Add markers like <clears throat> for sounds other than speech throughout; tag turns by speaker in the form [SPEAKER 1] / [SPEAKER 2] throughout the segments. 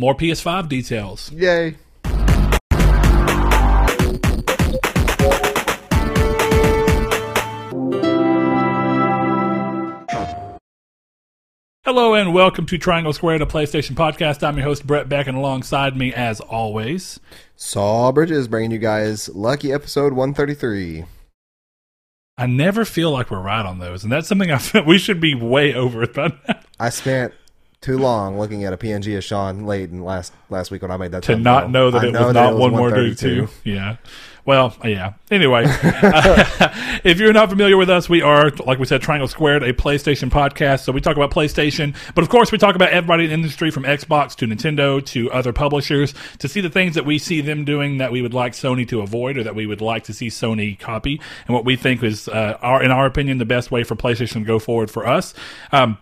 [SPEAKER 1] More PS5 details.
[SPEAKER 2] Yay.
[SPEAKER 1] Hello and welcome to Triangle Squared, the PlayStation podcast. I'm your host Brett Beck, and alongside me, as always,
[SPEAKER 2] Saul Bridges bringing you guys lucky episode 133.
[SPEAKER 1] I never feel like we're right on those, and that's something I feel <laughs> we should be way over by now.
[SPEAKER 2] I spent too long looking at a PNG of Sean Layton last last week when I made that
[SPEAKER 1] to not know that
[SPEAKER 2] I
[SPEAKER 1] it was not one more dude
[SPEAKER 2] 132.
[SPEAKER 1] too. Yeah. Well, yeah. Anyway, <laughs> if you're not familiar with us, we are, like we said, Triangle Squared, a PlayStation podcast. So we talk about PlayStation, but of course we talk about everybody in the industry from Xbox to Nintendo to other publishers to see the things that we see them doing that we would like Sony to avoid or that we would like to see Sony copy and what we think is, uh, our, in our opinion, the best way for PlayStation to go forward for us. Um,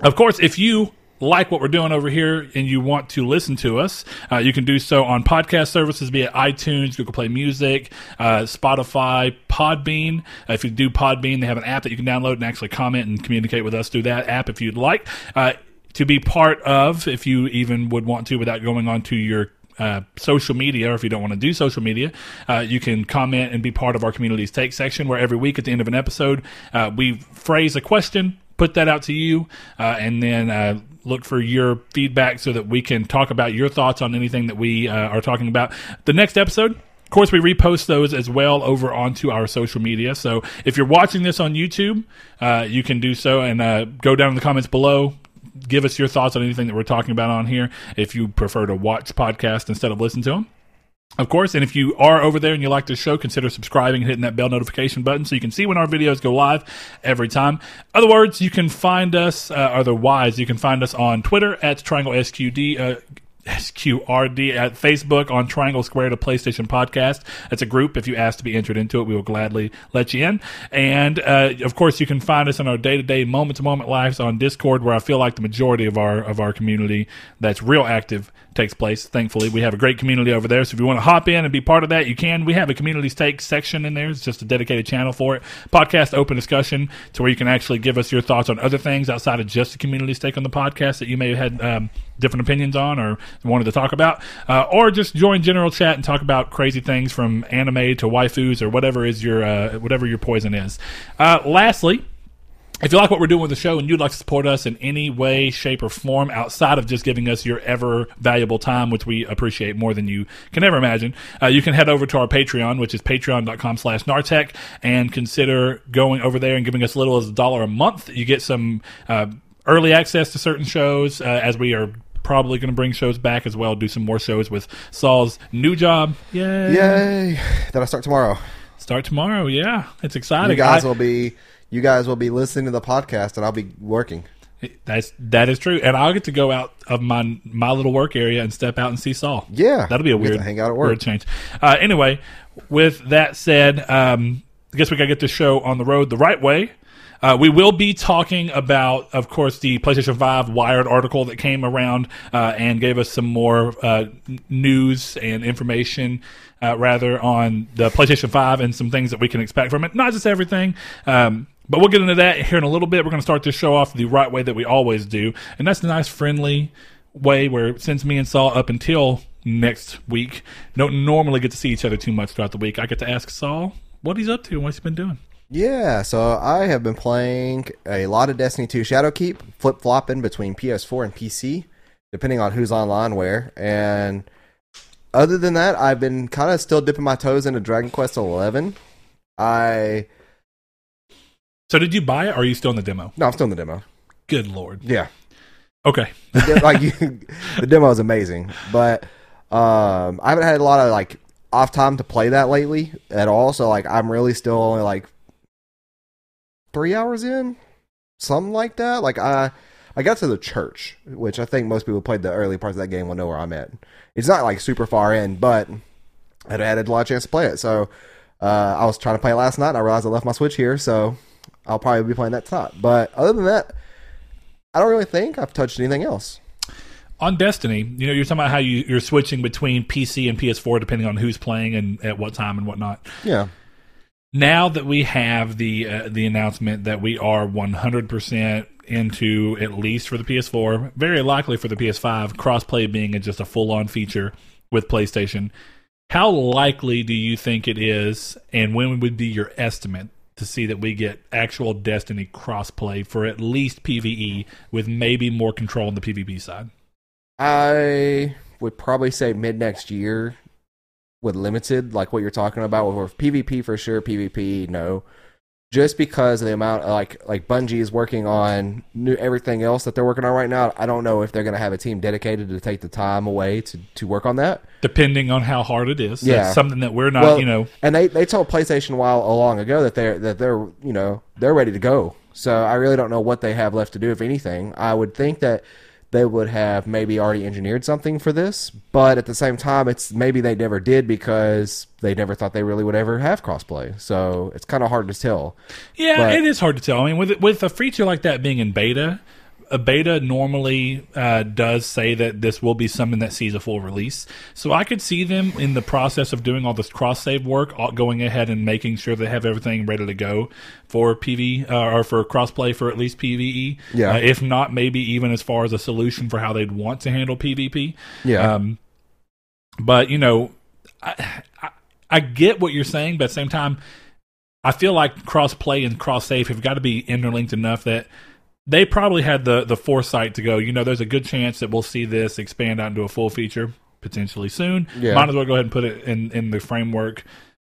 [SPEAKER 1] of course, if you like what we're doing over here and you want to listen to us, uh, you can do so on podcast services, be it iTunes, Google Play Music, uh, Spotify, Podbean. Uh, if you do Podbean, they have an app that you can download and actually comment and communicate with us through that app if you'd like. Uh, to be part of, if you even would want to without going on to your uh, social media, or if you don't want to do social media, uh, you can comment and be part of our community's take section, where every week at the end of an episode, uh, we phrase a question, put that out to you, uh, and then uh, look for your feedback so that we can talk about your thoughts on anything that we uh, are talking about. The next episode. Of course, we repost those as well over onto our social media. So if you're watching this on YouTube, uh, you can do so and uh, go down in the comments below, give us your thoughts on anything that we're talking about on here if you prefer to watch podcasts instead of listen to them. Of course, and if you are over there and you like the show, consider subscribing and hitting that bell notification button so you can see when our videos go live every time. Other words, you can find us, uh, otherwise, you can find us on Twitter at Triangle SQD. Uh, SQRD at Facebook on Triangle Squared to PlayStation Podcast. It's a group. If you ask to be entered into it, we will gladly let you in. And uh, of course, you can find us in our day to day, moment to moment lives on Discord, where I feel like the majority of our of our community that's real active takes place. Thankfully, we have a great community over there. So if you want to hop in and be part of that, you can. We have a community's take section in there. It's just a dedicated channel for it. Podcast open discussion to where you can actually give us your thoughts on other things outside of just the community's take on the podcast that you may have had um, different opinions on or wanted to talk about, uh, or just join general chat and talk about crazy things from anime to waifus or whatever is your uh, whatever your poison is. Uh, lastly. If you like what we're doing with the show and you'd like to support us in any way, shape, or form outside of just giving us your ever valuable time, which we appreciate more than you can ever imagine, uh, you can head over to our Patreon, which is patreon.com slash Nartec, and consider going over there and giving us a little as a dollar a month. You get some uh, early access to certain shows uh, as we are probably going to bring shows back as well, do some more shows with Saul's new job. Yay.
[SPEAKER 2] Yay. That I start tomorrow.
[SPEAKER 1] Start tomorrow. Yeah. It's exciting.
[SPEAKER 2] You guys
[SPEAKER 1] I-
[SPEAKER 2] will be you guys will be listening to the podcast and I'll be working.
[SPEAKER 1] That's that is true, and I'll get to go out of my my little work area and step out and see Saul.
[SPEAKER 2] Yeah.
[SPEAKER 1] that'll be a weird
[SPEAKER 2] hang out at work.
[SPEAKER 1] weird change. Uh, anyway, with that said, um, I guess we got to get this show on the road the right way. Uh, we will be talking about, of course, the PlayStation 5 Wired article that came around uh, and gave us some more uh, news and information, uh, rather, on the PlayStation 5 and some things that we can expect from it. Not just everything. Um, but we'll get into that here in a little bit. We're going to start this show off the right way that we always do. And that's the nice, friendly way where, since me and Saul, up until next week, don't normally get to see each other too much throughout the week, I get to ask Saul what he's up to and what he's been doing.
[SPEAKER 2] Yeah, so I have been playing a lot of Destiny 2 Shadowkeep, flip flopping between PS4 and PC, depending on who's online where. And other than that, I've been kind of still dipping my toes into Dragon Quest 11. I
[SPEAKER 1] So, did you buy it or are you still in the demo?
[SPEAKER 2] no, I'm still in the demo.
[SPEAKER 1] Good Lord.
[SPEAKER 2] Yeah,
[SPEAKER 1] Okay.
[SPEAKER 2] The like you, <laughs> the demo is amazing, but um, I haven't had a lot of like off time to play that lately at all. So like, I'm really still only like three hours in, something like that. Like I, I got to the church, which I think most people who played the early parts of that game will know where I'm at. It's not like super far in, but I'd had a lot of chance to play it. So uh, I was trying to play it last night. and I realized I left my Switch here, so I'll probably be playing that tonight. But other than that, I don't really think I've touched anything else.
[SPEAKER 1] On Destiny, you know, you're talking about how you, you're switching between PC and PS4 depending on who's playing and at what time and whatnot.
[SPEAKER 2] Yeah.
[SPEAKER 1] now that we have the uh, the announcement that we are 100% into at least for the PS4, very likely for the PS5, crossplay being a, just a full on feature with PlayStation. How likely do you think it is, and when would be your estimate to see that we get actual Destiny crossplay for at least PVE with maybe more control on the PvP side?
[SPEAKER 2] I would probably say mid next year with limited, like what you're talking about. With PvP for sure, PvP no. Just because of the amount, of, like like Bungie is working on new everything else that they're working on right now. I don't know if they're going to have a team dedicated to take the time away to to work on that.
[SPEAKER 1] Depending on how hard it is,
[SPEAKER 2] Yeah.
[SPEAKER 1] That's something that we're not,
[SPEAKER 2] Well,
[SPEAKER 1] you know.
[SPEAKER 2] And they they told PlayStation a while a long ago that they're that they're you know they're ready to go. So I really don't know what they have left to do, if anything. I would think that they would have maybe already engineered something for this, but at the same time, it's maybe they never did because they never thought they really would ever have crossplay. So it's kind of hard to tell.
[SPEAKER 1] Yeah,
[SPEAKER 2] But-
[SPEAKER 1] it is hard to tell. I mean, with with a feature like that being in beta, a beta normally uh, does say that this will be something that sees a full release. So I could see them in the process of doing all this cross save work, all- going ahead and making sure they have everything ready to go for PV uh, or for crossplay for at least PVE.
[SPEAKER 2] Yeah.
[SPEAKER 1] Uh, if not, maybe even as far as a solution for how they'd want to handle PvP.
[SPEAKER 2] Yeah.
[SPEAKER 1] Um, but you know, I, I I get what you're saying, but at the same time, I feel like cross play and cross save have got to be interlinked enough that they probably had the the foresight to go. You know, there's a good chance that we'll see this expand out into a full feature potentially soon.
[SPEAKER 2] Yeah.
[SPEAKER 1] Might as well go ahead and put it in in the framework.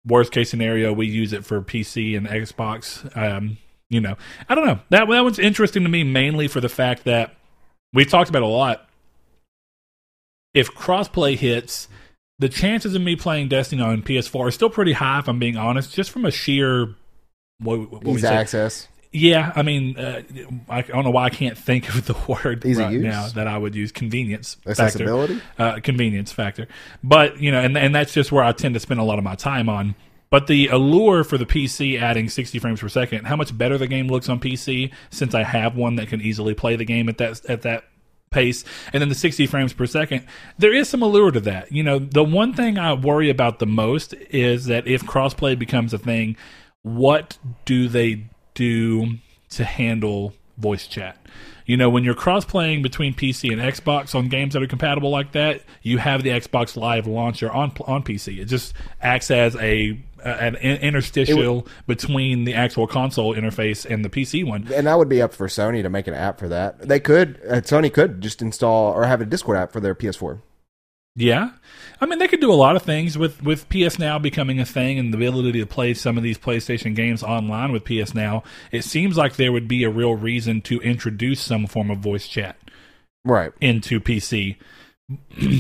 [SPEAKER 1] Worst case scenario, we use it for PC and Xbox. Um, you know, I don't know. That that one's interesting to me mainly for the fact that we've talked about it a lot. If crossplay hits, the chances of me playing Destiny on PS4 are still pretty high. If I'm being honest, just from a sheer what, what
[SPEAKER 2] access.
[SPEAKER 1] Yeah, I mean, uh, I, I don't know why I can't think of the <laughs> word
[SPEAKER 2] Easy
[SPEAKER 1] right
[SPEAKER 2] use?
[SPEAKER 1] now that I would use. Convenience factor uh, convenience factor. But you know, and and that's just where I tend to spend a lot of my time on. But the allure for the PC adding 60 frames per second, how much better the game looks on PC since I have one that can easily play the game at that at that pace, and then the 60 frames per second, there is some allure to that. You know, the one thing I worry about the most is that if crossplay becomes a thing, what do they do to handle voice chat? You know, when you're cross playing between PC and Xbox on games that are compatible like that, you have the Xbox Live launcher on on PC. It just acts as a an in- interstitial between the actual console interface and the PC one.
[SPEAKER 2] And that would be up for Sony to make an app for that. They could, uh, Sony could just install or have a Discord app for their PS4.
[SPEAKER 1] Yeah, I mean they could do a lot of things with with PS Now becoming a thing and the ability to play some of these PlayStation games online with PS Now. It seems like there would be a real reason to introduce some form of voice chat
[SPEAKER 2] Right.
[SPEAKER 1] into PC.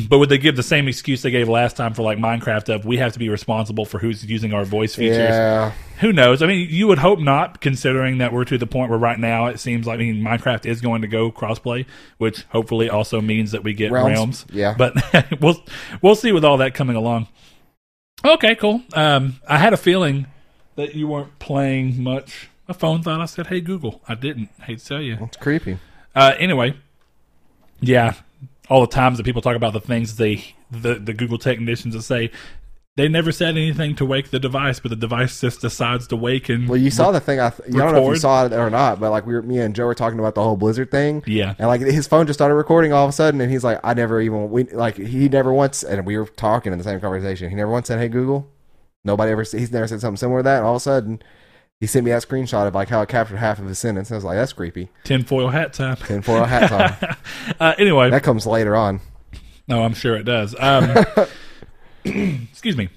[SPEAKER 1] But would they give the same excuse they gave last time for like Minecraft of we have to be responsible for who's using our voice features?
[SPEAKER 2] Yeah.
[SPEAKER 1] Who knows? I mean, you would hope not, considering that we're to the point where right now it seems like I mean Minecraft is going to go crossplay, which hopefully also means that we get
[SPEAKER 2] Realms.
[SPEAKER 1] realms.
[SPEAKER 2] Yeah.
[SPEAKER 1] But <laughs> we'll we'll see with all that coming along. Okay, cool. Um, I had a feeling that you weren't playing much. My phone thought I said, "Hey Google." I didn't. Hate to tell you.
[SPEAKER 2] It's creepy.
[SPEAKER 1] Uh, anyway, yeah, all the times that people talk about the things they the the Google technicians that say they never said anything to wake the device, but the device just decides to wake and
[SPEAKER 2] Well, you saw the thing. I, th- you don't know if you saw it or not, but like we were, me and Joe were talking about the whole Blizzard thing.
[SPEAKER 1] Yeah.
[SPEAKER 2] And like his phone just started recording all of a sudden, and he's like, "I never even we like he never once." And we were talking in the same conversation. He never once said, "Hey Google." Nobody ever. He's never said something similar to that. And all of a sudden, he sent me that screenshot of like how it captured half of his sentence. I was like, "That's creepy."
[SPEAKER 1] tinfoil hat time.
[SPEAKER 2] Tinfoil hat <laughs> time.
[SPEAKER 1] Uh, anyway,
[SPEAKER 2] that comes later on.
[SPEAKER 1] No, I'm sure it does. Um, <coughs> excuse me.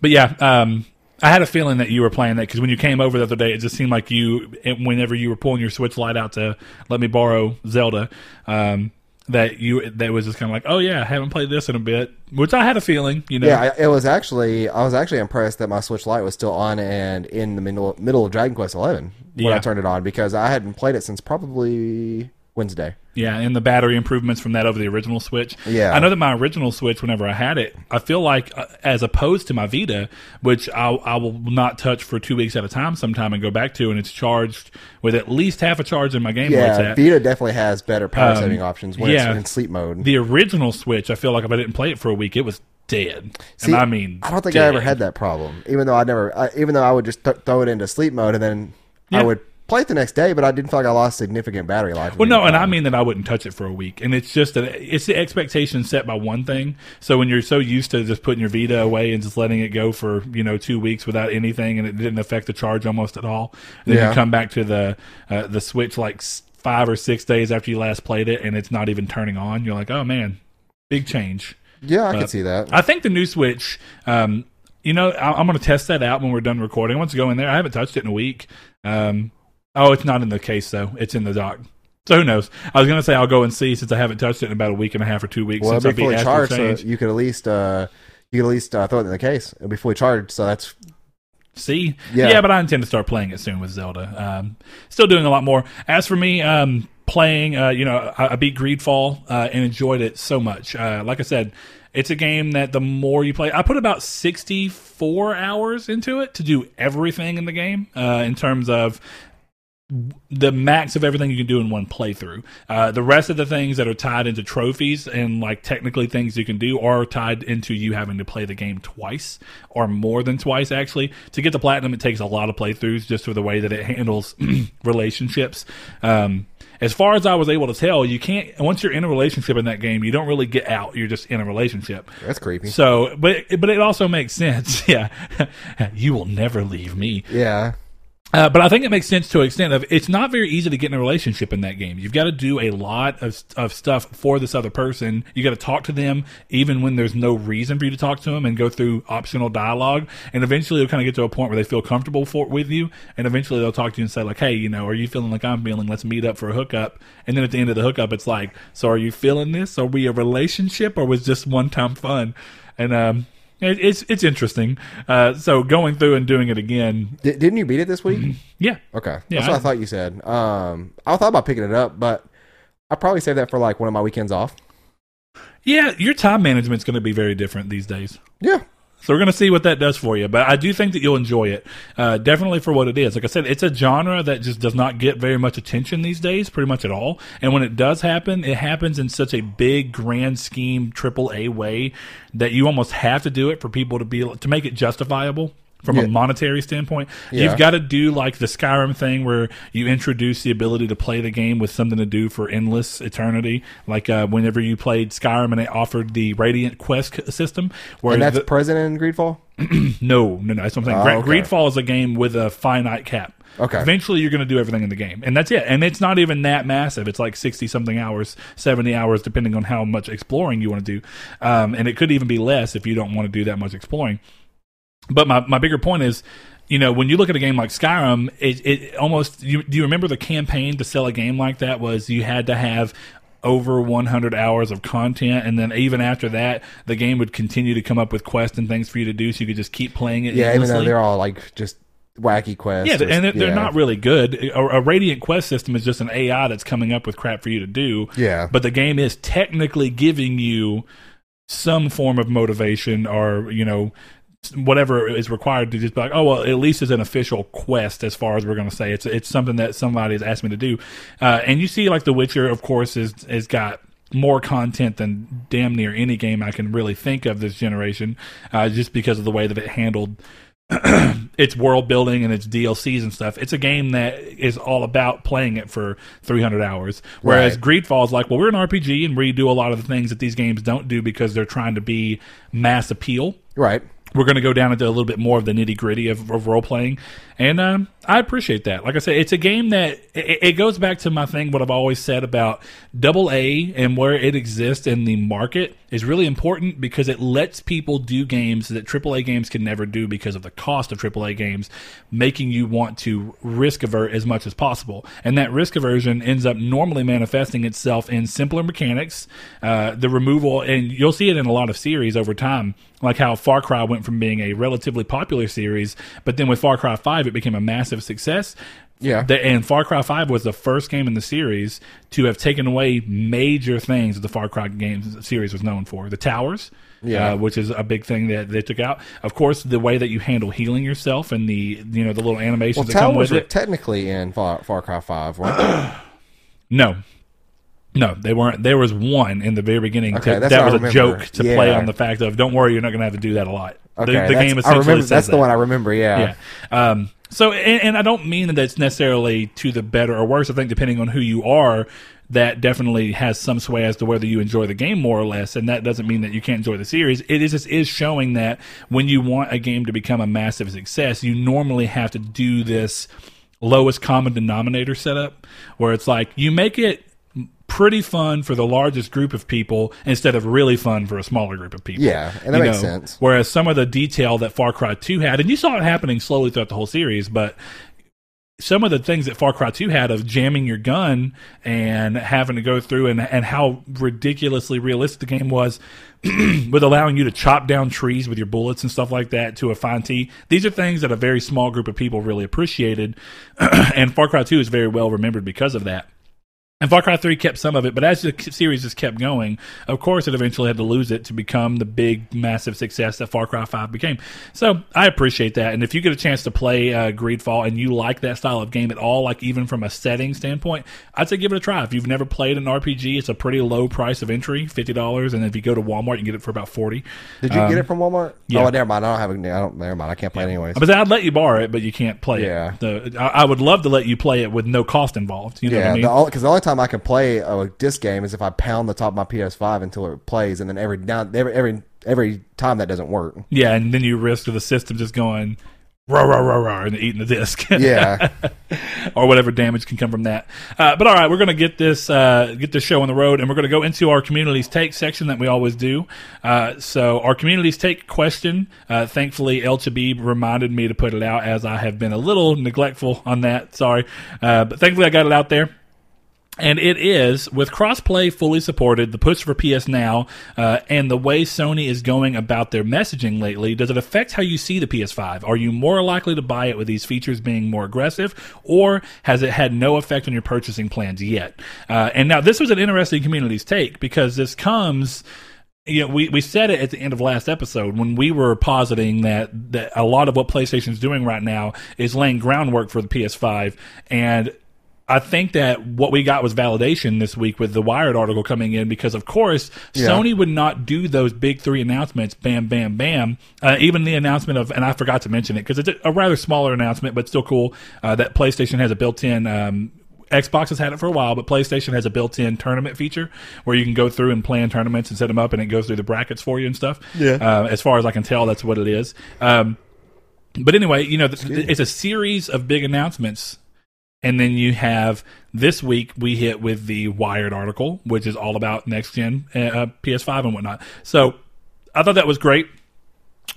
[SPEAKER 1] But yeah, um, I had a feeling that you were playing that because when you came over the other day, it just seemed like you, whenever you were pulling your Switch light out to let me borrow Zelda, um, that you that was just kind of like, oh yeah, I haven't played this in a bit, which I had a feeling, you know.
[SPEAKER 2] Yeah, it was actually I was actually impressed that my Switch Lite was still on and in the middle middle of Dragon Quest Eleven when
[SPEAKER 1] Yeah.
[SPEAKER 2] I turned it on because I hadn't played it since probably Wednesday.
[SPEAKER 1] Yeah, and the battery improvements from that over the original Switch.
[SPEAKER 2] Yeah.
[SPEAKER 1] I know that my original Switch, whenever I had it, I feel like uh, as opposed to my Vita, which I, I will not touch for two weeks at a time, sometime and go back to, and it's charged with at least half a charge in my game
[SPEAKER 2] Yeah. Vita definitely has better power
[SPEAKER 1] Um,
[SPEAKER 2] saving options when
[SPEAKER 1] yeah.
[SPEAKER 2] it's in sleep mode.
[SPEAKER 1] the original Switch, I feel like if I didn't play it for a week, it was dead.
[SPEAKER 2] See,
[SPEAKER 1] and I mean,
[SPEAKER 2] I don't think
[SPEAKER 1] dead.
[SPEAKER 2] I ever had that problem. Even though I never, I, even though I would just th- throw it into sleep mode and then
[SPEAKER 1] Yeah.
[SPEAKER 2] I would play it the next day, but I didn't feel like I lost significant battery life.
[SPEAKER 1] Well, no, and I mean that I wouldn't touch it for a week, and it's just that it's the expectation set by one thing. So when you're so used to just putting your Vita away and just letting it go for you know two weeks without anything, and it didn't affect the charge almost at all, then
[SPEAKER 2] Yeah.
[SPEAKER 1] you come back to the uh, the Switch like five or six days after you last played it, and it's not even turning on. You're like, oh man, big change.
[SPEAKER 2] yeah, I
[SPEAKER 1] uh,
[SPEAKER 2] can see that.
[SPEAKER 1] I think the new Switch, um, you know, I, I'm going to test that out when we're done recording. I want to go in there. I haven't touched it in a week. Um, oh, it's not in the case though. It's in the dock. So who knows? I was going to say I'll go and see since I haven't touched it in about a week and a half or two weeks
[SPEAKER 2] well,
[SPEAKER 1] since
[SPEAKER 2] it'll be fully charged, so you could at least uh, you could at least uh, throw it in the case. It'll be fully charged, so that's
[SPEAKER 1] See,
[SPEAKER 2] Yeah.
[SPEAKER 1] yeah. but I intend to start playing it soon with Zelda. Um, still doing a lot more. As for me, um, playing, uh, you know, I, I beat Greedfall uh, and enjoyed it so much. Uh, like I said, it's a game that the more you play, I put about sixty-four hours into it to do everything in the game uh, in terms of the max of everything you can do in one playthrough. Uh, the rest of the things that are tied into trophies and like technically things you can do are tied into you having to play the game twice or more than twice. Actually, to get the platinum, it takes a lot of playthroughs just for the way that it handles <clears throat> relationships. Um, as far as I was able to tell, you can't once you're in a relationship in that game, you don't really get out. You're just in a relationship.
[SPEAKER 2] that's creepy.
[SPEAKER 1] So, but but it also makes sense. <laughs> Yeah, <laughs> you will never leave me.
[SPEAKER 2] yeah,
[SPEAKER 1] Uh, but I think it makes sense to an extent of it's not very easy to get in a relationship in that game. You've got to do a lot of of stuff for this other person. You got to talk to them even when there's no reason for you to talk to them, and go through optional dialogue. And eventually, you'll kind of get to a point where they feel comfortable for with you, and eventually they'll talk to you and say like, "Hey, you know, are you feeling like I'm feeling? Let's meet up for a hookup." And then at the end of the hookup, it's like, "So are you feeling this? Are we a relationship, or was just one time fun?" And um, it, it's it's interesting. Uh, so going through and doing it again,
[SPEAKER 2] D- didn't you beat it this week?
[SPEAKER 1] yeah.
[SPEAKER 2] Okay,
[SPEAKER 1] Yeah,
[SPEAKER 2] that's what I,
[SPEAKER 1] I-
[SPEAKER 2] thought you said. Um, I thought about picking it up, but I probably save that for like one of my weekends off.
[SPEAKER 1] Yeah, your time management's going to be very different these days.
[SPEAKER 2] Yeah,
[SPEAKER 1] So we're going to see what that does for you. But I do think that you'll enjoy it. Uh, definitely for what it is. Like I said, it's a genre that just does not get very much attention these days, pretty much at all. And when it does happen, it happens in such a big, grand scheme, triple A way that you almost have to do it for people to be to make it justifiable. From
[SPEAKER 2] Yeah.
[SPEAKER 1] a monetary standpoint,
[SPEAKER 2] Yeah.
[SPEAKER 1] you've got to do like the Skyrim thing where you introduce the ability to play the game with something to do for endless eternity. Like uh, whenever you played Skyrim and it offered the Radiant Quest system, where
[SPEAKER 2] and that's
[SPEAKER 1] the-
[SPEAKER 2] present in Greedfall. <clears throat>
[SPEAKER 1] no, no, no. That's what I'm saying.
[SPEAKER 2] Oh, okay.
[SPEAKER 1] Greedfall is a game with a finite cap.
[SPEAKER 2] Okay.
[SPEAKER 1] Eventually, you're going to do everything in the game, and that's it. And it's not even that massive. It's like sixty something hours, seventy hours, depending on how much exploring you want to do. Um, and it could even be less if you don't want to do that much exploring. But my my bigger point is. You know, when you look at a game like Skyrim, it, it almost. You, do you remember the campaign to sell a game like that? Was you had to have over 100 hours of content, and then even after that, the game would continue to come up with quests and things for you to do, so you could just keep playing it.
[SPEAKER 2] Yeah, even though they're all like just wacky quests.
[SPEAKER 1] Yeah,
[SPEAKER 2] or-
[SPEAKER 1] and they're, they're not really good. A, a Radiant Quest system is just an AI that's coming up with crap for you to do.
[SPEAKER 2] Yeah.
[SPEAKER 1] But the game is technically giving you some form of motivation or, you know, whatever is required to just be like, oh, well, at least it's an official quest as far as we're going to say. It's it's something that somebody has asked me to do. Uh, and you see, like, The Witcher, of course, is has got more content than damn near any game I can really think of this generation, uh, just because of the way that it handled <clears throat> its world building and its DLCs and stuff. It's a game that is all about playing it for 300 hours. Whereas
[SPEAKER 2] Right.
[SPEAKER 1] Greedfall is like, well, we're an RPG and we do a lot of the things that these games don't do because they're trying to be mass appeal.
[SPEAKER 2] right.
[SPEAKER 1] We're going to go down into a little bit more of the nitty gritty of, of role playing, and um, I appreciate that. Like I said, it's a game that it, it goes back to my thing. What I've always said about Double A and where it exists in the market is really important because it lets people do games that AAA games can never do because of the cost of AAA games, making you want to risk avert as much as possible. And that risk aversion ends up normally manifesting itself in simpler mechanics, uh, the removal, and you'll see it in a lot of series over time, like how Far Cry went from being a relatively popular series, but then with Far Cry 5, it became a massive success.
[SPEAKER 2] Yeah.
[SPEAKER 1] And Far Cry 5 was the first game in the series to have taken away major things that the Far Cry games series was known for. The towers,
[SPEAKER 2] Yeah.
[SPEAKER 1] uh, which is a big thing that they took out. Of course, the way that you handle healing yourself and the you know the little animations
[SPEAKER 2] Well,
[SPEAKER 1] that come
[SPEAKER 2] towers
[SPEAKER 1] with
[SPEAKER 2] were
[SPEAKER 1] it.
[SPEAKER 2] technically in Far, Far Cry Five, they? <clears throat>
[SPEAKER 1] No. No, they weren't. There was one in the very beginning
[SPEAKER 2] Okay,
[SPEAKER 1] to, that was a joke to play on the fact of don't worry, you're not going to have to do that a lot.
[SPEAKER 2] Okay,
[SPEAKER 1] the, the
[SPEAKER 2] that's-
[SPEAKER 1] game essentially
[SPEAKER 2] remember.
[SPEAKER 1] says
[SPEAKER 2] That's the
[SPEAKER 1] that.
[SPEAKER 2] one I remember. Yeah.
[SPEAKER 1] Yeah. Um, So, and, and I don't mean that it's necessarily to the better or worse. I think depending on who you are, that definitely has some sway as to whether you enjoy the game more or less. And that doesn't mean that you can't enjoy the series. It is just is showing that when you want a game to become a massive success, you normally have to do this lowest common denominator setup where it's like you make it pretty fun for the largest group of people instead of really fun for a smaller group of people.
[SPEAKER 2] Yeah, and that
[SPEAKER 1] You
[SPEAKER 2] makes
[SPEAKER 1] know,
[SPEAKER 2] sense.
[SPEAKER 1] Whereas some of the detail that Far Cry 2 had, and you saw it happening slowly throughout the whole series, but some of the things that Far Cry 2 had of jamming your gun and having to go through and, and how ridiculously realistic the game was <clears throat> with allowing you to chop down trees with your bullets and stuff like that to a fine tee. These are things that a very small group of people really appreciated. <clears throat> and Far Cry 2 is very well remembered because of that. And Far Cry 3 kept some of it, but as the series just kept going, of course, it eventually had to lose it to become the big, massive success that Far Cry 5 became. So I appreciate that. And if you get a chance to play uh, Greedfall and you like that style of game at all, like even from a setting standpoint, I'd say give it a try. If you've never played an RPG, it's a pretty low price of entry, $50. And if you go to Walmart, you can get it for about 40
[SPEAKER 2] Did you get it from Walmart?
[SPEAKER 1] yeah.
[SPEAKER 2] Oh, never mind. I don't have. A, I don't. Never mind. I can't play it anyways.
[SPEAKER 1] But I'd let you borrow it, but you can't play
[SPEAKER 2] Yeah.
[SPEAKER 1] it. Yeah. I, I would love to let you play it with no cost involved. You know
[SPEAKER 2] Yeah,
[SPEAKER 1] what I mean?
[SPEAKER 2] because the, only time I can play a disc game is if I pound the top of my PS5 until it plays, and then every now every every every time that doesn't work.
[SPEAKER 1] Yeah, and then you risk the system just going rah rah rah rah and eating the disc. <laughs>
[SPEAKER 2] Yeah,
[SPEAKER 1] or whatever damage can come from that. Uh, but all right, we're going to get this uh, get this show on the road, and we're going to go into our communities take section that we always do. Uh, so our communities take question. Uh, thankfully, El Chabib reminded me to put it out as I have been a little neglectful on that. Sorry, uh, but thankfully I got it out there. And it is with crossplay fully supported, the push for PS Now, uh, and the way Sony is going about their messaging lately. Does it affect how you see the PS5? Are you more likely to buy it with these features being more aggressive, or has it had no effect on your purchasing plans yet? Uh, and now this was an interesting community's take because this comes you know, we, we said it at the end of last episode when we were positing that, that a lot of what PlayStation's doing right now is laying groundwork for the PS5. And I think that what we got was validation this week with the Wired article coming in because, of course,
[SPEAKER 2] Yeah.
[SPEAKER 1] Sony would not do those big three announcements, bam, bam, bam. Uh, even the announcement of, and I forgot to mention it because it's a, a rather smaller announcement, but still cool, uh, that PlayStation has a built in. Um, Xbox has had it for a while, but PlayStation has a built-in tournament feature where you can go through and plan tournaments and set them up, and it goes through the brackets for you and stuff.
[SPEAKER 2] Yeah.
[SPEAKER 1] Uh, as far as I can tell, that's what it is. Um, but anyway, you know, th- th- it's a series of big announcements, and then you have this week we hit with the Wired article, which is all about next gen uh, uh, PS5 and whatnot. So I thought that was great.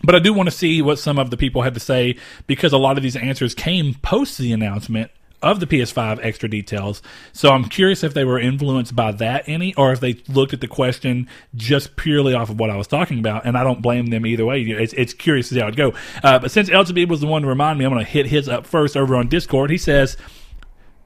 [SPEAKER 1] But I do want to see what some of the people had to say because a lot of these answers came post the announcement of the PS5 extra details. So I'm curious if they were influenced by that any, or if they looked at the question just purely off of what I was talking about. And I don't blame them either way. It's, it's curious to see how it go. Uh, but since LTB was the one to remind me, I'm going to hit his up first over on Discord. He says,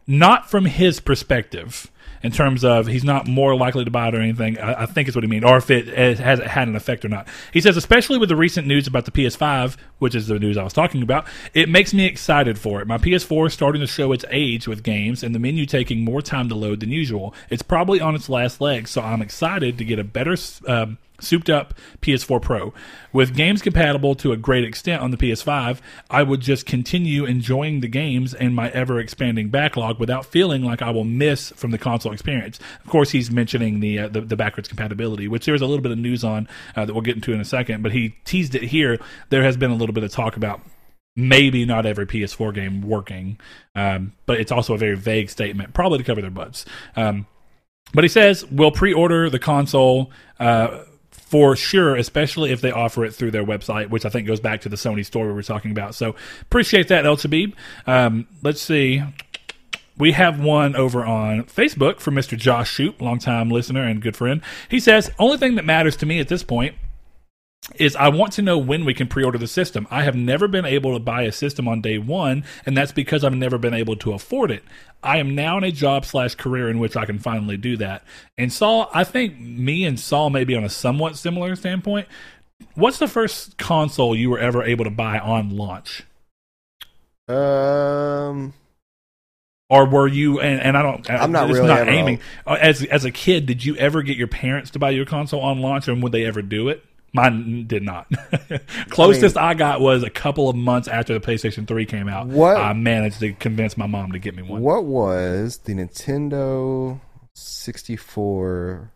[SPEAKER 1] not from his perspective in terms of he's not more likely to buy it or anything. I, I think is what he means, or if it has, has had an effect or not. He says, especially with the recent news about the PS5, which is the news I was talking about, it makes me excited for it. My PS4 is starting to show its age with games, and the menu taking more time to load than usual. It's probably on its last legs, so I'm excited to get a better. Um, souped up PS4 Pro. With games compatible to a great extent on the PS5, I would just continue enjoying the games and my ever expanding backlog without feeling like I will miss from the console experience. Of course, he's mentioning the uh, the, the backwards compatibility, which there's a little bit of news on uh, that we'll get into in a second, but he teased it here. There has been a little bit of talk about maybe not every PS4 game working, um, but it's also a very vague statement, probably to cover their butts. Um, but he says we'll pre-order the console uh, for sure, especially if they offer it through their website, which I think goes back to the Sony store we were talking about. So appreciate that, El Chabib. Um, let's see. We have one over on Facebook for Mr. Josh Shoot, longtime listener and good friend. He says, only thing that matters to me at this point is I want to know when we can pre-order the system. I have never been able to buy a system on day one, and that's because I've never been able to afford it. I am now in a job slash career in which I can finally do that. And Saul, I think me and Saul may be on a somewhat similar standpoint. What's the first console you were ever able to buy on launch?
[SPEAKER 2] um,
[SPEAKER 1] Or were you? And, and I don't.
[SPEAKER 2] I'm not
[SPEAKER 1] it's
[SPEAKER 2] really
[SPEAKER 1] not aiming. Uh, As as a kid, did you ever get your parents to buy you a console on launch, and would they ever do it? Mine did not. <laughs> Closest I, got was a couple of months after the PlayStation 3 came out.
[SPEAKER 2] What-
[SPEAKER 1] I managed to convince my mom to get me one.
[SPEAKER 2] What was the Nintendo 64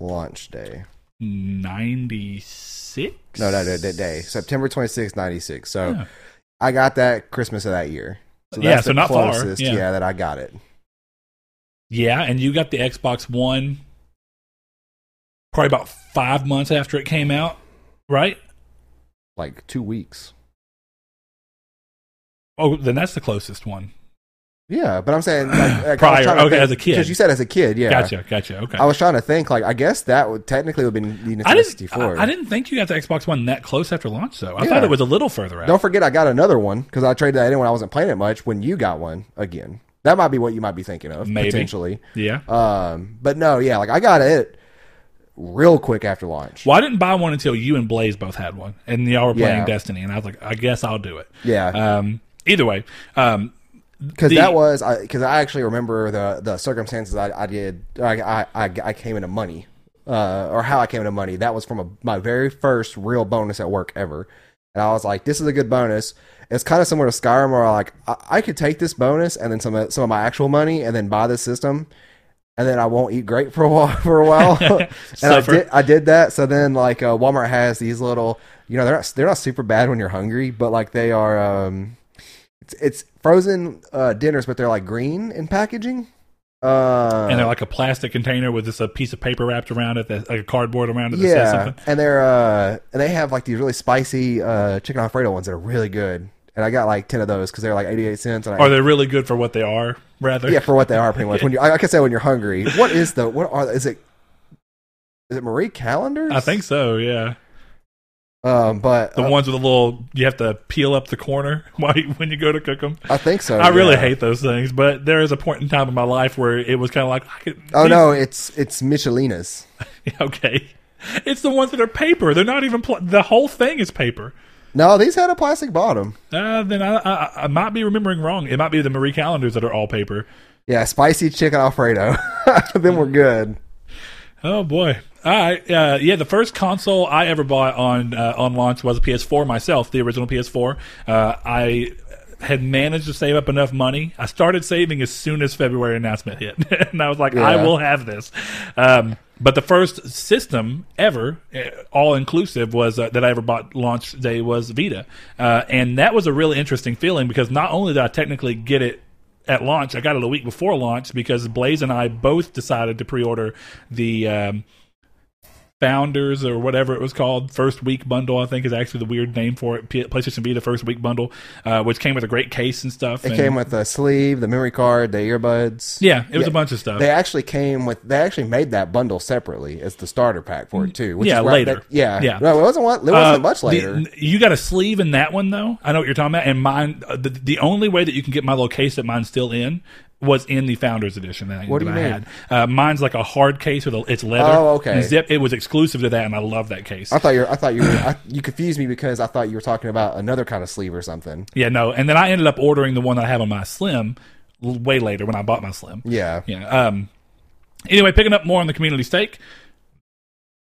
[SPEAKER 2] launch day?
[SPEAKER 1] 96?
[SPEAKER 2] No, no, no, that day. September 26, 96. So
[SPEAKER 1] Yeah.
[SPEAKER 2] I got that Christmas of that year. So
[SPEAKER 1] Yeah,
[SPEAKER 2] that's
[SPEAKER 1] so
[SPEAKER 2] the
[SPEAKER 1] not far,
[SPEAKER 2] closest,
[SPEAKER 1] yeah.
[SPEAKER 2] yeah, that I got it.
[SPEAKER 1] Yeah, and you got the Xbox One probably about five months after it came out, right?
[SPEAKER 2] Like two weeks.
[SPEAKER 1] Oh, then that's the closest one.
[SPEAKER 2] Yeah, but I'm saying like, <clears throat> like,
[SPEAKER 1] Prior, okay,
[SPEAKER 2] think-
[SPEAKER 1] as a kid.
[SPEAKER 2] because you said as a kid, yeah.
[SPEAKER 1] Gotcha, gotcha. Okay.
[SPEAKER 2] I was trying to think like I guess that would technically would have been the Nintendo
[SPEAKER 1] I didn't.
[SPEAKER 2] 64.
[SPEAKER 1] I, I didn't think you got the Xbox One that close after launch, though. I
[SPEAKER 2] Yeah.
[SPEAKER 1] thought it was a little further out.
[SPEAKER 2] Don't forget, I got another one because I traded that in when I wasn't playing it much. When you got one again, that might be what you might be thinking of
[SPEAKER 1] Maybe.
[SPEAKER 2] potentially.
[SPEAKER 1] yeah.
[SPEAKER 2] Um, but no, yeah, like I got it real quick after launch.
[SPEAKER 1] Well, I didn't buy one until you and Blaze both had one, and y'all were playing
[SPEAKER 2] Yeah.
[SPEAKER 1] Destiny, and I was like, I guess I'll do it.
[SPEAKER 2] Yeah,
[SPEAKER 1] Um, either way, um,
[SPEAKER 2] because that was because I, actually remember the the circumstances I, I did. I, I I I came into money, uh, or how I came into money. That was from a, my very first real bonus at work ever, and I was like, this is a good bonus. It's kind of similar to Skyrim, where like I, I could take this bonus and then some of, some of my actual money and then buy this system. And then I won't eat great for a while. <laughs> For a while, <laughs> and I did. I did that. So then, like uh, Walmart has these little, you know, they're not, they're not super bad when you're hungry, but like they are. um It's, it's frozen uh, dinners, but they're like green in packaging. Uh,
[SPEAKER 1] and they're like a plastic container with just a piece of paper wrapped around it, that, like a cardboard around it that says
[SPEAKER 2] yeah,
[SPEAKER 1] something.
[SPEAKER 2] and they're uh, and they have like these really spicy uh, chicken alfredo ones that are really good. And I got like ten of those because they're like eighty eight cents. And I,
[SPEAKER 1] Are they really good for what they are? Rather,
[SPEAKER 2] yeah, for what they are, pretty much. When you, like <laughs> I said, when you're hungry, what is the what are is it? Is it Marie Callender's?
[SPEAKER 1] I think so. Yeah,
[SPEAKER 2] Um, but
[SPEAKER 1] the
[SPEAKER 2] uh,
[SPEAKER 1] ones with a little you have to peel up the corner <laughs> while you, when you go to cook them.
[SPEAKER 2] I think so.
[SPEAKER 1] I really hate those things, but there is a point in time in my life where it was kind of like, I could,
[SPEAKER 2] Oh
[SPEAKER 1] these-
[SPEAKER 2] no, it's it's Michelina's. <laughs>
[SPEAKER 1] okay, it's the ones that are paper. They're not even pl- the whole thing is paper.
[SPEAKER 2] No, these had a plastic bottom.
[SPEAKER 1] Uh, then I, I I might be remembering wrong. It might be the Marie Callender's that are all paper.
[SPEAKER 2] Yeah, spicy chicken alfredo. <laughs> then we're good.
[SPEAKER 1] Oh boy! All right, uh, yeah. The first console I ever bought on uh, on launch was a PS4 myself, the original PS4. Uh, I had managed to save up enough money. I started saving as soon as February announcement hit, <laughs> and I was like, I will have this. Um, but the first system ever, all inclusive, was uh, that I ever bought launch day was Vita, uh, and that was a really interesting feeling because not only did I technically get it at launch. I got it a week before launch because Blaze and I both decided to pre-order the um, Founders or whatever it was called first week bundle. I think is actually the weird name for it. PlayStation Vita first week bundle, uh, which came with a great case and stuff.
[SPEAKER 2] It
[SPEAKER 1] and-
[SPEAKER 2] came with the sleeve, the memory card, the earbuds.
[SPEAKER 1] yeah, it was
[SPEAKER 2] Yeah.
[SPEAKER 1] a bunch of stuff.
[SPEAKER 2] They actually came with. They actually made that bundle separately as the starter pack for it too. Which
[SPEAKER 1] Yeah,
[SPEAKER 2] is
[SPEAKER 1] later.
[SPEAKER 2] that- yeah,
[SPEAKER 1] Yeah.
[SPEAKER 2] No, it wasn't. It wasn't
[SPEAKER 1] Uh,
[SPEAKER 2] much
[SPEAKER 1] the-
[SPEAKER 2] later.
[SPEAKER 1] you got a sleeve in that one though. I know what you're talking about. And mine, uh, the, the only way that you can get my little case that mine's still in was in the Founders Edition that,
[SPEAKER 2] What do you
[SPEAKER 1] I
[SPEAKER 2] mean?
[SPEAKER 1] had. Uh, mine's like a hard case with a, it's leather.
[SPEAKER 2] Oh, okay.
[SPEAKER 1] And zip. It was exclusive to that, and I love that case.
[SPEAKER 2] I thought you. Were, I thought you. Were, I, you confused me because I thought you were talking about another kind of sleeve or something.
[SPEAKER 1] Yeah, no. And then I ended up ordering the one that I have on my Slim way later when I bought my Slim.
[SPEAKER 2] Yeah.
[SPEAKER 1] Yeah. Um. Anyway, picking up more on the community's take.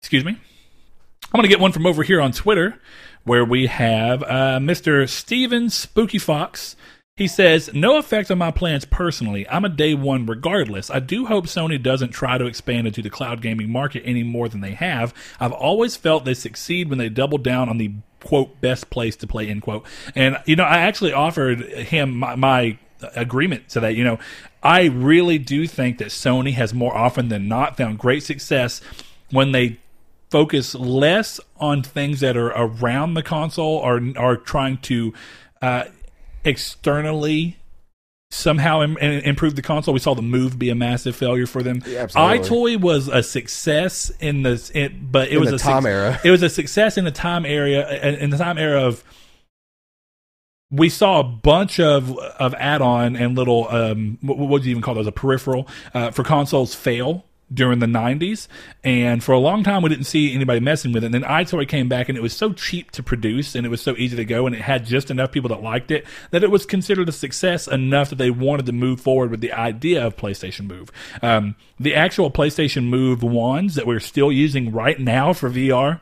[SPEAKER 1] Excuse me. I'm going to get one from over here on Twitter where we have uh, Mr. Steven Spooky Fox. He says, No effect on my plans personally. I'm a day one regardless. I do hope Sony doesn't try to expand into the cloud gaming market any more than they have. I've always felt they succeed when they double down on the quote best place to play end quote. And you know, I actually offered him my, my agreement to that. You know, I really do think that Sony has more often than not found great success when they focus less on things that are around the console or are trying to uh, externally somehow Im- im- improve the console. We saw the Move be a massive failure for them.
[SPEAKER 2] Yeah,
[SPEAKER 1] EyeToy was a success in the, it, but it
[SPEAKER 2] In
[SPEAKER 1] was a
[SPEAKER 2] Tom
[SPEAKER 1] suc-
[SPEAKER 2] era.
[SPEAKER 1] It was a success in the time area in the time era of we saw a bunch of of add-on and little um what, what would you even call those a peripheral uh, for consoles fail during the 90s and for a long time we didn't see anybody messing with it. And then EyeToy came back and it was so cheap to produce and it was so easy to go and it had just enough people that liked it that it was considered a success enough that they wanted to move forward with the idea of PlayStation Move. Um, the actual PlayStation Move 1s that we're still using right now for VR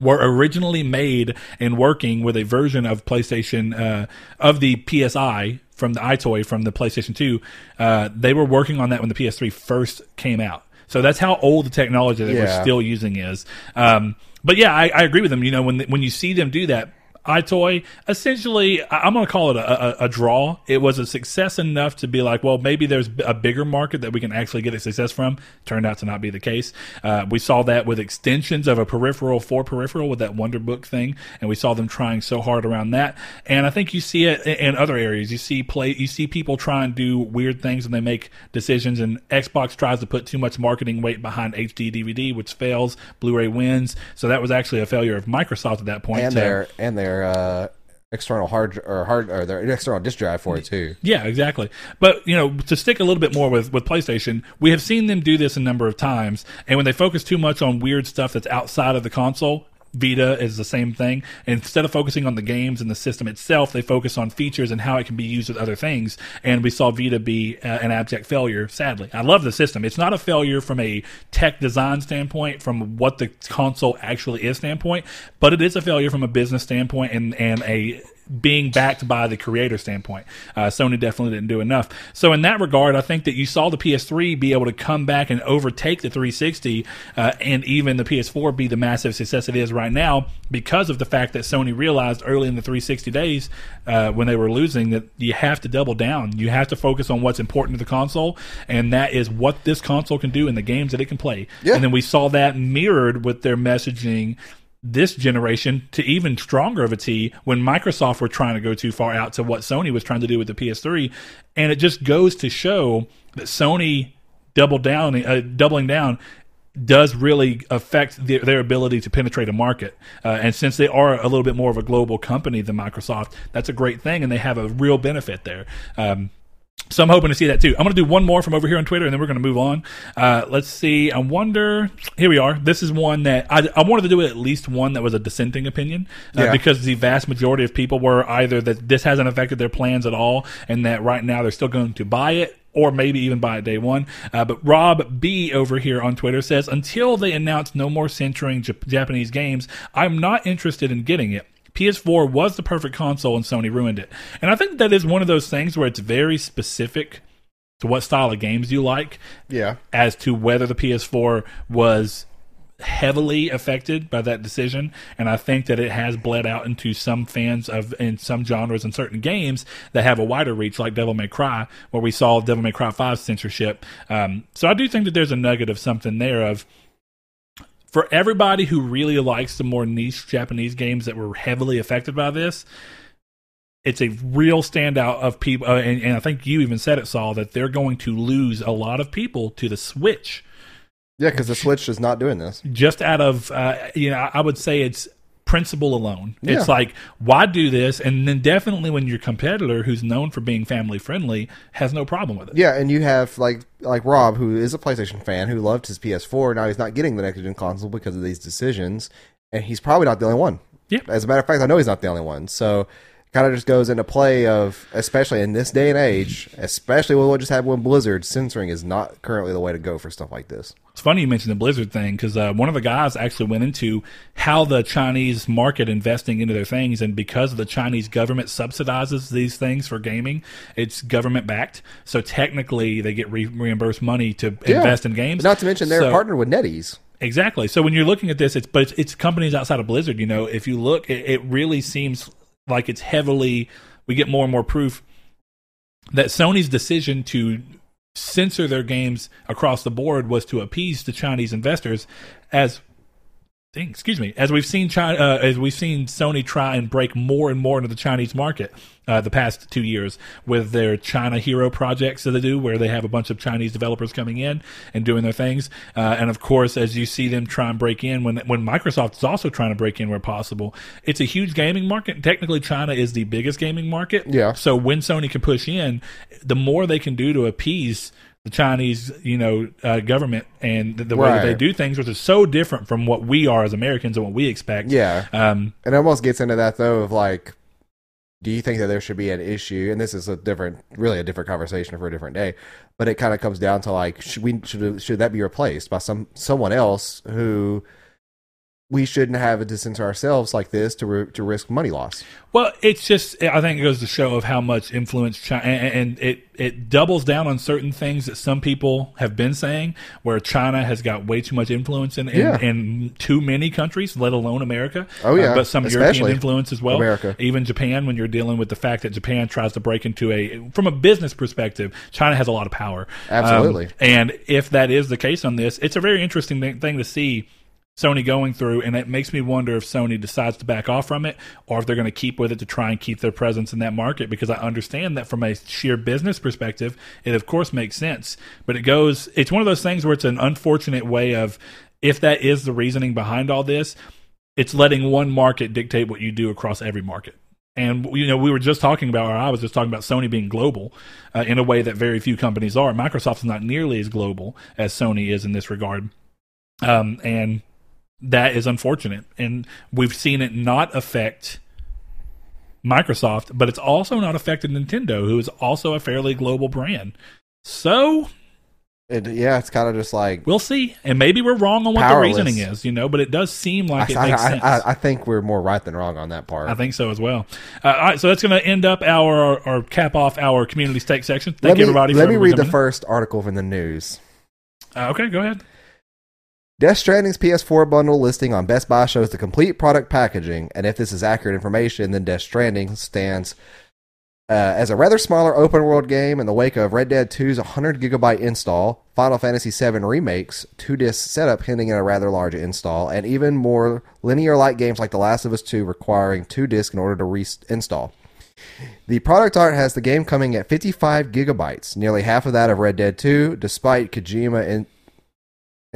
[SPEAKER 1] were originally made and working with a version of PlayStation uh, of the PS Eye from the EyeToy from the PlayStation 2. Uh, they were working on that when the PS3 first came out. So that's how old the technology that we're still using is. Um, but yeah, I, I agree with them. You know, when when you see them do that, EyeToy essentially, I'm going to call it a, a, a draw. It was a success enough to be like, well, maybe there's a bigger market that we can actually get a success from. Turned out to not be the case. Uh, we saw that with extensions of a peripheral for peripheral with that Wonder Book thing, and we saw them trying so hard around that. And I think you see it in- other areas. You see play, you see people try and do weird things when they make decisions, and Xbox tries to put too much marketing weight behind HD DVD, which fails. Blu-ray wins. So that was actually a failure of Microsoft at that point.
[SPEAKER 2] and
[SPEAKER 1] to-
[SPEAKER 2] their and their uh, external hard or hard or their external disk drive for it too.
[SPEAKER 1] Yeah, exactly. But you know, to stick a little bit more with with PlayStation, we have seen them do this a number of times, and when they focus too much on weird stuff that's outside of the console. Vita is the same thing. Instead of focusing on the games and the system itself, they focus on features and how it can be used with other things. And we saw Vita be uh, an abject failure, sadly. I love the system. It's not a failure from a tech design standpoint, from what the console actually is standpoint, but it is a failure from a business standpoint and, and a being backed by the creator standpoint. Uh, Sony definitely didn't do enough. So in that regard, I think that you saw the PS3 be able to come back and overtake the 360, uh, and even the PS4 be the massive success it is right now because of the fact that Sony realized early in the 360 days uh, when they were losing that you have to double down. You have to focus on what's important to the console, and that is what this console can do and the games that it can play.
[SPEAKER 2] Yeah.
[SPEAKER 1] And then we saw that mirrored with their messaging this generation to even stronger of a T when Microsoft were trying to go too far out to what Sony was trying to do with the PS3, and it just goes to show that Sony double down, uh, doubling down. Does really affect their, their ability to penetrate a market, uh, and since they are a little bit more of a global company than Microsoft, that's a great thing, and they have a real benefit there. Um, so I'm hoping to see that too. I'm going to do one more from over here on Twitter, and then we're going to move on. Uh, let's see. I wonder. Here we are. This is one that I, I wanted to do at least one that was a dissenting opinion, uh,
[SPEAKER 2] Yeah.
[SPEAKER 1] because the vast majority of people were either that this hasn't affected their plans at all, and that right now they're still going to buy it. Or maybe even buy it day one. Uh, but Rob B over here on Twitter says, until they announce no more censoring Jap- Japanese games, I'm not interested in getting it. PS4 was the perfect console and Sony ruined it. And I think that is one of those things where it's very specific to what style of games you like
[SPEAKER 2] Yeah,
[SPEAKER 1] as to whether the PS4 was heavily affected by that decision. And I think that it has bled out into some fans of in some genres and certain games that have a wider reach like Devil May Cry where we saw Devil May Cry 5 censorship. Um, so I do think that there's a nugget of something there of for everybody who really likes the more niche Japanese games that were heavily affected by this, it's a real standout of people. Uh, and, and I think you even said it, Saul, that they're going to lose a lot of people to the Switch
[SPEAKER 2] yeah, because the Switch is not doing this.
[SPEAKER 1] just out of, uh, you know, I would say it's principle alone. It's like, why do this? And then definitely when your competitor, who's known for being family friendly, has no problem with it.
[SPEAKER 2] Yeah, and you have like like Rob, who is a PlayStation fan, who loved his PS4. Now he's not getting the next gen console because of these decisions, and he's probably not the only one.
[SPEAKER 1] Yeah.
[SPEAKER 2] As a matter of fact, I know he's not the only one. So kind of just goes into play of, especially in this day and age, especially with what just happened with Blizzard, censoring is not currently the way to go for stuff like this.
[SPEAKER 1] It's funny you mentioned the Blizzard thing because uh, one of the guys actually went into how the Chinese market investing into their things, and because the Chinese government subsidizes these things for gaming, it's government backed. So technically, they get re- reimbursed money to
[SPEAKER 2] Yeah.
[SPEAKER 1] invest in games.
[SPEAKER 2] Not to mention they're
[SPEAKER 1] So-
[SPEAKER 2] partnered with NetEase.
[SPEAKER 1] Exactly. So when you're looking at this, it's but it's, it's companies outside of Blizzard. You know, if you look, it, it really seems like it's heavily. We get more and more proof that Sony's decision to censor their games across the board was to appease the Chinese investors, as dang, excuse me, as we've seen China, uh, as we've seen Sony try and break more and more into the Chinese market uh, the past two years with their China Hero projects that they do, where they have a bunch of Chinese developers coming in and doing their things, uh, and of course, as you see them try and break in when when Microsoft is also trying to break in where possible, it's a huge gaming market. Technically, China is the biggest gaming market.
[SPEAKER 2] Yeah.
[SPEAKER 1] So when Sony can push in, the more they can do to appease the Chinese, you know, uh, government and the, the way that they do things, which is so different from what we are as Americans and what we expect.
[SPEAKER 2] Yeah.
[SPEAKER 1] Um,
[SPEAKER 2] It almost gets into that though of like, do you think that there should be an issue? And this is a different, really a different conversation for a different day. But it kind of comes down to like, should we should should that be replaced by some someone else who we shouldn't have a distance ourselves like this to ri- to risk money loss.
[SPEAKER 1] Well, it's just I think it goes to show of how much influence China and, and it it doubles down on certain things that some people have been saying, where China has got way too much influence in in,
[SPEAKER 2] Yeah.
[SPEAKER 1] in too many countries, let alone America.
[SPEAKER 2] Oh, yeah.
[SPEAKER 1] Uh, but some European influence as well.
[SPEAKER 2] America.
[SPEAKER 1] even Japan. When you're dealing with the fact that Japan tries to break into a from a business perspective, China has a lot of power.
[SPEAKER 2] Absolutely.
[SPEAKER 1] Um, and if that is the case on this, it's a very interesting thing to see Sony going through, and it makes me wonder if Sony decides to back off from it or if they're going to keep with it to try and keep their presence in that market. Because I understand that from a sheer business perspective, it of course makes sense. But it goes, it's one of those things where it's an unfortunate way of, if that is the reasoning behind all this, it's letting one market dictate what you do across every market. And you know, we were just talking about, or I was just talking about Sony being global uh, in a way that very few companies are. Microsoft is not nearly as global as Sony is in this regard, um, and that is unfortunate. And we've seen it not affect Microsoft, but it's also not affected Nintendo, who is also a fairly global brand. So
[SPEAKER 2] It, yeah, it's kind of just like
[SPEAKER 1] we'll see, and maybe we're wrong on what
[SPEAKER 2] Powerless.
[SPEAKER 1] the reasoning is, you know. But it does seem like it
[SPEAKER 2] I,
[SPEAKER 1] makes
[SPEAKER 2] I,
[SPEAKER 1] sense.
[SPEAKER 2] I, I think we're more right than wrong on that part.
[SPEAKER 1] I think so as well. Uh, all right, so that's going to end up our or cap off our community's take section. Thank
[SPEAKER 2] let
[SPEAKER 1] you,
[SPEAKER 2] me,
[SPEAKER 1] everybody.
[SPEAKER 2] Let me read the
[SPEAKER 1] in.
[SPEAKER 2] first article from the news.
[SPEAKER 1] Uh, okay, go ahead.
[SPEAKER 2] Death Stranding's PS4 bundle listing on Best Buy shows the complete product packaging, and if this is accurate information, then Death Stranding stands uh, as a rather smaller open world game in the wake of Red Dead 2's 100 gigabyte install, Final Fantasy VII Remake's two disc setup hinting at a rather large install, and even more linear like games like The Last of Us 2 requiring two discs in order to reinstall. The product art has the game coming at 55 gigabytes, nearly half of that of Red Dead 2, despite Kojima in-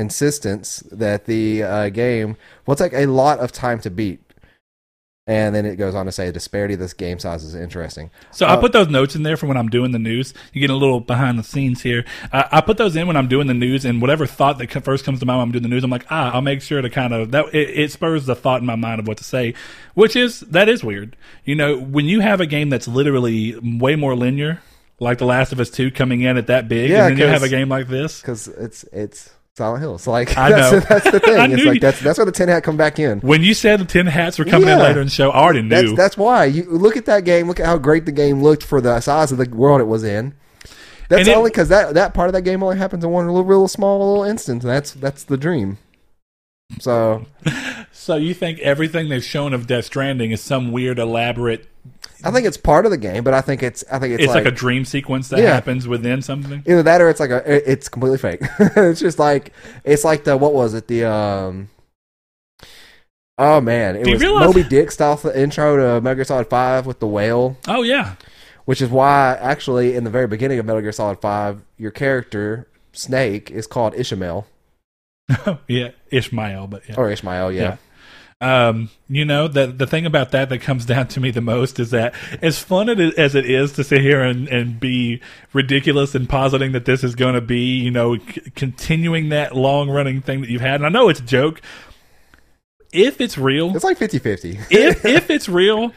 [SPEAKER 2] insistence that the uh, game will take a lot of time to beat. And then it goes on to say the disparity of this game size is interesting.
[SPEAKER 1] So I
[SPEAKER 2] Uh,
[SPEAKER 1] put those notes in there for when I'm doing the news. You get a little behind the scenes here. I, I put those in when I'm doing the news, and whatever thought that first comes to mind when I'm doing the news, I'm like, ah, I'll make sure to kind of that. It, it spurs the thought in my mind of what to say, which is that is weird. You know, when you have a game that's literally way more linear, like The Last of Us Two, coming in at that big,
[SPEAKER 2] Yeah,
[SPEAKER 1] and then you have a game like this.
[SPEAKER 2] Because it's it's Silent Hill. So like <laughs>
[SPEAKER 1] I
[SPEAKER 2] that's,
[SPEAKER 1] know. <laughs>
[SPEAKER 2] that's the <laughs> thing. it's like
[SPEAKER 1] you-
[SPEAKER 2] that's that's where the tin hat come back in.
[SPEAKER 1] When you said the tin hats were coming in later in the show, I already knew.
[SPEAKER 2] That's that's why you look at that game. Look at how great the game looked for the size of the world it was in. That's
[SPEAKER 1] And
[SPEAKER 2] only because that that part of that game only happens in one little, real small little instance. And that's that's the dream. So
[SPEAKER 1] so you think everything they've shown of Death Stranding is some weird, elaborate?
[SPEAKER 2] I think it's part of the game, but I think it's I think it's,
[SPEAKER 1] It's, like,
[SPEAKER 2] like,
[SPEAKER 1] a dream sequence that
[SPEAKER 2] Yeah.
[SPEAKER 1] happens within something.
[SPEAKER 2] either that or it's like a it's completely fake. <laughs> it's just like it's like the what was it the um. Oh man, it
[SPEAKER 1] Do
[SPEAKER 2] was
[SPEAKER 1] realize-
[SPEAKER 2] Moby Dick style intro to Metal Gear Solid Five with the whale.
[SPEAKER 1] Oh yeah,
[SPEAKER 2] Which is why, actually, in the very beginning of Metal Gear Solid 5, your character, Snake, is called Ishmael. <laughs>
[SPEAKER 1] yeah, Ishmael, but yeah.
[SPEAKER 2] Or Ishmael, yeah.
[SPEAKER 1] Um, you know, the the thing about that that comes <laughs> down to me the most is that as fun as it is to sit here and, and be ridiculous and positing that this is going to be, you know, c- continuing that long running thing that you've had. And I know it's a joke. If it's real,
[SPEAKER 2] It's like 50 50.
[SPEAKER 1] if <laughs> if it's real,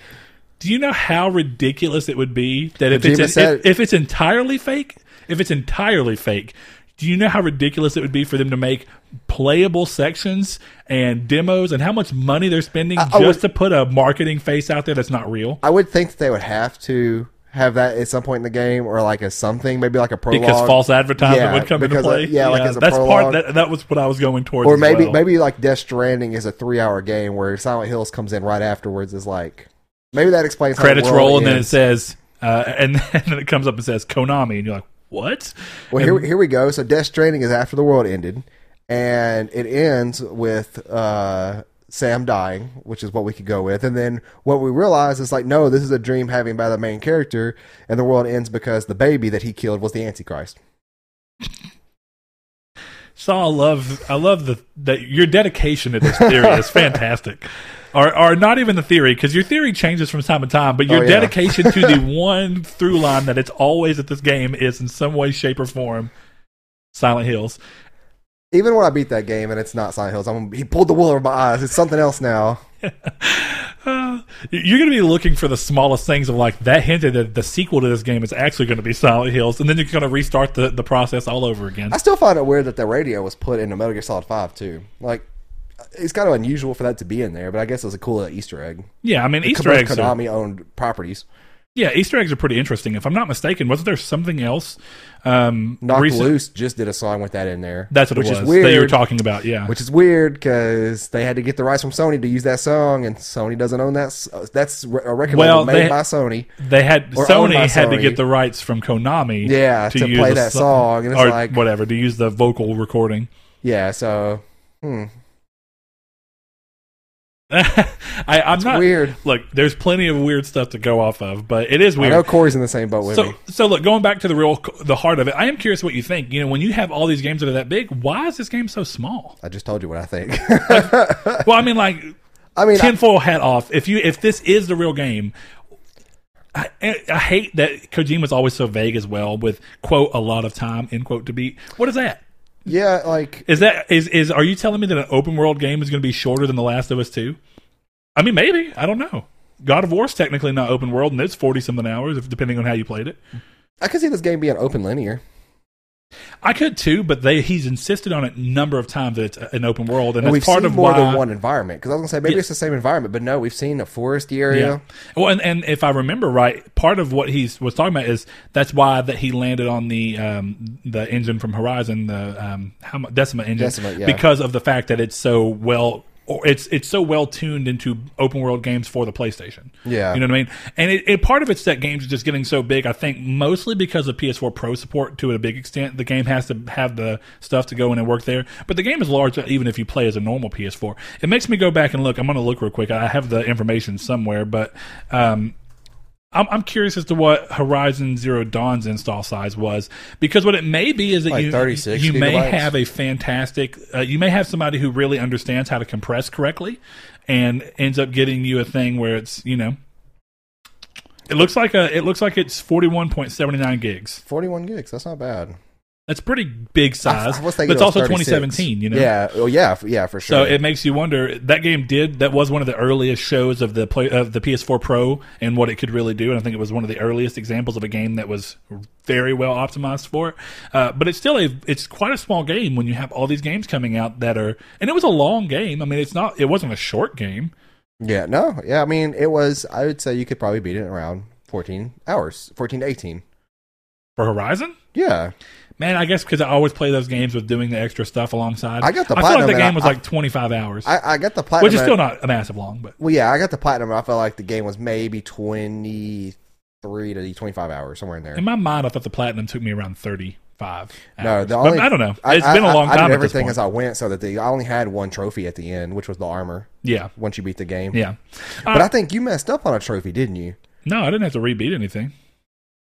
[SPEAKER 1] do you know how ridiculous it would be that if
[SPEAKER 2] Kojima
[SPEAKER 1] it's
[SPEAKER 2] said-
[SPEAKER 1] if, if it's entirely fake, if it's entirely fake, do you know how ridiculous it would be for them to make playable sections and demos and how much money they're spending
[SPEAKER 2] I- I
[SPEAKER 1] just
[SPEAKER 2] would-
[SPEAKER 1] to put a marketing face out there that's not real?
[SPEAKER 2] I would think that they would have to have that at some point in the game or like as something, maybe like a prologue.
[SPEAKER 1] Because false advertising
[SPEAKER 2] Yeah,
[SPEAKER 1] would come into
[SPEAKER 2] because, uh,
[SPEAKER 1] play.
[SPEAKER 2] yeah, like as a
[SPEAKER 1] that's part. That, that was what I was going towards.
[SPEAKER 2] or maybe
[SPEAKER 1] well.
[SPEAKER 2] maybe like Death Stranding is a three hour game where Silent Hills comes in right afterwards is like maybe that explains
[SPEAKER 1] credits roll and then it says, uh, and, <laughs> and then it comes up and says Konami, and you're like, what?
[SPEAKER 2] Well, here, here we go. So Death Stranding is after the world ended, and it ends with uh, Sam dying, which is what we could go with. And then what we realize is like, no, this is a dream having by the main character, and the world ends because the baby that he killed was the Antichrist.
[SPEAKER 1] So I love I love the that your dedication to this theory is <laughs> fantastic. Or, or not even the theory, because your theory changes from time to time, but your
[SPEAKER 2] Oh, yeah.
[SPEAKER 1] dedication to the <laughs> one through line that it's always at this game is in some way, shape, or form Silent Hills.
[SPEAKER 2] Even when I beat that game and it's not Silent Hills, I'm, he pulled the wool over my eyes. It's something else now. <laughs>
[SPEAKER 1] Uh, you're going to be looking for the smallest things of like that hinted that the sequel to this game is actually going to be Silent Hills, and then you're going to restart the, the process all over again.
[SPEAKER 2] I still find it weird that the radio was put into Metal Gear Solid Five too. Like, it's kind of unusual for that to be in there, but I guess it was a cool Easter egg.
[SPEAKER 1] Yeah, I mean Easter eggs. Are,
[SPEAKER 2] Konami owned properties.
[SPEAKER 1] yeah, Easter eggs are pretty interesting. If I'm not mistaken, wasn't there something else? Um,
[SPEAKER 2] Knock
[SPEAKER 1] recent-
[SPEAKER 2] Loose just did a song with that in there.
[SPEAKER 1] That's what
[SPEAKER 2] which
[SPEAKER 1] it was
[SPEAKER 2] is weird.
[SPEAKER 1] that you were talking about. Yeah,
[SPEAKER 2] which is weird because they had to get the rights from Sony to use that song, and Sony doesn't own that. uh, That's a record
[SPEAKER 1] Well,
[SPEAKER 2] made
[SPEAKER 1] they-
[SPEAKER 2] by Sony.
[SPEAKER 1] they had Sony had to get the rights from Konami.
[SPEAKER 2] Yeah, to
[SPEAKER 1] use
[SPEAKER 2] play that
[SPEAKER 1] so-
[SPEAKER 2] song, and it's
[SPEAKER 1] or
[SPEAKER 2] like-
[SPEAKER 1] whatever to use the vocal recording.
[SPEAKER 2] Yeah, so hmm, <laughs>
[SPEAKER 1] I, I'm
[SPEAKER 2] it's
[SPEAKER 1] not
[SPEAKER 2] weird.
[SPEAKER 1] Look, there's plenty of weird stuff to go off of, but it is weird.
[SPEAKER 2] I know Corey's in the same boat with
[SPEAKER 1] So,
[SPEAKER 2] me.
[SPEAKER 1] so look, going back to the real, the heart of it, I am curious what you think. You know, when you have all these games that are that big, why is this game so small?
[SPEAKER 2] I just told you what I think.
[SPEAKER 1] Well, I mean, like <laughs>
[SPEAKER 2] I mean,
[SPEAKER 1] tinfoil hat off. If you, if this is the real game, I, I hate that Kojima's always so vague as well with quote a lot of time end quote to beat. What is that?
[SPEAKER 2] Yeah, like
[SPEAKER 1] Is that is is are you telling me that an open world game is going to be shorter than The Last of Us Two? I mean, maybe I don't know. God of War's technically not open world, and it's forty something hours, if depending on how you played it.
[SPEAKER 2] I could see this game being open linear.
[SPEAKER 1] I could too, but they he's insisted on it a number of times that it's an open world, and,
[SPEAKER 2] And
[SPEAKER 1] that's
[SPEAKER 2] we've
[SPEAKER 1] part
[SPEAKER 2] seen
[SPEAKER 1] of
[SPEAKER 2] more
[SPEAKER 1] why.
[SPEAKER 2] than one environment. Because I was gonna say maybe
[SPEAKER 1] Yeah.
[SPEAKER 2] it's the same environment, but no, we've seen a foresty
[SPEAKER 1] Yeah.
[SPEAKER 2] area.
[SPEAKER 1] Well, and, and if I remember right, part of what he was talking about is that's why that he landed on the um, the engine from Horizon, the um, how Decima engine,
[SPEAKER 2] Decima, yeah.
[SPEAKER 1] because of the fact that it's so well. Or it's it's so well tuned into open world games for the PlayStation.
[SPEAKER 2] Yeah.
[SPEAKER 1] you know what I mean. And it, it part of it's that games are just getting so big. I think mostly because of PS4 Pro support to a big extent. The game has to have the stuff to go in and work there. But the game is large, even if you play as a normal PS4. It makes me go back and look. I'm going to look real quick. I have the information somewhere, but um, I'm, I'm curious as to what Horizon Zero Dawn's install size was because what it may be is that
[SPEAKER 2] Like
[SPEAKER 1] you
[SPEAKER 2] 36
[SPEAKER 1] you may have a fantastic uh, you may have somebody who really understands how to compress correctly and ends up getting you a thing where it's you know it looks like a it looks like it's 41.79 gigs.
[SPEAKER 2] Forty-one gigs. That's not bad.
[SPEAKER 1] That's pretty big size,
[SPEAKER 2] I
[SPEAKER 1] but
[SPEAKER 2] was thinking
[SPEAKER 1] it's
[SPEAKER 2] it
[SPEAKER 1] also
[SPEAKER 2] 36.
[SPEAKER 1] 2017. You know,
[SPEAKER 2] Yeah. Oh yeah. Yeah. For sure.
[SPEAKER 1] So it makes you wonder. That game did. That was one of the earliest shows of the play of the PS4 Pro and what it could really do. And I think it was one of the earliest examples of a game that was very well optimized for it. Uh, but it's still a. It's quite a small game when you have all these games coming out that are. And it was a long game. I mean, it's not. It wasn't a short game.
[SPEAKER 2] yeah. No. Yeah. I mean, it was. I would say you could probably beat it in around fourteen hours. Fourteen to eighteen.
[SPEAKER 1] For Horizon,
[SPEAKER 2] Yeah.
[SPEAKER 1] Man, I guess because I always play those games with doing the extra stuff alongside.
[SPEAKER 2] I got the
[SPEAKER 1] I feel like the game
[SPEAKER 2] I-
[SPEAKER 1] was like 25 hours,
[SPEAKER 2] I, I got the platinum.
[SPEAKER 1] which is still not a massive long, but
[SPEAKER 2] Well, yeah, I got the platinum. I felt like the game was maybe twenty three to twenty-five hours, somewhere in there.
[SPEAKER 1] in my mind, I thought the platinum took me around 35.
[SPEAKER 2] No,
[SPEAKER 1] hours.
[SPEAKER 2] the
[SPEAKER 1] But I don't know.
[SPEAKER 2] I-
[SPEAKER 1] It's
[SPEAKER 2] I-
[SPEAKER 1] been a long
[SPEAKER 2] I,
[SPEAKER 1] time.
[SPEAKER 2] did
[SPEAKER 1] at this
[SPEAKER 2] everything as I went, so that the I only had one trophy at the end, which was the armor.
[SPEAKER 1] Yeah,
[SPEAKER 2] Once you beat the game,
[SPEAKER 1] yeah.
[SPEAKER 2] But
[SPEAKER 1] Uh,
[SPEAKER 2] I think you messed up on a trophy, didn't you?
[SPEAKER 1] no, I didn't have to rebeat anything.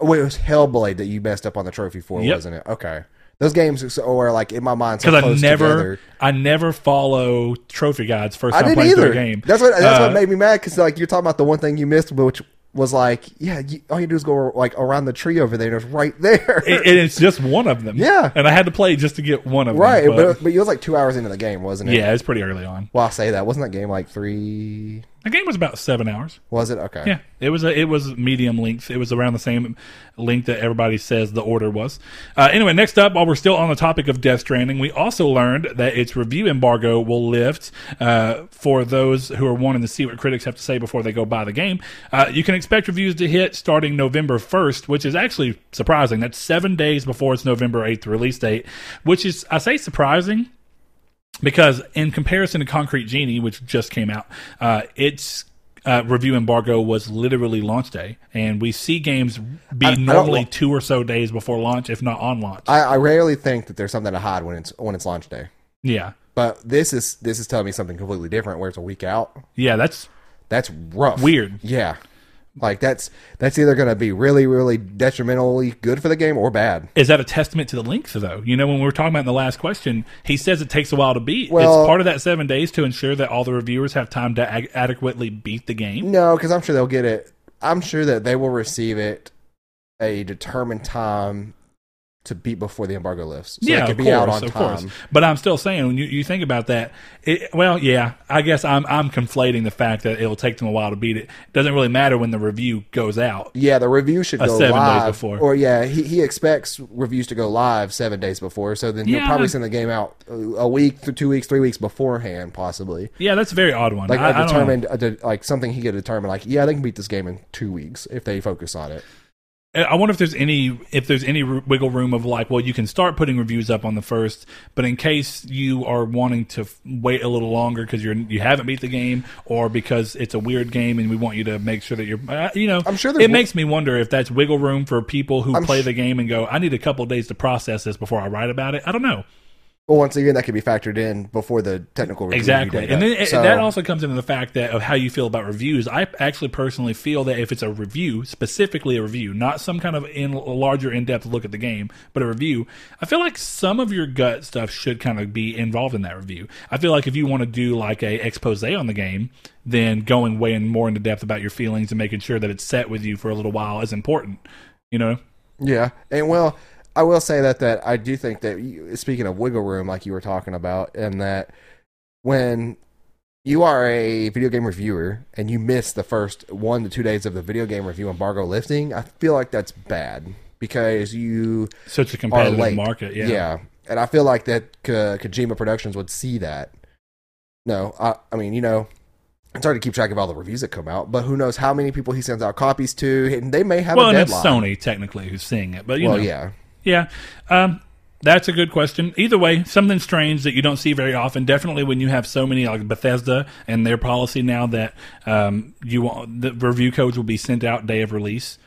[SPEAKER 2] Oh, it was Hellblade that you messed up on the trophy for,
[SPEAKER 1] Yep.
[SPEAKER 2] wasn't it? Okay. Those games are like in my mind so
[SPEAKER 1] Because I never,
[SPEAKER 2] together.
[SPEAKER 1] I never follow trophy guides first
[SPEAKER 2] I didn't
[SPEAKER 1] playing
[SPEAKER 2] either.
[SPEAKER 1] a game.
[SPEAKER 2] That's what that's
[SPEAKER 1] Uh,
[SPEAKER 2] what made me mad because like you're talking about the one thing you missed, which was like, yeah, you, all you do is go like around the tree over there, and it's right <laughs> there.
[SPEAKER 1] And it's just one of them.
[SPEAKER 2] Yeah.
[SPEAKER 1] and I had to play just to get one of
[SPEAKER 2] right,
[SPEAKER 1] them.
[SPEAKER 2] but, but, it was like two hours into the game, wasn't it?
[SPEAKER 1] yeah, it's pretty early on.
[SPEAKER 2] Well, I say that wasn't that game like three?
[SPEAKER 1] The game was about seven hours.
[SPEAKER 2] Was it okay?
[SPEAKER 1] Yeah, it was a, it was medium length. It was around the same length that everybody says the order was. Uh, anyway, next up, while we're still on the topic of Death Stranding, we also learned that its review embargo will lift uh, for those who are wanting to see what critics have to say before they go buy the game. Uh, you can expect reviews to hit starting November first, which is actually surprising. That's seven days before its November eighth release date, which is I say surprising because in comparison to Concrete Genie, which just came out, uh, its uh, review embargo was literally launch day, and we see games be
[SPEAKER 2] I- I
[SPEAKER 1] normally
[SPEAKER 2] wa-
[SPEAKER 1] two or so days before launch, if not on launch.
[SPEAKER 2] I, I rarely think that there's something to hide when it's when it's launch day.
[SPEAKER 1] yeah,
[SPEAKER 2] But this is this is telling me something completely different, where it's a week out.
[SPEAKER 1] yeah, that's
[SPEAKER 2] That's rough.
[SPEAKER 1] Weird.
[SPEAKER 2] Yeah. Like that's that's either going to be really really detrimentally good for the game or bad.
[SPEAKER 1] is that a testament to the length though? You know, when we were talking about in the last question, he says it takes a while to beat.
[SPEAKER 2] Well-
[SPEAKER 1] it's part of that seven days to ensure that all the reviewers have time to adequately beat the game.
[SPEAKER 2] No, because I'm sure they'll get it. I'm sure that they will receive it a determined time to beat before the embargo lifts. So
[SPEAKER 1] yeah, of
[SPEAKER 2] could be
[SPEAKER 1] course,
[SPEAKER 2] out on
[SPEAKER 1] of
[SPEAKER 2] time.
[SPEAKER 1] course. But I'm still saying when you, you think about that, it, well, yeah, I guess I'm I'm conflating the fact that it'll take them a while to beat it. It doesn't really matter when the review goes out.
[SPEAKER 2] Yeah, the review should go
[SPEAKER 1] seven days
[SPEAKER 2] live
[SPEAKER 1] before.
[SPEAKER 2] Or yeah, he, he expects reviews to go live seven days before. So then
[SPEAKER 1] you'll
[SPEAKER 2] probably send the game out a week, two weeks, three weeks beforehand, possibly.
[SPEAKER 1] Yeah, that's a very odd one.
[SPEAKER 2] Like
[SPEAKER 1] I, I
[SPEAKER 2] a
[SPEAKER 1] don't know.
[SPEAKER 2] determined, like something he could determine. Like yeah, they can beat this game in two weeks if they focus on it.
[SPEAKER 1] I wonder if there's any if there's any wiggle room of like, well, you can start putting reviews up on the first, but in case you are wanting to wait a little longer because you're you haven't beat the game, or because it's a weird game and we want you to make sure that you're, uh, you know,
[SPEAKER 2] I'm sure
[SPEAKER 1] it
[SPEAKER 2] wi-
[SPEAKER 1] makes me wonder if that's wiggle room for people who
[SPEAKER 2] I'm
[SPEAKER 1] play
[SPEAKER 2] sh-
[SPEAKER 1] the game and go, I need a couple days to process this before I write about it. I don't know.
[SPEAKER 2] Well, once again, that could be factored in before the technical review
[SPEAKER 1] Exactly, and then it,
[SPEAKER 2] So-
[SPEAKER 1] that also comes into the fact that of how you feel about reviews. I actually personally feel that if it's a review, specifically a review, not some kind of in larger in depth look at the game, but a review, I feel like some of your gut stuff should kind of be involved in that review. I feel like if you want to do like a expose on the game, then going way in more into depth about your feelings and making sure that it's set with you for a little while is important. You know,
[SPEAKER 2] Yeah, and well, I will say that that I do think that you, speaking of wiggle room, like you were talking about, and that when you are a video game reviewer and you miss the first one to two days of the video game review embargo lifting, I feel like that's bad because you
[SPEAKER 1] such a competitive market. Yeah.
[SPEAKER 2] yeah, and I feel like that Ko- Kojima Productions would see that. No, I, I mean, you know. It's hard to keep track of all the reviews that come out, but who knows how many people he sends out copies to, and they may have
[SPEAKER 1] Well,
[SPEAKER 2] a
[SPEAKER 1] and it's
[SPEAKER 2] deadline.
[SPEAKER 1] Sony technically who's seeing it, but you
[SPEAKER 2] well,
[SPEAKER 1] know,
[SPEAKER 2] yeah,
[SPEAKER 1] Yeah. Um, that's a good question. Either way, something strange that you don't see very often. Definitely when you have so many like Bethesda and their policy now that um, you want the review codes will be sent out day of release.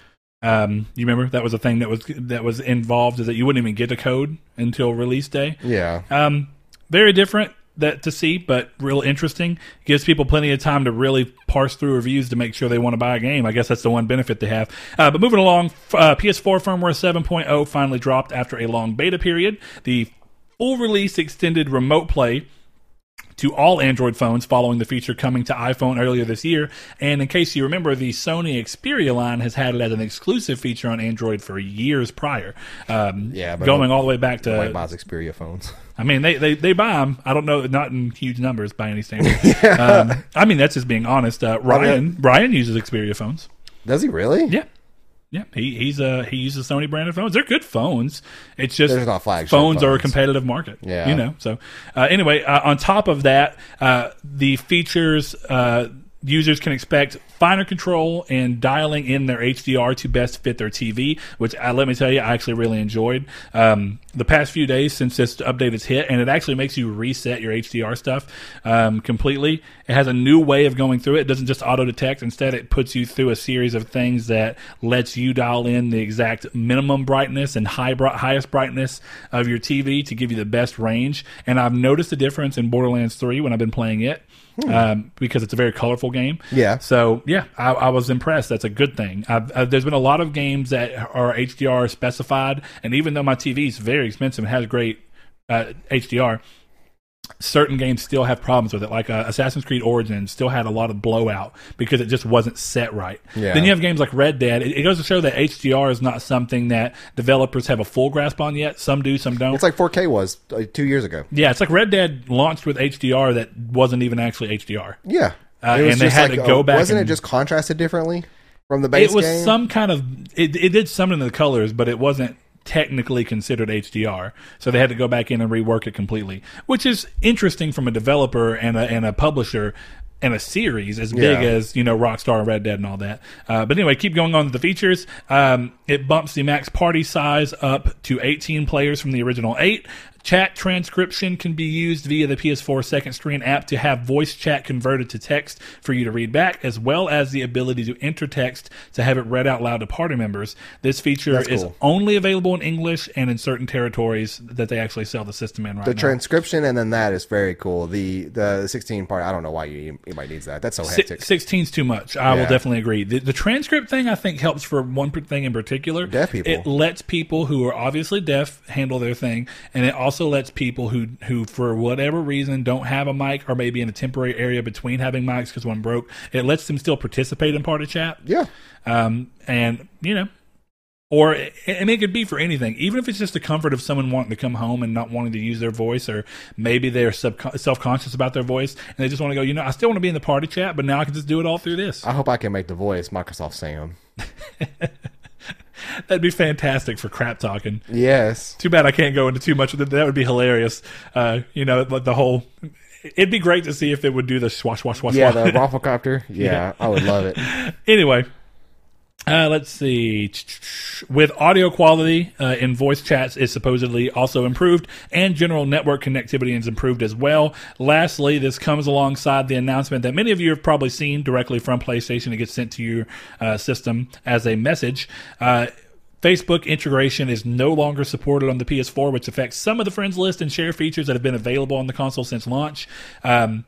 [SPEAKER 1] Um, you remember that was a thing that was that was involved is that you wouldn't even get a code until release day.
[SPEAKER 2] yeah.
[SPEAKER 1] Um, very different that to see, but real interesting. Gives people plenty of time to really parse through reviews to make sure they want to buy a game. I guess that's the one benefit they have. Uh, but moving along, uh, PS4 firmware 7.0 finally dropped after a long beta period. The full release extended remote play to all Android phones following the feature coming to iPhone earlier this year. And in case you remember, the Sony Xperia line has had it as an exclusive feature on Android for years prior. Um,
[SPEAKER 2] Yeah,
[SPEAKER 1] going all the way back to
[SPEAKER 2] Like Miles Xperia phones.
[SPEAKER 1] I mean, they, they, they buy them. I don't know, not in huge numbers by any standard. <laughs> um, I mean, that's just being honest. Uh, Ryan Ryan uses Xperia phones.
[SPEAKER 2] Does he really?
[SPEAKER 1] Yeah, yeah. He he's a he uses Sony branded phones. They're good phones. It's just
[SPEAKER 2] They're not flagship
[SPEAKER 1] phones, are a competitive market.
[SPEAKER 2] Yeah.
[SPEAKER 1] you know. So uh, anyway, uh, on top of that, uh, the features. Users can expect finer control and dialing in their HDR to best fit their TV, which uh, let me tell you, I actually really enjoyed. Um, the past few days since this update has hit, and it actually makes you reset your HDR stuff um, completely. It has a new way of going through it. It doesn't just auto detect. Instead, it puts you through a series of things that lets you dial in the exact minimum brightness and high bri- highest brightness of your TV to give you the best range. And I've noticed a difference in Borderlands 3 when I've been playing it. Um, because it's a very colorful game.
[SPEAKER 2] Yeah.
[SPEAKER 1] So yeah, I, I was impressed. That's a good thing. I've, i there's been a lot of games that are HDR specified, and even though my TV is very expensive and has great uh, HDR, certain games still have problems with it. Like uh, Assassin's Creed Origins still had a lot of blowout because it just wasn't set right.
[SPEAKER 2] Yeah.
[SPEAKER 1] Then you have games like Red Dead. It, it goes to show that HDR is not something that developers have a full grasp on yet. Some do, some don't.
[SPEAKER 2] It's like 4K was uh, two years ago.
[SPEAKER 1] yeah, it's like Red Dead launched with HDR that wasn't even actually HDR.
[SPEAKER 2] Yeah.
[SPEAKER 1] Uh, and they had to go back
[SPEAKER 2] Wasn't
[SPEAKER 1] and-
[SPEAKER 2] it just contrasted differently from the base
[SPEAKER 1] it was
[SPEAKER 2] game?
[SPEAKER 1] some kind of it, it did something to the colors but it wasn't technically considered hdr so they had to go back in and rework it completely which is interesting from a developer and a, and a publisher and a series as big
[SPEAKER 2] Yeah.
[SPEAKER 1] as you know rockstar and red dead and all that. Uh, but anyway keep going on to the features. Um, it bumps the max party size up to 18 players from the original 8 Chat transcription can be used via the PS4 second screen app to have voice chat converted to text for you to read back, as well as the ability to enter text to have it read out loud to party members. This feature is only available in English and in certain territories that they actually sell the system in right
[SPEAKER 2] the
[SPEAKER 1] now.
[SPEAKER 2] transcription and then that is very cool. The the 16 part, I don't know why you anybody needs that. That's so hectic.
[SPEAKER 1] 16's too much. I will definitely agree. The, the transcript thing, I think, helps for one thing in particular.
[SPEAKER 2] Deaf people.
[SPEAKER 1] It lets people who are obviously deaf handle their thing, and it also lets people who, who for whatever reason, don't have a mic or maybe in a temporary area between having mics because one broke, it lets them still participate in part of chat.
[SPEAKER 2] Yeah.
[SPEAKER 1] Um, and, you know, Or mean, it could be for anything, even if it's just the comfort of someone wanting to come home and not wanting to use their voice, or maybe they're sub- self conscious about their voice and they just want to go. You know, I still want to be in the party chat, but now I can just do it all through this.
[SPEAKER 2] I hope I can make the voice Microsoft Sam. <laughs> <laughs>
[SPEAKER 1] That'd be fantastic for crap talking.
[SPEAKER 2] Yes.
[SPEAKER 1] Too bad I can't go into too much of it. That would be hilarious. Uh, you know, the whole. It'd be great to see if it would do the swash, swash, swash.
[SPEAKER 2] Yeah,
[SPEAKER 1] swash.
[SPEAKER 2] the ROFLcopter. <laughs> Yeah, I would love it.
[SPEAKER 1] anyway, uh, let's see. With audio quality uh, in voice chats is supposedly also improved, and general network connectivity is improved as well. Lastly, this comes alongside the announcement that many of you have probably seen directly from PlayStation. It gets sent to your uh, system as a message. Uh, Facebook integration is no longer supported on the PS4, which affects some of the friends list and share features that have been available on the console since launch. Um,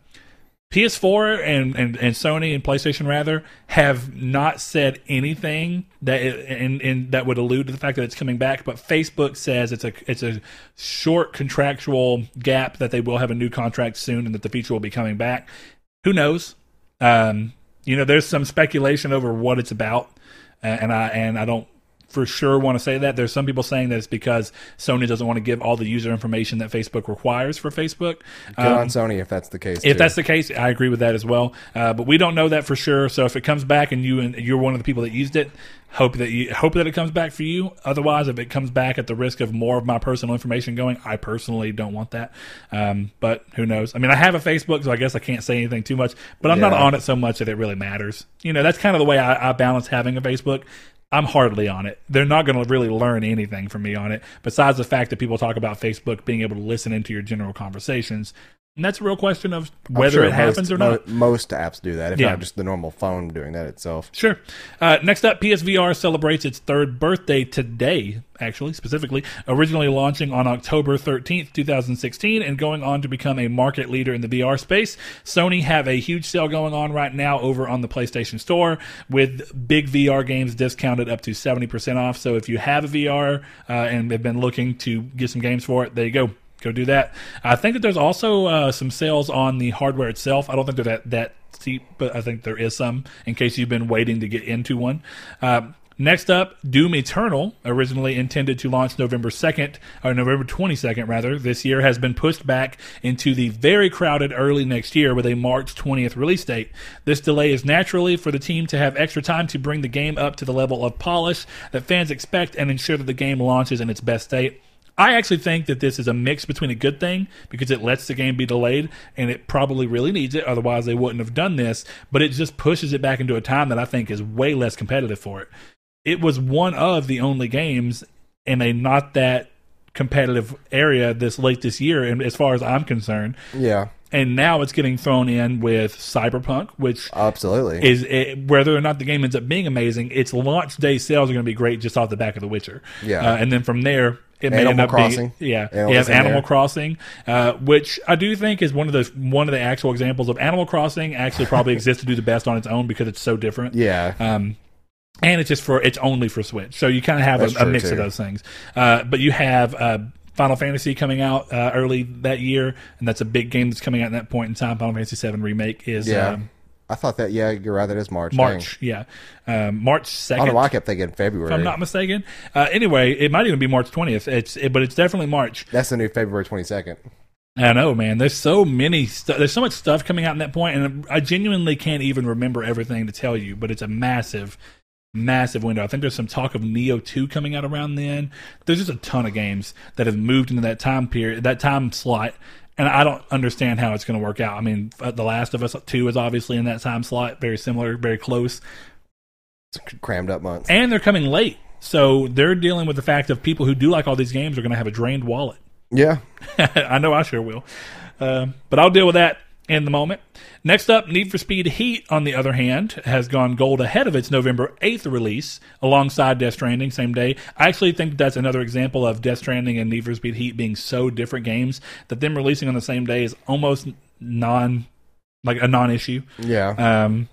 [SPEAKER 1] PS4 and, and, and Sony and PlayStation rather have not said anything that and, and that would allude to the fact that it's coming back. But Facebook says it's a it's a short contractual gap that they will have a new contract soon and that the feature will be coming back. Who knows? Um, you know, there's some speculation over what it's about, uh, and I and I don't for sure want to say that. There's some people saying that it's because Sony doesn't want to give all the user information that Facebook requires for Facebook.
[SPEAKER 2] Good
[SPEAKER 1] Um,
[SPEAKER 2] on Sony if that's the case.
[SPEAKER 1] if
[SPEAKER 2] too.
[SPEAKER 1] that's the case, I agree with that as well. Uh, but we don't know that for sure. So if it comes back and you and you're one of the people that used it, hope that you hope that it comes back for you. Otherwise, if it comes back at the risk of more of my personal information going, I personally don't want that. Um, but who knows? I mean, I have a Facebook, so I guess I can't say anything too much. But I'm not on it so much that it really matters. You know, that's kind of the way I, I balance having a Facebook. I'm hardly on it. They're not going to really learn anything from me on it, besides the fact that people talk about Facebook being able to listen into your general conversations. And that's a real question of whether
[SPEAKER 2] sure
[SPEAKER 1] it happens or not.
[SPEAKER 2] most apps do that, if
[SPEAKER 1] Yeah.
[SPEAKER 2] not just the normal phone doing that itself.
[SPEAKER 1] Sure. Uh, next up, PSVR celebrates its third birthday today, actually, specifically. Originally launching on October 13th, 2016, and going on to become a market leader in the VR space. Sony have a huge sale going on right now over on the PlayStation Store with big VR games discounted up to 70% off. So if you have a VR uh, and have been looking to get some games for it, there you go. Go do that. I think that there's also uh, some sales on the hardware itself. I don't think they're that that steep, but I think there is some in case you've been waiting to get into one. Um, next up, Doom Eternal, originally intended to launch November 2nd, or November 22nd, rather, this year has been pushed back into the very crowded early next year with a March 20th release date. This delay is naturally for the team to have extra time to bring the game up to the level of polish that fans expect and ensure that the game launches in its best state. I actually think that this is a mix between a good thing because it lets the game be delayed and it probably really needs it. Otherwise, they wouldn't have done this. But it just pushes it back into a time that I think is way less competitive for it. It was one of the only games in a not that competitive area this late this year, and as far as I'm concerned.
[SPEAKER 2] Yeah,
[SPEAKER 1] And now it's getting thrown in with Cyberpunk, which
[SPEAKER 2] absolutely.
[SPEAKER 1] is it, whether or not the game ends up being amazing, its launch day sales are going to be great just off the back of The Witcher.
[SPEAKER 2] Yeah.
[SPEAKER 1] uh, and then from there. It may
[SPEAKER 2] Animal
[SPEAKER 1] end up
[SPEAKER 2] Crossing.
[SPEAKER 1] being yeah.
[SPEAKER 2] Animal
[SPEAKER 1] you have Animal
[SPEAKER 2] there.
[SPEAKER 1] Crossing, uh, which I do think is one of the one of the actual examples of Animal Crossing actually probably <laughs> exists to do the best on its own because it's so different.
[SPEAKER 2] yeah,
[SPEAKER 1] Um, and it's just for it's only for Switch, so you kind of have
[SPEAKER 2] That's
[SPEAKER 1] a, a mix of those things. Uh, but you have uh, Final Fantasy coming out uh, early that year, and that's a big game that's coming out at that point in time. Final Fantasy VII remake is
[SPEAKER 2] yeah.
[SPEAKER 1] um,
[SPEAKER 2] I thought that. Yeah, you're right. That is March. Dang.
[SPEAKER 1] March, yeah, um, March
[SPEAKER 2] I
[SPEAKER 1] second.
[SPEAKER 2] don't know I kept thinking February.
[SPEAKER 1] if I'm not mistaken. Uh, anyway, it might even be March 20th. It's it, but it's definitely March.
[SPEAKER 2] That's the new February 22nd.
[SPEAKER 1] I know, man. There's so many. Stu- there's so much stuff coming out in that point, and I genuinely can't even remember everything to tell you. But it's a massive, massive window. I think there's some talk of Nioh 2 coming out around then. There's just a ton of games that have moved into that time period, that time slot. And I don't understand how it's going to work out. I mean, uh, The Last of Us 2 is obviously in that time slot, very similar, very close.
[SPEAKER 2] It's crammed up months.
[SPEAKER 1] And they're coming late. So they're dealing with the fact of people who do like all these games are going to have a drained wallet.
[SPEAKER 2] Yeah, <laughs>
[SPEAKER 1] I know I sure will. Um, but I'll deal with that in the moment. Next up, Need for Speed Heat, on the other hand, has gone gold ahead of its November 8th release alongside Death Stranding, same day. I actually think that's another example of Death Stranding and Need for Speed Heat being so different games that them releasing on the same day is almost non, like a non issue.
[SPEAKER 2] yeah.
[SPEAKER 1] Um,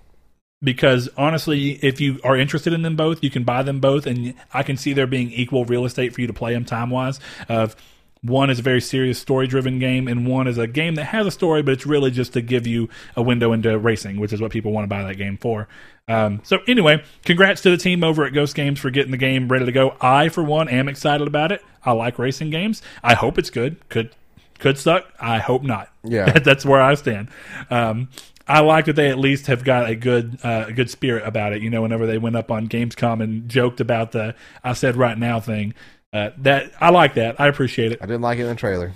[SPEAKER 1] because honestly, if you are interested in them both, you can buy them both, and I can see there being equal real estate for you to play them time wise. Of One is a very serious story driven game, and one is a game that has a story, but it's really just to give you a window into racing, which is what people want to buy that game for. Um, so, anyway, congrats to the team over at Ghost Games for getting the game ready to go. I, for one, am excited about it. I like racing games. I hope it's good. Could could suck. I hope not.
[SPEAKER 2] Yeah. <laughs>
[SPEAKER 1] that's where I stand. Um, I like that they at least have got a good uh, a good spirit about it. You know, whenever they went up on Gamescom and joked about the "I said right now" thing, uh, that I like that. I appreciate it.
[SPEAKER 2] I didn't like it in the trailer.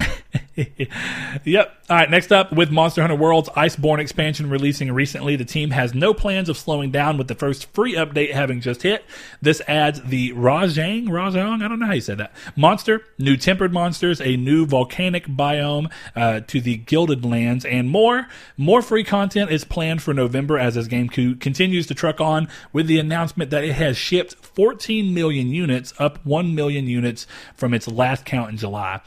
[SPEAKER 2] <laughs>
[SPEAKER 1] yep. All right. Next up, with Monster Hunter World's Iceborne expansion releasing recently, the team has no plans of slowing down with the first free update having just hit. This adds the Rajang, Rajang, I don't know how you said that, monster, new tempered monsters, a new volcanic biome uh, to the Gilded Lands, and more. More free content is planned for November as this game co- continues to truck on with the announcement that it has shipped 14 million units, up 1 million units from its last count in July.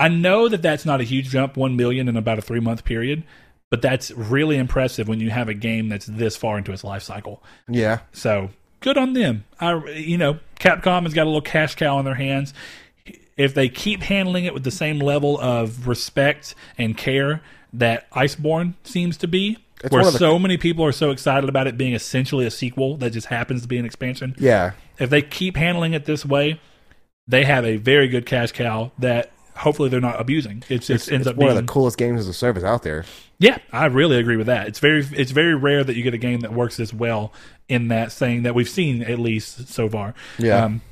[SPEAKER 1] I know that that's not a huge jump, 1 million in about a three month period, but that's really impressive when you have a game that's this far into its life cycle.
[SPEAKER 2] Yeah.
[SPEAKER 1] So good on them. I, you know, Capcom has got a little cash cow in their hands. If they keep handling it with the same level of respect and care that Iceborne seems to be,
[SPEAKER 2] It's
[SPEAKER 1] where
[SPEAKER 2] the-
[SPEAKER 1] so many people are so excited about it being essentially a sequel that just happens to be an expansion.
[SPEAKER 2] Yeah.
[SPEAKER 1] If they keep handling it this way, they have a very good cash cow that hopefully they're not abusing. It's, It just ends
[SPEAKER 2] It's
[SPEAKER 1] up
[SPEAKER 2] one
[SPEAKER 1] being
[SPEAKER 2] of the coolest games as a service out there.
[SPEAKER 1] yeah, I really agree with that. It's very it's very rare that you get a game that works as well in that thing that we've seen at least so far.
[SPEAKER 2] Yeah.
[SPEAKER 1] Um,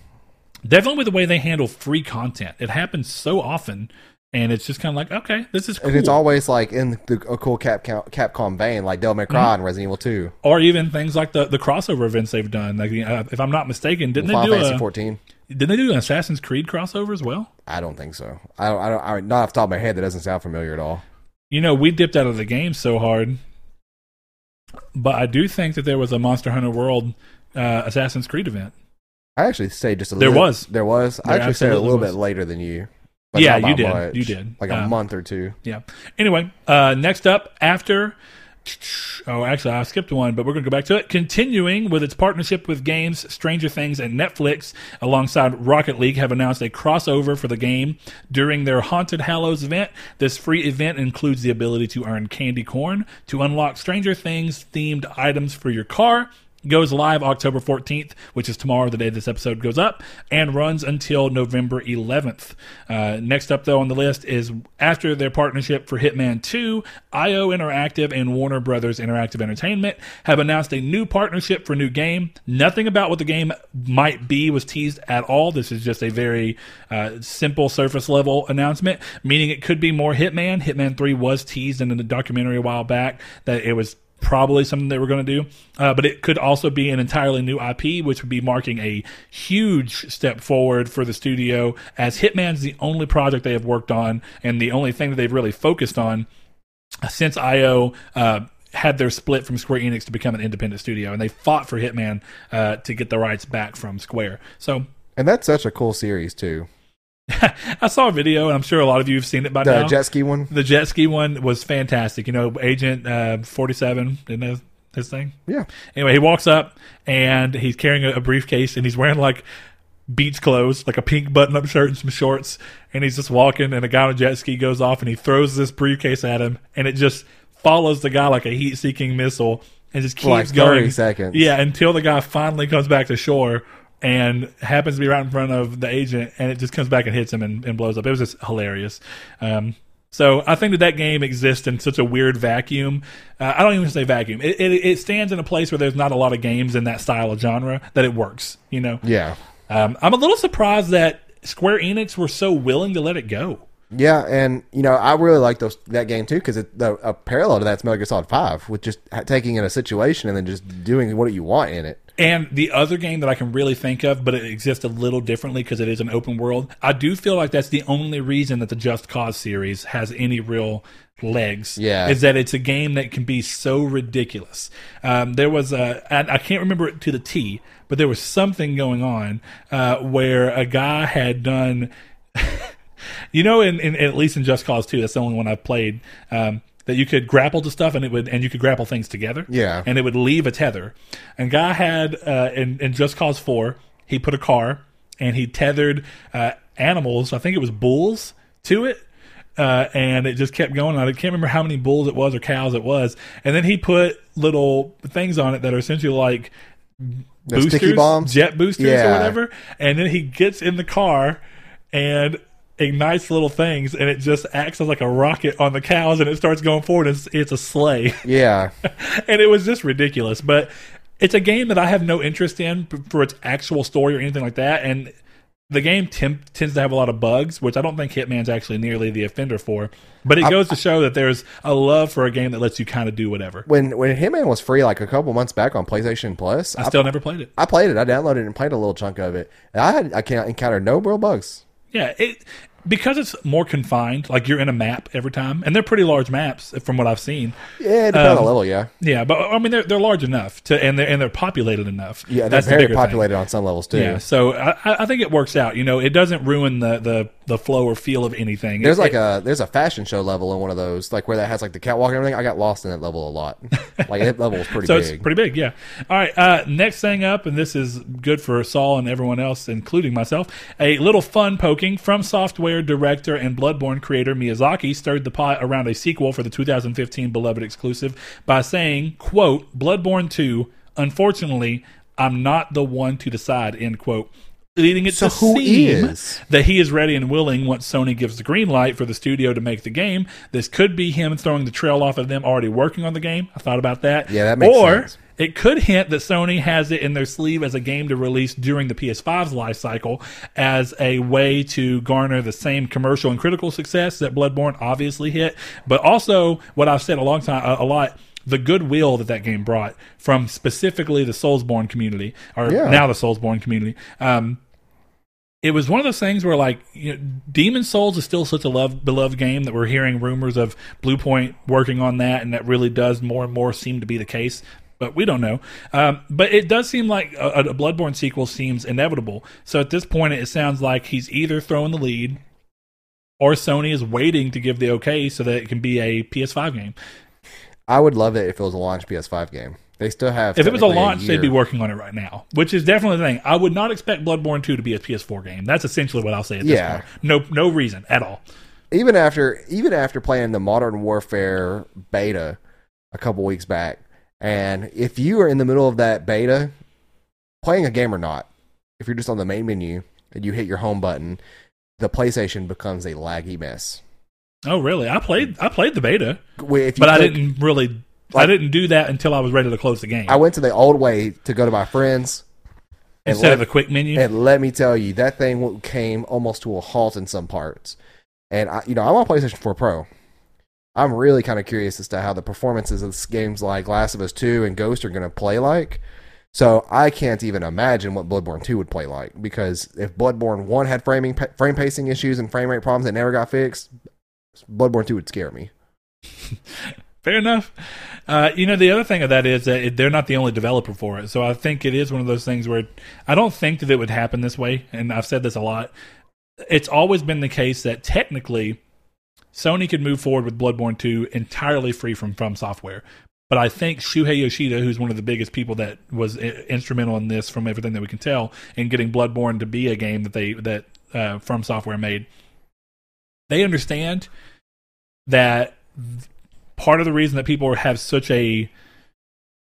[SPEAKER 1] definitely with the way they handle free content. It happens so often and it's just kind of like, okay, this is cool.
[SPEAKER 2] And it's always like in the a cool Cap, Capcom vein, like Devil May Cry
[SPEAKER 1] Mm-hmm.
[SPEAKER 2] and Resident Evil 2.
[SPEAKER 1] or even things like the the crossover events they've done. Like uh, if I'm not mistaken, didn't they do
[SPEAKER 2] Fantasy
[SPEAKER 1] a,
[SPEAKER 2] 14.
[SPEAKER 1] Didn't they do an Assassin's Creed crossover as well?
[SPEAKER 2] I don't think so. I don't. I don't. I, not off the top of my head, that doesn't sound familiar at all.
[SPEAKER 1] You know, we dipped out of the game so hard. But I do think that there was a Monster Hunter World uh, Assassin's Creed event.
[SPEAKER 2] I actually say just a little
[SPEAKER 1] There
[SPEAKER 2] little.
[SPEAKER 1] was.
[SPEAKER 2] There was. I
[SPEAKER 1] There
[SPEAKER 2] actually said a little
[SPEAKER 1] was.
[SPEAKER 2] bit later than you. but
[SPEAKER 1] Yeah, you did.
[SPEAKER 2] much.
[SPEAKER 1] You did.
[SPEAKER 2] Like a
[SPEAKER 1] Um,
[SPEAKER 2] month or two.
[SPEAKER 1] Yeah. Anyway, uh, next up, after. Oh, actually, I skipped one, but we're going to go back to it. Continuing with its partnership with games, Stranger Things and Netflix, alongside Rocket League, have announced a crossover for the game during their Haunted Hallows event. This free event includes the ability to earn candy corn to unlock Stranger Things themed items for your car goes live October 14th, which is tomorrow, the day this episode goes up, and runs until November 11th. Uh, next up, though, on the list is after their partnership for Hitman 2, IO Interactive and Warner Brothers Interactive Entertainment have announced a new partnership for a new game. Nothing about what the game might be was teased at all. This is just a very uh, simple surface level announcement, meaning it could be more Hitman. Hitman 3 was teased in the documentary a while back that it was probably something they were going to do. Uh, but it could also be an entirely new IP, which would be marking a huge step forward for the studio, as Hitman's the only project they have worked on and the only thing that they've really focused on since IO. Uh, had their split from Square Enix to become an independent studio, and they fought for Hitman uh, to get the rights back from Square. So
[SPEAKER 2] And that's such a cool series too. <laughs>
[SPEAKER 1] I saw a video, and I'm sure a lot of you have seen it by
[SPEAKER 2] The
[SPEAKER 1] now.
[SPEAKER 2] The jet ski one.
[SPEAKER 1] the jet ski one was fantastic. You know, Agent uh, 47, didn't know his thing?
[SPEAKER 2] Yeah.
[SPEAKER 1] Anyway, he walks up and he's carrying a, a briefcase and he's wearing like beach clothes, like a pink button up shirt and some shorts. And he's just walking and a guy on a jet ski goes off and he throws this briefcase at him and it just follows the guy like a heat seeking missile and just keeps
[SPEAKER 2] like 30
[SPEAKER 1] going.
[SPEAKER 2] seconds.
[SPEAKER 1] Yeah, until the guy finally comes back to shore and happens to be right in front of the agent and it just comes back and hits him and, and blows up. It was just hilarious. Um, so I think that that game exists in such a weird vacuum. Uh, I don't even say vacuum. It, it, it stands in a place where there's not a lot of games in that style of genre that it works. You know,
[SPEAKER 2] Yeah.
[SPEAKER 1] um, I'm a little surprised that Square Enix were so willing to let it go.
[SPEAKER 2] Yeah, and you know I really like those that game too because the a parallel to that's Metal Gear Solid Five with just ha- taking in a situation and then just doing what you want in it.
[SPEAKER 1] And the other game that I can really think of, but it exists a little differently because it is an open world. I do feel like that's the only reason that the Just Cause series has any real legs.
[SPEAKER 2] Yeah.
[SPEAKER 1] is that it's a game that can be so ridiculous. Um, there was a, I can't remember it to the T, but there was something going on uh, where a guy had done. <laughs> you know, in, in at least in Just Cause Two, that's the only one I've played. Um, that you could grapple to stuff and it would and you could grapple things together
[SPEAKER 2] Yeah.
[SPEAKER 1] and it would leave a tether. And guy had uh, in, in Just Cause Four, he put a car and he tethered uh, animals. I think it was bulls to it. Uh, and it just kept going on. I can't remember how many bulls it was or cows it was. And then he put little things on it that are essentially like boosters,
[SPEAKER 2] bombs?
[SPEAKER 1] jet boosters or whatever. And then he gets in the car and ignites little things, and it just acts as like a rocket on the cows, and it starts going forward. It's, it's a sleigh, <laughs>
[SPEAKER 2] Yeah.
[SPEAKER 1] and it was just ridiculous. But it's a game that I have no interest in for its actual story or anything like that, and. The game tem- tends to have a lot of bugs, which I don't think Hitman's actually nearly the offender for. But it goes to show that there's a love for a game that lets you kind of do whatever.
[SPEAKER 2] When when Hitman was free like a couple months back on PlayStation Plus,
[SPEAKER 1] I
[SPEAKER 2] I,
[SPEAKER 1] still never played it.
[SPEAKER 2] I played it. I downloaded it and played a little chunk of it. I had I can't encounter no real bugs.
[SPEAKER 1] Yeah, it because it's more confined. Like you're in a map every time, and they're pretty large maps from what I've seen.
[SPEAKER 2] Yeah, on
[SPEAKER 1] Um,
[SPEAKER 2] the level. Yeah,
[SPEAKER 1] Yeah, but I mean they're they're large enough to, and they're and they're populated enough.
[SPEAKER 2] yeah, they're
[SPEAKER 1] that's the
[SPEAKER 2] very
[SPEAKER 1] thing.
[SPEAKER 2] populated on some levels too.
[SPEAKER 1] Yeah, so I, I I think it works out. You know, it doesn't ruin the the, the flow or feel of anything.
[SPEAKER 2] There's
[SPEAKER 1] It-
[SPEAKER 2] like
[SPEAKER 1] it-
[SPEAKER 2] a there's a fashion show level in one of those, like where that has like the catwalk and everything. I got lost in that level a lot. <laughs> like that level is pretty
[SPEAKER 1] so
[SPEAKER 2] big.
[SPEAKER 1] it's pretty big, yeah. All right, uh, next thing up, and this is good for Saul and everyone else, including myself. A little fun poking From Software director and Bloodborne creator Miyazaki stirred the pot around a sequel for the 2015 beloved exclusive by saying, "quote Bloodborne 2. Unfortunately, I'm not the one to decide." End quote. Leading it
[SPEAKER 2] So
[SPEAKER 1] to
[SPEAKER 2] who is?
[SPEAKER 1] that he is ready and willing once Sony gives the green light for the studio to make the game. This could be him throwing the trail off of them already working on the game. I thought about that.
[SPEAKER 2] Yeah, that makes
[SPEAKER 1] or,
[SPEAKER 2] sense.
[SPEAKER 1] It could hint that Sony has it in their sleeve as a game to release during the PS5's life cycle as a way to garner the same commercial and critical success that Bloodborne obviously hit, but also what I've said a long time a, a lot the goodwill that that game brought from specifically the Soulsborne community or
[SPEAKER 2] Yeah.
[SPEAKER 1] now the Soulsborne community. Um, it was one of those things where like you know, Demon Souls is still such a love beloved game that we're hearing rumors of Bluepoint working on that, and that really does more and more seem to be the case. But we don't know. Um, but it does seem like a, a Bloodborne sequel seems inevitable. So at this point, it sounds like he's either throwing the lead, or Sony is waiting to give the okay so that it can be a PS5 game.
[SPEAKER 2] I would love it if it was a launch PS5 game. They still have.
[SPEAKER 1] If it was a launch, they'd be working on it right now, which is definitely the thing. I would not expect Bloodborne 2 to be a PS4 game. That's essentially what I'll say at this
[SPEAKER 2] Yeah.
[SPEAKER 1] point. No, no reason at all.
[SPEAKER 2] even after even after playing the Modern Warfare beta a couple weeks back, and if you are in the middle of that beta, playing a game or not, if you're just on the main menu and you hit your home button, the PlayStation becomes a laggy mess.
[SPEAKER 1] Oh, really? I played. I played the beta,
[SPEAKER 2] Where If you
[SPEAKER 1] but I didn't really. I didn't do that until I was ready to close the game.
[SPEAKER 2] I went to the old way to go to my friends.
[SPEAKER 1] Instead
[SPEAKER 2] let-
[SPEAKER 1] of the quick menu.
[SPEAKER 2] And let me tell you, that thing came almost to a halt in some parts. And I, you know, I'm on PlayStation 4 Pro. I'm really kind of curious as to how the performances of games like Last of Us 2 and Ghost are going to play like. So I can't even imagine what Bloodborne 2 would play like because if Bloodborne 1 had framing frame pacing issues and frame rate problems that never got fixed, Bloodborne 2 would scare me. <laughs>
[SPEAKER 1] Fair enough. Uh, you know, the other thing of that is that it, they're not the only developer for it. So I think it is one of those things where I don't think that it would happen this way. And I've said this a lot. It's always been the case that technically Sony could move forward with Bloodborne 2 entirely free from From Software. But I think Shuhei Yoshida, who's one of the biggest people that was instrumental in this, from everything that we can tell, in getting Bloodborne to be a game that they that uh, From Software made, they understand that part of the reason that people have such a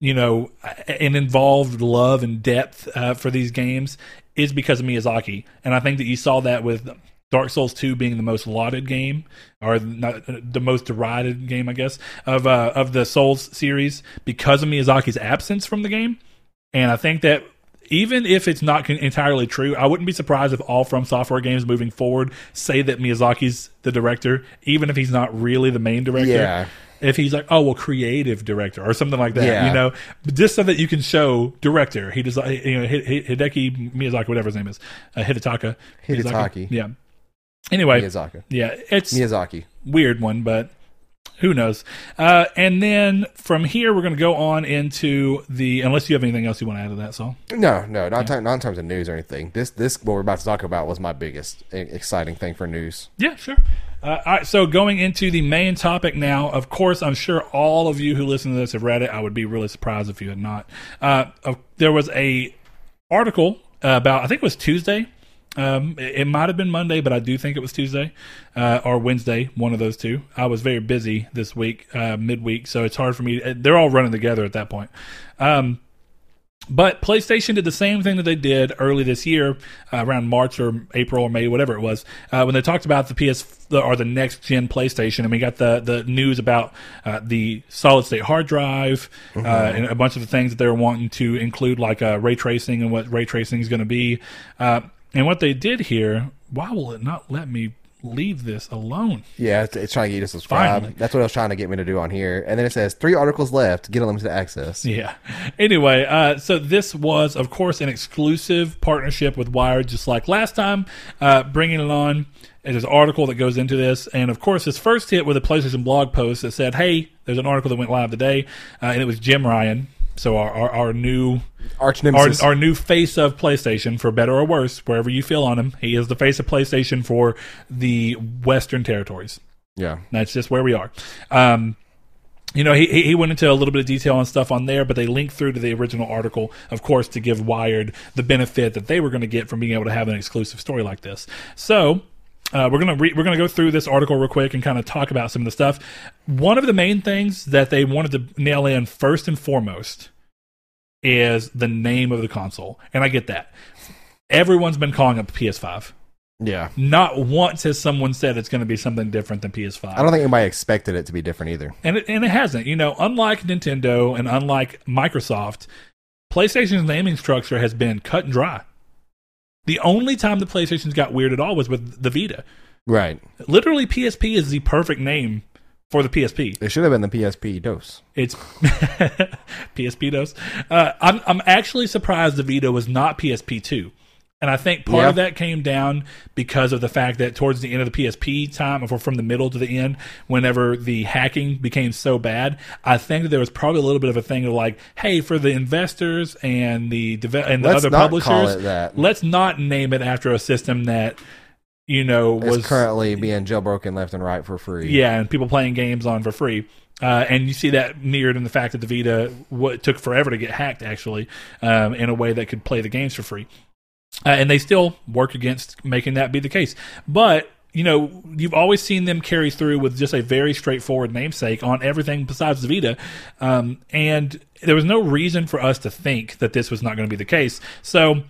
[SPEAKER 1] you know an involved love and depth uh, for these games is because of Miyazaki, and I think that you saw that with Dark Souls 2 being the most lauded game or not, the most derided game, I guess, of uh, of the Souls series because of Miyazaki's absence from the game. And I think that even if it's not entirely true, I wouldn't be surprised if all From Software games moving forward say that Miyazaki's the director, even if he's not really the main director.
[SPEAKER 2] Yeah.
[SPEAKER 1] If he's like, oh well, creative director or something like that,
[SPEAKER 2] Yeah.
[SPEAKER 1] you know, just so that you can show director. He does, you know, Hi- Hi- Hideki Miyazaki, whatever his name is, uh, Hidetaka.
[SPEAKER 2] Hidetaki.
[SPEAKER 1] Yeah. Anyway,
[SPEAKER 2] Miyazaki.
[SPEAKER 1] yeah, it's
[SPEAKER 2] Miyazaki.
[SPEAKER 1] weird one, but who knows? Uh, and then from here, we're going to go on into the. Unless you have anything else you want to add to that, so
[SPEAKER 2] No, no, not, ti- not in terms of news or anything. This, this, what we're about to talk about was my biggest exciting thing for news.
[SPEAKER 1] yeah, sure. Uh, all right, so going into the main topic now. Of course, I'm sure all of you who listen to this have read it. I would be really surprised if you had not. Uh, uh, there was a article about I think it was Tuesday Um, it, it might have been Monday, but I do think it was Tuesday uh, or Wednesday, one of those two. I was very busy this week, uh, midweek, so it's hard for me. They're all running together at that point. Um, but PlayStation did the same thing that they did early this year, uh, around March or April or May, whatever it was, uh, when they talked about the PS or the next gen PlayStation, and we got the the news about uh, the solid state hard drive uh, and a bunch of the things that they were wanting to include, like uh, ray tracing and what ray tracing is going to be. And what they did here, why will it not let me leave this alone?
[SPEAKER 2] Yeah, it's, it's trying to get you to subscribe.
[SPEAKER 1] Finally.
[SPEAKER 2] That's what it was trying to get me to do on here. And then it says three articles left. Get unlimited access.
[SPEAKER 1] Yeah. Anyway, uh, so this was, of course, an exclusive partnership with Wired, just like last time, uh, bringing it on. There's an article that goes into this, and of course, his first hit with a PlayStation blog post that said, "Hey, there's an article that went live today," uh, and it was Jim Ryan, so our our, our new
[SPEAKER 2] Arch nemesis.
[SPEAKER 1] our new face of PlayStation, for better or worse, wherever you feel on him, he is the face of PlayStation for the Western territories.
[SPEAKER 2] yeah.
[SPEAKER 1] That's just where we are. Um, you know, he he he went into a little bit of detail and stuff on there, but they linked through to the original article, of course, to give Wired the benefit that they were going to get from being able to have an exclusive story like this. So. Uh, we're gonna re- we're gonna go through this article real quick and kind of talk about some of the stuff. One of the main things that they wanted to nail in first and foremost is the name of the console, and I get that. Everyone's been calling it PS5.
[SPEAKER 2] Yeah.
[SPEAKER 1] Not once has someone said it's going to be something different than PS5
[SPEAKER 2] I don't think anybody expected it to be different either.
[SPEAKER 1] and it, and it hasn't. You know, unlike Nintendo and unlike Microsoft, PlayStation's naming structure has been cut and dry. The only time the PlayStation's got weird at all was with the Vita.
[SPEAKER 2] Right.
[SPEAKER 1] Literally, PSP is the perfect name for the PSP.
[SPEAKER 2] It should have been the PSP dose.
[SPEAKER 1] It's <laughs> PSP dos. Uh, I'm I'm actually surprised the Vita was not PSP two. And I think part
[SPEAKER 2] Yeah.
[SPEAKER 1] of that came down because of the fact that towards the end of the PSP time, or from the middle to the end, whenever the hacking became so bad, I think that there was probably a little bit of a thing of like, hey, for the investors and the deve- and the
[SPEAKER 2] Let's
[SPEAKER 1] other
[SPEAKER 2] not
[SPEAKER 1] publishers,
[SPEAKER 2] call it that.
[SPEAKER 1] let's not name it after a system that you know
[SPEAKER 2] It's
[SPEAKER 1] was
[SPEAKER 2] currently being jailbroken left and right for free.
[SPEAKER 1] yeah, and people playing games on for free. Uh, and you see that mirrored in the fact that the Vita what took forever to get hacked, actually, um, in a way that could play the games for free. Uh, and they still work against making that be the case. But you know, you've always seen them carry through with just a very straightforward namesake on everything besides the Vita. Um, and there was no reason for us to think that this was not going to be the case. So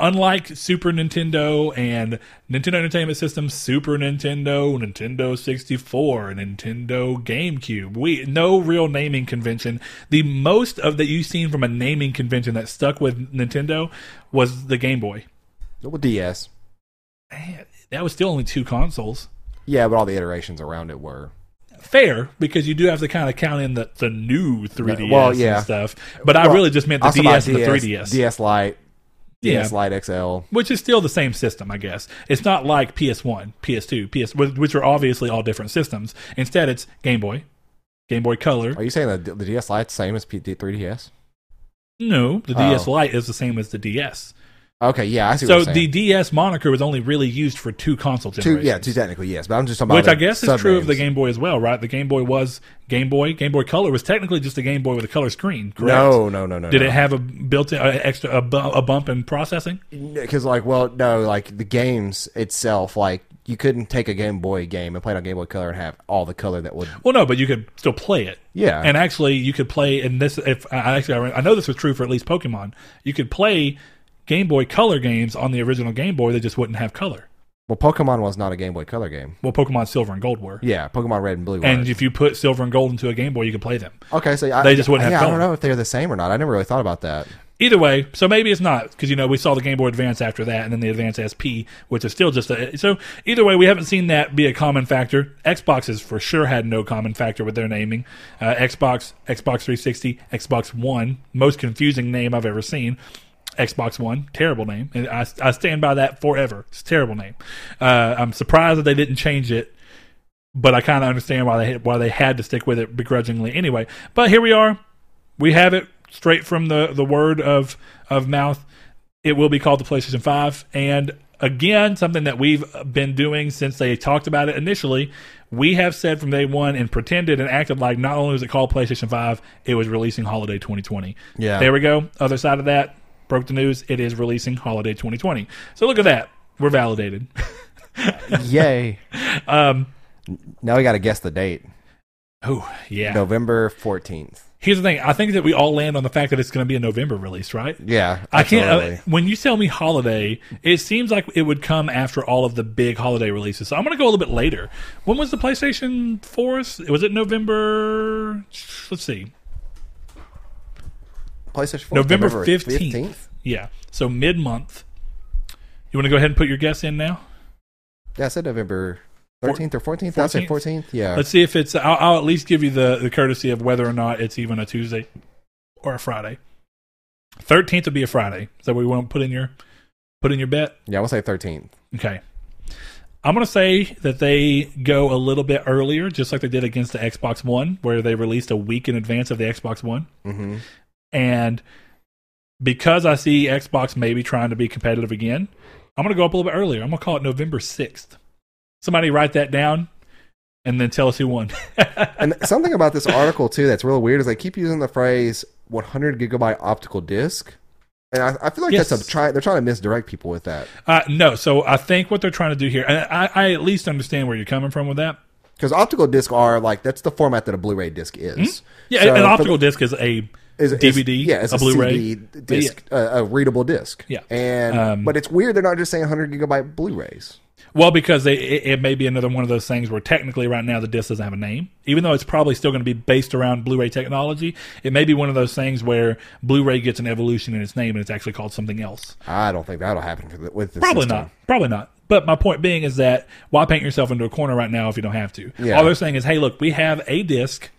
[SPEAKER 1] unlike Super Nintendo and Nintendo Entertainment System, Super Nintendo, Nintendo 64, Nintendo GameCube, we no real naming convention. The most of that you've seen from a naming convention that stuck with Nintendo was the Game Boy.
[SPEAKER 2] Well, DS.
[SPEAKER 1] Man, that was still only two consoles.
[SPEAKER 2] Yeah, but all the iterations around it were.
[SPEAKER 1] Fair, because you do have to kind of count in the, the new 3DS
[SPEAKER 2] Well, yeah.
[SPEAKER 1] and stuff. But I really just meant the
[SPEAKER 2] by
[SPEAKER 1] DS and the 3DS.
[SPEAKER 2] DS Lite,
[SPEAKER 1] Yeah.
[SPEAKER 2] DS Lite XL.
[SPEAKER 1] which is still the same system, I guess. It's not like PS1, PS2, PS, which are obviously all different systems. Instead, it's Game Boy, Game Boy Color.
[SPEAKER 2] Are you saying that the DS Lite's same as P- 3DS?
[SPEAKER 1] No, the
[SPEAKER 2] Oh.
[SPEAKER 1] DS Lite is the same as the DS.
[SPEAKER 2] Okay, yeah, I see.
[SPEAKER 1] So
[SPEAKER 2] what you're
[SPEAKER 1] the. DS moniker was only really used for two console
[SPEAKER 2] two,
[SPEAKER 1] generations.
[SPEAKER 2] yeah, two technically yes, but I'm just talking about
[SPEAKER 1] Which I guess is true of the. Game Boy as well, right? The Game Boy was Game Boy. Game Boy Color was technically just a Game Boy with a color screen, correct?
[SPEAKER 2] No, no, no, no.
[SPEAKER 1] Did
[SPEAKER 2] no.
[SPEAKER 1] it have a built-in uh, extra a, bu- a bump in processing?
[SPEAKER 2] because like well no like the games itself like you couldn't take a game boy game and play it on game boy color and have all the color that would
[SPEAKER 1] Well, no, but you could still play it.
[SPEAKER 2] yeah
[SPEAKER 1] And actually, you could play. in this, if I actually, I know this was true for at least Pokemon. You could play Game Boy Color games on the original Game Boy. They just wouldn't have color.
[SPEAKER 2] well pokemon was not a game boy color game
[SPEAKER 1] Well, Pokemon Silver and Gold were.
[SPEAKER 2] yeah pokemon red and blue were.
[SPEAKER 1] And if you put Silver and Gold into a Game Boy, you could play them.
[SPEAKER 2] okay so I,
[SPEAKER 1] they just wouldn't have
[SPEAKER 2] yeah, i don't know if they're the same or not i never really thought about that
[SPEAKER 1] Either way, so maybe it's not because you know we saw the Game Boy Advance after that, and then the Advance SP, which is still just a. So either way, we haven't seen that be a common factor. Xbox has for sure had no common factor with their naming. Uh, Xbox, Xbox 360, Xbox One, most confusing name I've ever seen. Xbox One, terrible name, and I, I stand by that forever. It's a terrible name. Uh, I'm surprised that they didn't change it, but I kind of understand why they why they had to stick with it begrudgingly anyway. But here we are. We have it straight from the, the word of of mouth. It will be called the PlayStation 5. And again, something that we've been doing since they talked about it initially. We have said from day one and pretended and acted like not only was it called PlayStation 5, it was releasing holiday 2020.
[SPEAKER 2] Yeah.
[SPEAKER 1] There we go. Other side of that, broke the news. It is releasing holiday 2020. So look at that. We're validated. <laughs>
[SPEAKER 2] Yay!
[SPEAKER 1] Um,
[SPEAKER 2] Now we got to guess the date.
[SPEAKER 1] oh yeah.
[SPEAKER 2] November fourteenth.
[SPEAKER 1] Here's the thing. I think that we all land on the fact that it's going to be a November release, right?
[SPEAKER 2] Yeah,
[SPEAKER 1] I can't. Uh, when you tell me holiday, it seems like it would come after all of the big holiday releases. So I'm going to go a little bit later. When was the PlayStation 4? Was it November? Let's see.
[SPEAKER 2] PlayStation 4
[SPEAKER 1] November
[SPEAKER 2] November
[SPEAKER 1] 15th.
[SPEAKER 2] 15th?
[SPEAKER 1] Yeah. So mid month. You want to go ahead and put your guess in now?
[SPEAKER 2] Yeah, I said November thirteenth or fourteenth. I said
[SPEAKER 1] 14th?
[SPEAKER 2] fourteenth. Yeah,
[SPEAKER 1] Let's see if it's. I'll, I'll at least give you the, the courtesy of whether or not it's even a Tuesday or a Friday. 13th would be a Friday. Is that what we want to put in your put in your bet?
[SPEAKER 2] yeah. We'll say thirteenth.
[SPEAKER 1] Okay. I'm going to say that they go a little bit earlier, just like they did against the Xbox One, where they released a week in advance of the Xbox One.
[SPEAKER 2] Mm-hmm.
[SPEAKER 1] And because I see Xbox maybe trying to be competitive again, I'm going to go up a little bit earlier. I'm going to call it November 6th. Somebody write that down and then tell us who won. <laughs>
[SPEAKER 2] And something about this article too that's really weird is they keep using the phrase 100 gigabyte optical disc, and I, I feel like
[SPEAKER 1] Yes.
[SPEAKER 2] that's a try. They're trying to misdirect people with that
[SPEAKER 1] uh, no, so I think what they're trying to do here, and I, I at least understand where you're coming from with that.
[SPEAKER 2] because optical disc are like that's the format that a Blu-ray disc is.
[SPEAKER 1] Hmm? Yeah,
[SPEAKER 2] So
[SPEAKER 1] an optical disc is a
[SPEAKER 2] is,
[SPEAKER 1] DVD,
[SPEAKER 2] yeah, it's
[SPEAKER 1] a
[SPEAKER 2] a,
[SPEAKER 1] Blu-ray.
[SPEAKER 2] CD disc, a, a readable disc.
[SPEAKER 1] Yeah.
[SPEAKER 2] and
[SPEAKER 1] Um,
[SPEAKER 2] but it's weird they're not just saying 100 gigabyte Blu-rays.
[SPEAKER 1] Well, because they, it, it may be another one of those things where technically right now the disc doesn't have a name, even though it's probably still going to be based around Blu-ray technology. It may be one of those things where Blu-ray gets an evolution in its name and it's actually called something else.
[SPEAKER 2] I don't think that'll happen with this.
[SPEAKER 1] Probably
[SPEAKER 2] system.
[SPEAKER 1] not. Probably not. But my point being is that why paint yourself into a corner right now if you don't have to?
[SPEAKER 2] Yeah.
[SPEAKER 1] All they're saying is, hey, look, we have a disc.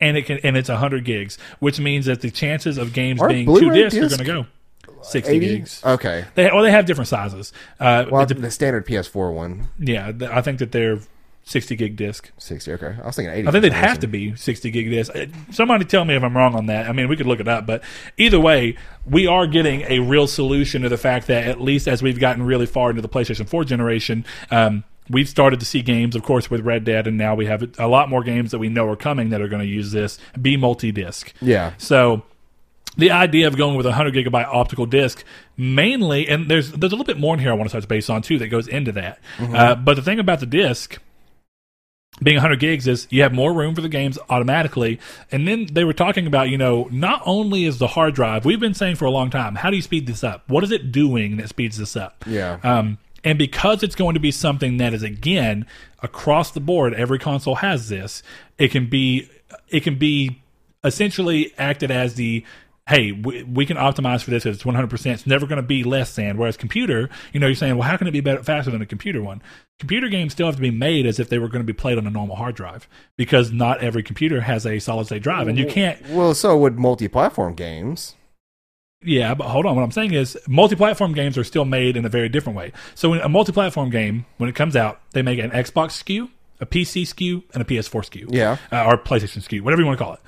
[SPEAKER 1] And it can, and it's 100 gigs, which means that the chances of games being two
[SPEAKER 2] Blu-ray
[SPEAKER 1] discs are going to go 60
[SPEAKER 2] 80?
[SPEAKER 1] gigs.
[SPEAKER 2] Okay.
[SPEAKER 1] They well, they have different sizes. Uh,
[SPEAKER 2] Well,
[SPEAKER 1] it de-
[SPEAKER 2] the standard PS4 one,
[SPEAKER 1] yeah, I think that they're 60 gig disc.
[SPEAKER 2] 60. Okay, I was thinking 80.
[SPEAKER 1] I think they'd have to be 60 gig disc. Uh, Somebody tell me if I'm wrong on that. I mean, we could look it up, but either way, we are getting a real solution to the fact that at least as we've gotten really far into the PlayStation 4 generation, um, we've started to see games, of course, with Red Dead, and now we have a lot more games that we know are coming that are going to use this be multi-disc.
[SPEAKER 2] Yeah.
[SPEAKER 1] So the idea of going with a 100 gigabyte optical disc mainly, and there's there's a little bit more in here I want to touch base on too that goes into that. Uh, but the thing about the disc being 100 gigs is you have more room for the games automatically. And then they were talking about, you know, not only is the hard drive, we've been saying for a long time, how do you speed this up? What is it doing that speeds this up?
[SPEAKER 2] Yeah.
[SPEAKER 1] Um, and because it's going to be something that is again across the board, every console has this. It can be, it can be essentially acted as the hey, we, we can optimize for this. It's 100%. It's never going to be less than. Whereas computer, you know, you're saying, well, how can it be better, faster than a computer one? Computer games still have to be made as if they were going to be played on a normal hard drive because not every computer has a solid state drive, and you can't.
[SPEAKER 2] Well, so would multi-platform games.
[SPEAKER 1] Yeah, but hold on. What I'm saying is, multi-platform games are still made in a very different way. So, when a multi-platform game, when it comes out, they make an Xbox SKU, a PC SKU, and a PS4 SKU.
[SPEAKER 2] Yeah.
[SPEAKER 1] uh, or PlayStation SKU, whatever you want to call it.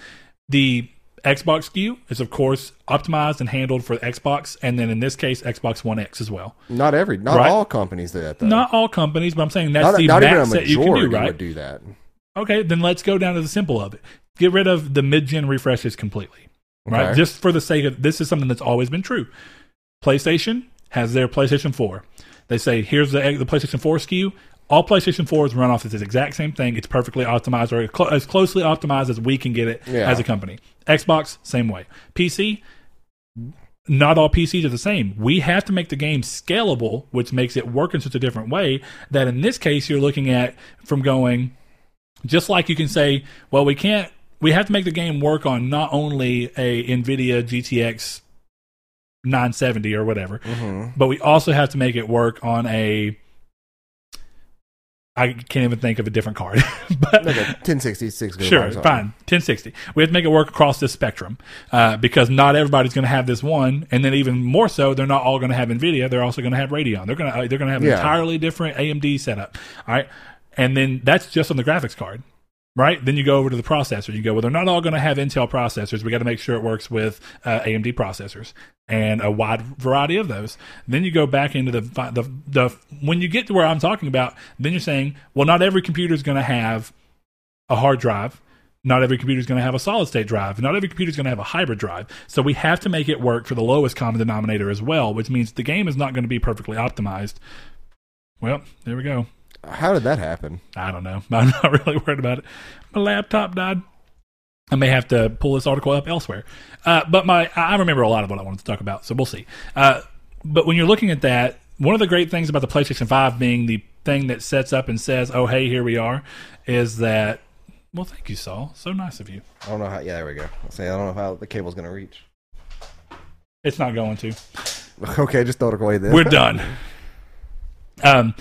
[SPEAKER 1] The Xbox SKU is, of course, optimized and handled for Xbox, and then in this case, Xbox One X as well.
[SPEAKER 2] Not every, not
[SPEAKER 1] Right.
[SPEAKER 2] all companies do that though.
[SPEAKER 1] Not all companies, but I'm saying that's
[SPEAKER 2] not,
[SPEAKER 1] the
[SPEAKER 2] not
[SPEAKER 1] max that you can do, right?
[SPEAKER 2] would do that.
[SPEAKER 1] Okay, then let's go down to the simple of it. Get rid of the mid-gen refreshes completely, right?
[SPEAKER 2] Okay.
[SPEAKER 1] Just for the sake of this is something that's always been true. PlayStation has their PlayStation 4. They say here's the the PlayStation 4 SKU. All PlayStation 4s run off this exact same thing. It's perfectly optimized or cl- as closely optimized as we can get it
[SPEAKER 2] Yeah.
[SPEAKER 1] as a company. Xbox, same way. PC, not all PCs are the same. We have to make the game scalable, which makes it work in such a different way that in this case you're looking at from going just like you can say, well, we can't we have to make the game work on not only a Nvidia GTX 970 or whatever,
[SPEAKER 2] hmm
[SPEAKER 1] but we also have to make it work on a I can't even think of a different card. <laughs> but
[SPEAKER 2] Like a 1060 six
[SPEAKER 1] Sure, fine. 1060. We have to make it work across this spectrum uh, because not everybody's going to have this one, and then even more so, they're not all going to have Nvidia. They're also going to have Radeon. They're going to they're going to have an
[SPEAKER 2] Yeah.
[SPEAKER 1] entirely different AMD setup. All right, and then that's just on the graphics card. Right, then you go over to the processor. You go, well, they're not all going to have Intel processors. We got to make sure it works with uh, AMD processors and a wide variety of those. Then you go back into the, the the when you get to where I'm talking about. Then you're saying, well, not every computer is going to have a hard drive. not every computer is going to have a solid state drive. Not every computer is going to have a hybrid drive. So we have to make it work for the lowest common denominator as well, which means the game is not going to be perfectly optimized. Well, there we go.
[SPEAKER 2] How did that happen?
[SPEAKER 1] I don't know. <laughs> I'm not really worried about it. My laptop died. I may have to pull this article up elsewhere. Uh, but my I remember a lot of what I wanted to talk about, so we'll see. Uh, but when you're looking at that, one of the great things about the PlayStation 5 being the thing that sets up and says, "Oh, hey, here we are," is that. Well, thank you, Saul. So nice of you.
[SPEAKER 2] I don't know how. Yeah, there we go. I say I don't know how the cable's gonna reach.
[SPEAKER 1] It's not going to. <laughs>
[SPEAKER 2] Okay, just throw it away then.
[SPEAKER 1] We're done. <laughs> Um,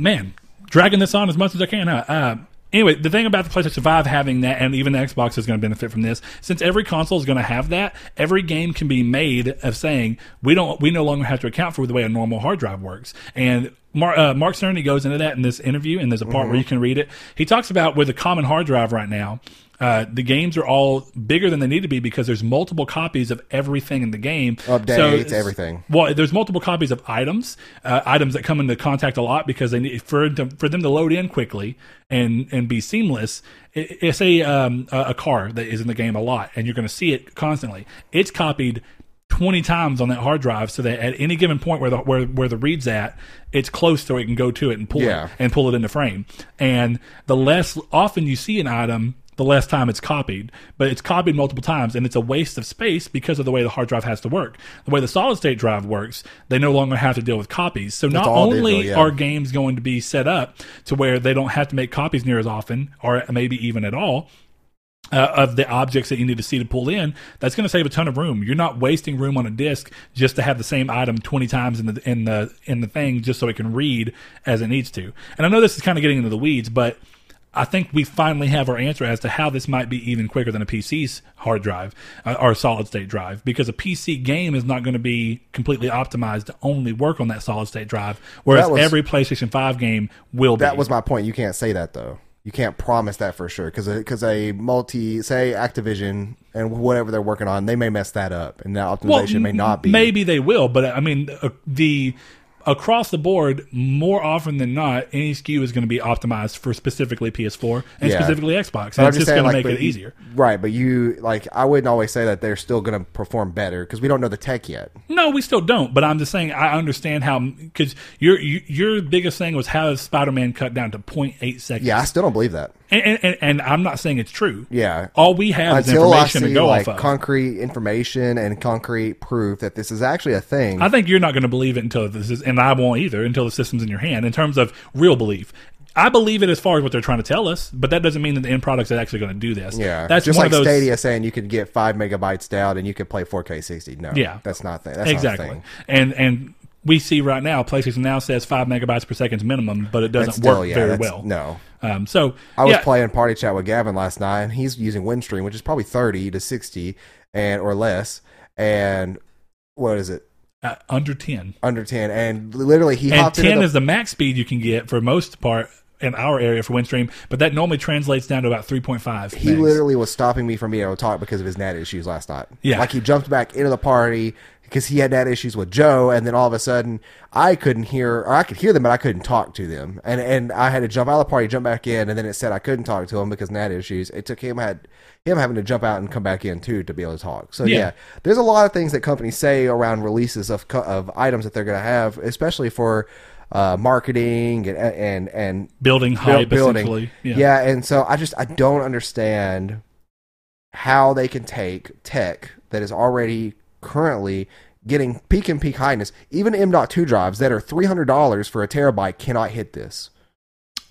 [SPEAKER 1] man, dragging this on as much as I can. Huh? Uh, anyway, the thing about the PlayStation 5 having that, and even the Xbox is going to benefit from this, since every console is going to have that, every game can be made of saying we don't, we no longer have to account for the way a normal hard drive works. And Mark, uh, Mark Cerny goes into that in this interview, and there's a part where you can read it. He talks about with a common hard drive right now. Uh, the games are all bigger than they need to be because there's multiple copies of everything in the game.
[SPEAKER 2] Updates, everything.
[SPEAKER 1] Well, there's multiple copies of items, uh, items that come into contact a lot because they need for them, for them to load in quickly and and be seamless. It, it's a um, a a car that is in the game a lot, and you're going to see it constantly. It's copied. 20 times on that hard drive so that at any given point where the where, where the read's at it's close so it can go to it and pull
[SPEAKER 2] Yeah.
[SPEAKER 1] it and pull it into frame and the less often you see an item the less time it's copied but it's copied multiple times and it's a waste of space because of the way the hard drive has to work the way the solid state drive works they no longer have to deal with copies so not only
[SPEAKER 2] digital, yeah.
[SPEAKER 1] are games going to be set up to where they don't have to make copies near as often or maybe even at all uh, of the objects that you need to see to pull in, that's going to save a ton of room. You're not wasting room on a disk just to have the same item 20 times in the in the in the thing just so it can read as it needs to. And I know this is kind of getting into the weeds, but I think we finally have our answer as to how this might be even quicker than a PC's hard drive uh, or solid state drive because a PC game is not going to be completely optimized to only work on that solid state drive, whereas
[SPEAKER 2] was-
[SPEAKER 1] every PlayStation 5 game will be.
[SPEAKER 2] That was my point. You can't say that though. You can't promise that for sure because because a multi say Activision and whatever they're working on, they may mess that up, and that optimization may not be.
[SPEAKER 1] Maybe they will, but I mean, uh, the across the board, more often than not, any SKU is going to be optimized for specifically PS4 and
[SPEAKER 2] Yeah.
[SPEAKER 1] specifically Xbox, and it's just going to make it
[SPEAKER 2] you-
[SPEAKER 1] easier.
[SPEAKER 2] right? But you like, I wouldn't always say that they're still going to perform better because we don't know the tech yet.
[SPEAKER 1] No, we still don't. But I'm just saying, I understand how because your your biggest thing was how is Spider-Man cut down to 0.8 seconds.
[SPEAKER 2] Yeah, I still don't believe that.
[SPEAKER 1] And, and, and, I'm not saying it's true.
[SPEAKER 2] Yeah,
[SPEAKER 1] all we have is
[SPEAKER 2] until I
[SPEAKER 1] information
[SPEAKER 2] see
[SPEAKER 1] to go
[SPEAKER 2] like
[SPEAKER 1] off of.
[SPEAKER 2] concrete information and concrete proof that this is actually a thing.
[SPEAKER 1] I think you're not going to believe it until this is, and I won't either until the system's in your hand. In terms of real belief, I believe it as far as what they're trying to tell us, but that doesn't mean that the end product is actually going to do this.
[SPEAKER 2] yeah,
[SPEAKER 1] that's
[SPEAKER 2] just
[SPEAKER 1] one
[SPEAKER 2] like
[SPEAKER 1] of those.
[SPEAKER 2] Stadia saying you could get five megabytes down and you could play 4K 60. No,
[SPEAKER 1] Yeah.
[SPEAKER 2] that's not the, that's
[SPEAKER 1] exactly,
[SPEAKER 2] Not a thing.
[SPEAKER 1] and and we see right now PlayStation now says five megabytes per second minimum, but it doesn't
[SPEAKER 2] still,
[SPEAKER 1] work
[SPEAKER 2] yeah,
[SPEAKER 1] very well.
[SPEAKER 2] No,
[SPEAKER 1] Um, so
[SPEAKER 2] I was
[SPEAKER 1] yeah,
[SPEAKER 2] playing party chat with Gavin last night, and he's using Windstream, which is probably 30 to 60 and or less, and what is it?
[SPEAKER 1] uh, under ten,
[SPEAKER 2] Under 10, and literally he
[SPEAKER 1] and ten
[SPEAKER 2] the
[SPEAKER 1] is the max speed you can get for most part in our area for Windstream, but that normally translates down to about three point five.
[SPEAKER 2] He literally was stopping me from being able to talk because of his NAT issues last night.
[SPEAKER 1] Yeah.
[SPEAKER 2] Like he jumped back into the party because he had NAT issues with Joe, and then all of a sudden I couldn't hear, or I could hear them, but I couldn't talk to them. And and I had to jump out of the party, jump back in, and then it said I couldn't talk to him because NAT issues. It took him had him having to jump out and come back in too to be able to talk. So
[SPEAKER 1] Yeah.
[SPEAKER 2] yeah, there's a lot of things that companies say around releases of of items that they're going to have, especially for. Uh, marketing and and and
[SPEAKER 1] building
[SPEAKER 2] build-
[SPEAKER 1] hype
[SPEAKER 2] building.
[SPEAKER 1] essentially.
[SPEAKER 2] Yeah. and so I just I don't understand how they can take tech that is already currently getting peak and peak highness. Even M.2 drives that are three hundred dollars for a terabyte cannot hit this.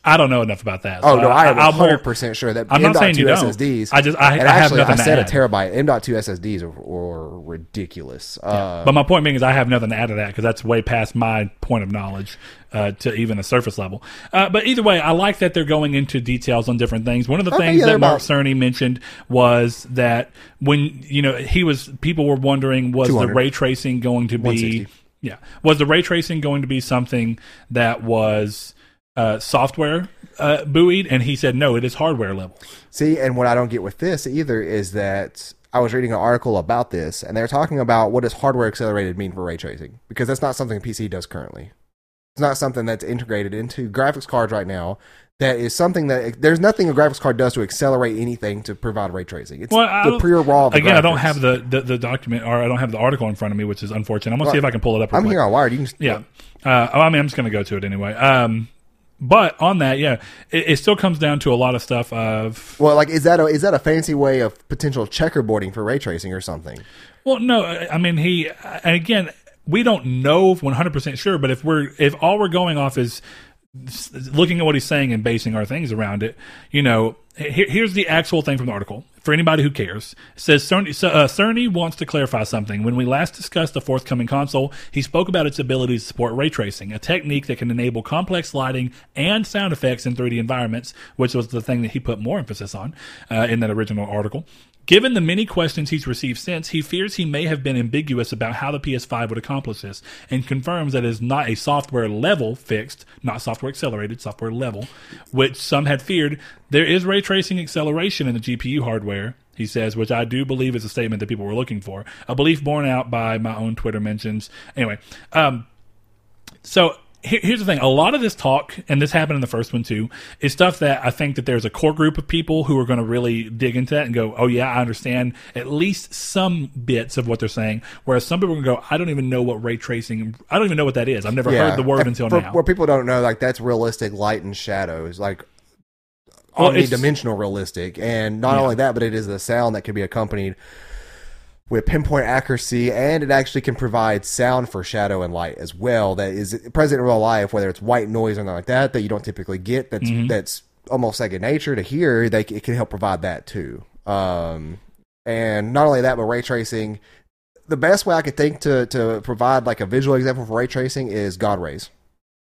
[SPEAKER 1] I don't know enough about that.
[SPEAKER 2] Oh
[SPEAKER 1] so
[SPEAKER 2] no, I am
[SPEAKER 1] I won't-
[SPEAKER 2] hundred percent sure that
[SPEAKER 1] I'm not saying
[SPEAKER 2] M.2
[SPEAKER 1] you don't.
[SPEAKER 2] SSDs.
[SPEAKER 1] I just I, I have
[SPEAKER 2] actually,
[SPEAKER 1] nothing
[SPEAKER 2] I
[SPEAKER 1] to
[SPEAKER 2] said a terabyte. M.2 SSDs are, are ridiculous. Uh,
[SPEAKER 1] But my point being is I have nothing to add to that because that's way past my point of knowledge uh, to even a surface level. Uh, but either way, I like that they're going into details on different things. One of the
[SPEAKER 2] Okay,
[SPEAKER 1] things
[SPEAKER 2] yeah,
[SPEAKER 1] that Mark
[SPEAKER 2] about-
[SPEAKER 1] Cerny mentioned was that when you know he was people were wondering was the ray tracing going to be yeah was the ray tracing going to be something that was uh, software uh, buoyed and he said no it is hardware level
[SPEAKER 2] See, and what I don't get with this either is that I was reading an article about this, and they're talking about what does hardware accelerated mean for ray tracing because that's not something PC does currently. It's not something that's integrated into graphics cards right now. that is something that there's nothing a graphics card does to accelerate anything to provide ray tracing. It's
[SPEAKER 1] Well, I
[SPEAKER 2] the pure raw.
[SPEAKER 1] Again, I don't have the, the, the document or I don't have the article in front of me, which is unfortunate. I'm gonna see if I can pull it up. real
[SPEAKER 2] I'm
[SPEAKER 1] quick.
[SPEAKER 2] here on Wired. You can.
[SPEAKER 1] Yeah. Uh, oh, I mean, I'm just going to go to it anyway. Um, but on that, yeah, it, it still comes down to a lot of stuff of.
[SPEAKER 2] Well, like, is that a is that a fancy way of potential checkerboarding for ray tracing or something?
[SPEAKER 1] Well, no, I mean, he, and again, we don't know 100% sure, but if we're, if all we're going off is looking at what he's saying and basing our things around it, you know, here, here's the actual thing from the article. For anybody who cares, it says Cerny, so, uh, wants to clarify something. When we last discussed the forthcoming console, he spoke about its ability to support ray tracing, a technique that can enable complex lighting and sound effects in 3D environments, which was the thing that he put more emphasis on uh, in that original article. Given the many questions he's received since, he fears he may have been ambiguous about how the PS5 would accomplish this, and confirms that it is not a software level fixed, not software accelerated, software level, which some had feared. There is ray tracing acceleration in the GPU hardware, he says, which I do believe is a statement that people were looking for. A belief borne out by my own Twitter mentions. Anyway, um, so here's the thing: a lot of this talk, and this happened in the first one too, is stuff that I think that there's a core group of people who are going to really dig into that and go, "Oh yeah, I understand at least some bits of what they're saying." Whereas some people are going to go, "I don't even know what ray tracing. I don't even know what that is. I've never heard the word
[SPEAKER 2] And
[SPEAKER 1] until
[SPEAKER 2] for,
[SPEAKER 1] now."
[SPEAKER 2] Where people don't know, like that's realistic light and shadows, like
[SPEAKER 1] Well,
[SPEAKER 2] omnidimensional realistic, and not
[SPEAKER 1] Yeah.
[SPEAKER 2] only that, but it is the sound that can be accompanied with pinpoint accuracy, and it actually can provide sound for shadow and light as well. That is present in real life, whether it's white noise or anything like that, that you don't typically get. That's
[SPEAKER 1] Mm-hmm.
[SPEAKER 2] that's almost second nature to hear. They it can help provide that too. Um, and not only that, but ray tracing. The best way I could think to to provide like a visual example for ray tracing is God rays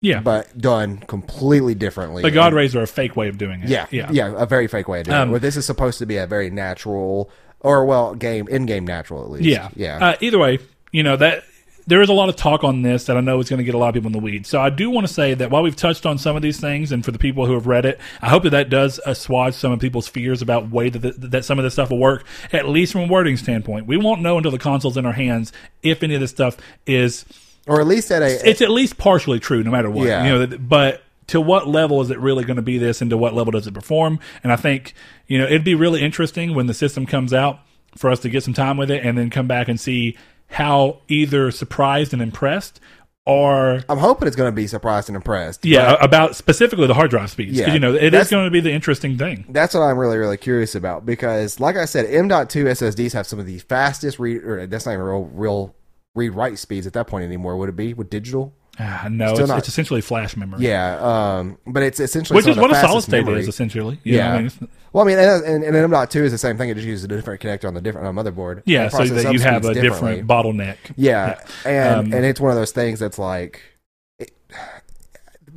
[SPEAKER 1] yeah,
[SPEAKER 2] but done completely differently.
[SPEAKER 1] the God rays are a fake way of doing it.
[SPEAKER 2] yeah,
[SPEAKER 1] yeah,
[SPEAKER 2] yeah, a very fake way of doing
[SPEAKER 1] Um,
[SPEAKER 2] it. Where this is supposed to be a very natural, or well, game in game natural at least.
[SPEAKER 1] Yeah.
[SPEAKER 2] yeah.
[SPEAKER 1] Uh, either way, you know that there is a lot of talk on this that I know is going to get a lot of people in the weeds. So I do want to say that while we've touched on some of these things, and for the people who have read it, I hope that that does assuage some of people's fears about way that that some of this stuff will work. At least from a wording standpoint, we won't know until the console's in our hands if any of this stuff is.
[SPEAKER 2] or at least at a
[SPEAKER 1] It's at least partially true, no matter what.
[SPEAKER 2] Yeah.
[SPEAKER 1] You know, but. To what level is it really going to be this, and to what level does it perform? And I think you know it'd be really interesting when the system comes out for us to get some time with it, and then come back and see how either surprised and impressed or
[SPEAKER 2] I'm hoping it's going to be surprised and impressed.
[SPEAKER 1] yeah about specifically the hard drive speeds
[SPEAKER 2] Yeah,
[SPEAKER 1] you know it is going to be the interesting thing.
[SPEAKER 2] That's what I'm really, really curious about because, like I said, M.2 SSDs have some of the fastest read. Or that's not even real, real read write speeds at that point anymore. Would it be with digital?
[SPEAKER 1] Ah, no, it's,
[SPEAKER 2] not-
[SPEAKER 1] it's essentially flash memory,
[SPEAKER 2] Yeah, um, but it's essentially
[SPEAKER 1] which is what a solid state
[SPEAKER 2] memory.
[SPEAKER 1] is essentially. You know
[SPEAKER 2] Yeah.
[SPEAKER 1] what I mean?
[SPEAKER 2] Well, I mean, and, and, and M.2 is the same thing. It just uses a different connector on the different on a motherboard.
[SPEAKER 1] yeah, so that you have a different bottleneck.
[SPEAKER 2] Yeah, and
[SPEAKER 1] Um,
[SPEAKER 2] and it's one of those things that's like. It,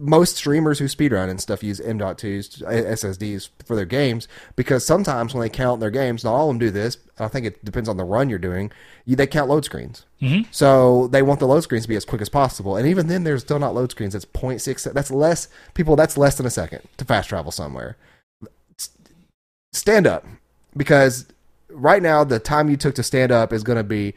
[SPEAKER 2] most streamers who speedrun and stuff use M.2s, SSDs for their games because sometimes when they count their games, not all of them do this. I think it depends on the run you're doing. You, they count load screens, mm-hmm. so they want the load screens to be as quick as possible. And even then, there's still not load screens. It's 0.6. That's less people. That's less than a second to fast travel somewhere. Stand up because right now the time you took to stand up is going to be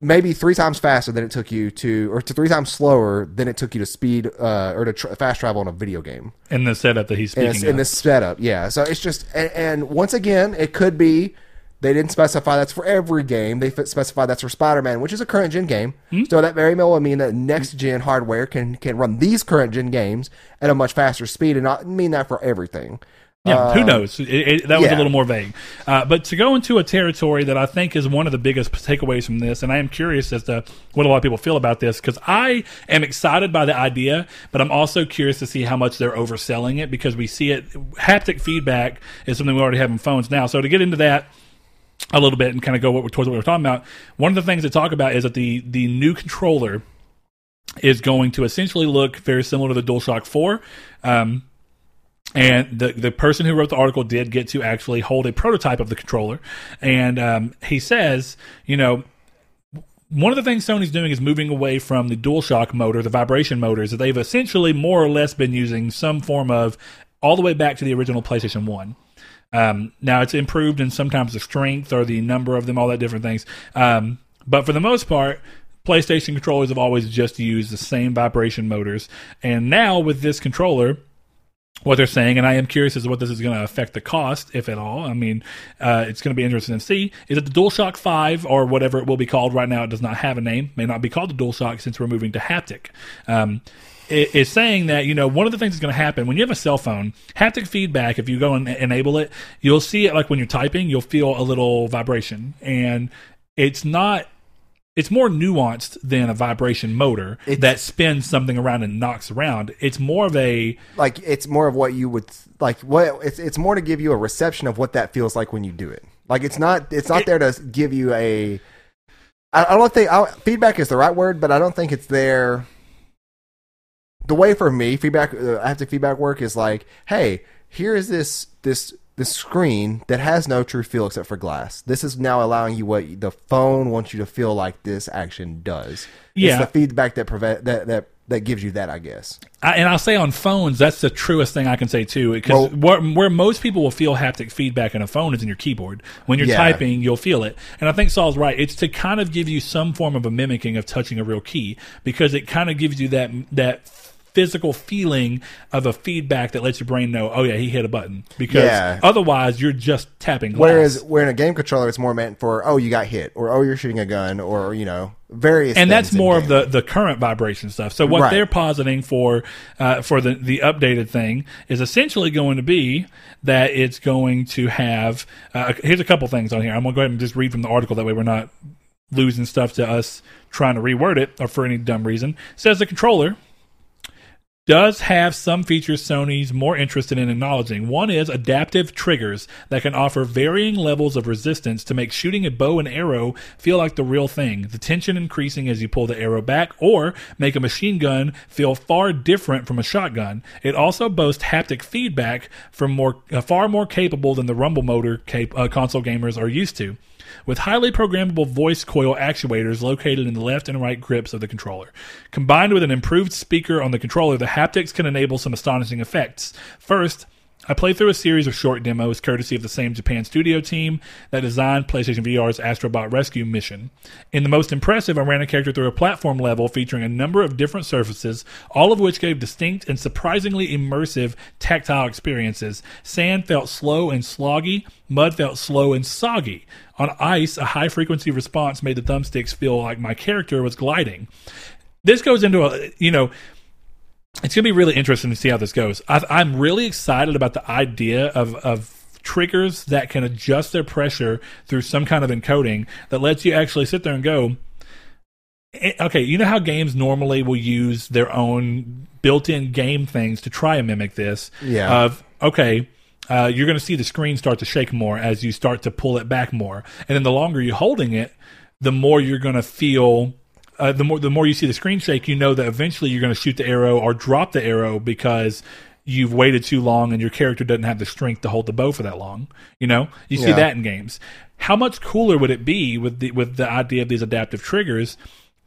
[SPEAKER 2] maybe three times faster than it took you to, or to three times slower than it took you to speed uh, or to tr- fast travel in a video game.
[SPEAKER 1] in the setup that he's
[SPEAKER 2] In,
[SPEAKER 1] speaking
[SPEAKER 2] in
[SPEAKER 1] of.
[SPEAKER 2] this setup, yeah. So it's just, and, and once again, it could be they didn't specify that's for every game. They f- specify that's for Spider Man, which is a current gen game.
[SPEAKER 1] Hmm?
[SPEAKER 2] So that very well would mean that next gen hardware can can run these current gen games at a much faster speed, and not mean that for everything.
[SPEAKER 1] Yeah, who knows? It, it, that was a little more vague. Uh, but to go into a territory that I think is one of the biggest takeaways from this, and I am curious as to what a lot of people feel about this, because I am excited by the idea, but I'm also curious to see how much they're overselling it because we see it. Haptic feedback is something we already have in phones now. So to get into that, a little bit and kind of go what towards what we're talking about. One of the things to talk about is that the the new controller is going to essentially look very similar to the DualShock Four. Um, and the the person who wrote the article did get to actually hold a prototype of the controller, and um, he says, you know, one of the things Sony's doing is moving away from the DualShock motor, the vibration motors that they've essentially more or less been using some form of all the way back to the original PlayStation One. Um, now it's improved in sometimes the strength or the number of them, all that different things. Um, but for the most part, PlayStation controllers have always just used the same vibration motors. And now with this controller, what they're saying, and I am curious as to what this is going to affect the cost, if at all. I mean, uh, it's going to be interesting to see. Is it the DualShock 5 or whatever it will be called? Right now, it does not have a name. May not be called the DualShock since we're moving to haptic. Um, it is saying that you know one of the things that's going to happen when you have a cell phone haptic feedback if you go and enable it you'll see it like when you're typing you'll feel a little vibration and it's not it's more nuanced than a vibration motor
[SPEAKER 2] It's-
[SPEAKER 1] that spins something around and knocks around. It's more of a
[SPEAKER 2] like it's more of what you would like what it's it's more to give you a reception of what that feels like when you do it. Like it's not it's not
[SPEAKER 1] It-
[SPEAKER 2] there to give you a i, I don't think I, feedback is the right word but i don't think it's there. The way for me feedback uh, haptic feedback work is like hey here is this this this screen that has no true feel except for glass this is now allowing you what the phone wants you to feel like this action does
[SPEAKER 1] Yeah.
[SPEAKER 2] it's the feedback that prevent that that that gives you that i guess
[SPEAKER 1] I, and I'll say on phones, that's the truest thing I can say too. Because
[SPEAKER 2] Well-
[SPEAKER 1] where, where most people will feel haptic feedback in a phone is in your keyboard. When you're
[SPEAKER 2] Yeah.
[SPEAKER 1] typing, you'll feel it. And I think Saul's right. It's to kind of give you some form of a mimicking of touching a real key because it kind of gives you that that physical feeling of a feedback that lets your brain know, oh yeah, he hit a button. Because
[SPEAKER 2] Yeah.
[SPEAKER 1] otherwise, you're just tapping. Glass.
[SPEAKER 2] Whereas, where in a game controller, it's more meant for oh, you got hit, or oh, you're shooting a gun, or you know, various.
[SPEAKER 1] and that's more of the, the current vibration stuff. So what
[SPEAKER 2] Right.
[SPEAKER 1] they're positing for uh, for the the updated thing is essentially going to be that it's going to have. Uh, here's a couple things on here. I'm gonna go ahead and just read from the article. That way, we're not losing stuff to us trying to reword it or for any dumb reason. It says the controller does have some features Sony's more interested in acknowledging. One is adaptive triggers that can offer varying levels of resistance to make shooting a bow and arrow feel like the real thing, the tension increasing as you pull the arrow back, or make a machine gun feel far different from a shotgun. It also boasts haptic feedback from more, uh, far more capable than the rumble motor cap- uh, console gamers are used to with highly programmable voice coil actuators located in the left and right grips of the controller. Combined with an improved speaker on the controller, the haptics can enable some astonishing effects. First, I played through a series of short demos courtesy of the same Japan studio team that designed PlayStation VR's Astrobot Rescue mission. In the most impressive, I ran a character through a platform level featuring a number of different surfaces, all of which gave distinct and surprisingly immersive tactile experiences. Sand felt slow and sloggy, mud felt slow and soggy. On ice, a high frequency response made the thumbsticks feel like my character was gliding. This goes into a, you know, it's going to be really interesting to see how this goes. I, I'm really excited about the idea of, of triggers that can adjust their pressure through some kind of encoding that lets you actually sit there and go, eh, okay, you know how games normally will use their own built-in game things to try and mimic this.
[SPEAKER 2] Yeah.
[SPEAKER 1] Of okay, uh, you're going to see the screen start to shake more as you start to pull it back more, and then the longer you're holding it, the more you're going to feel. Uh, the more the more you see the screen shake, you know that eventually you're going to shoot the arrow or drop the arrow because you've waited too long and your character doesn't have the strength to hold the bow for that long. You know, you see
[SPEAKER 2] Yeah.
[SPEAKER 1] that in games. How much cooler would it be with the with the idea of these adaptive triggers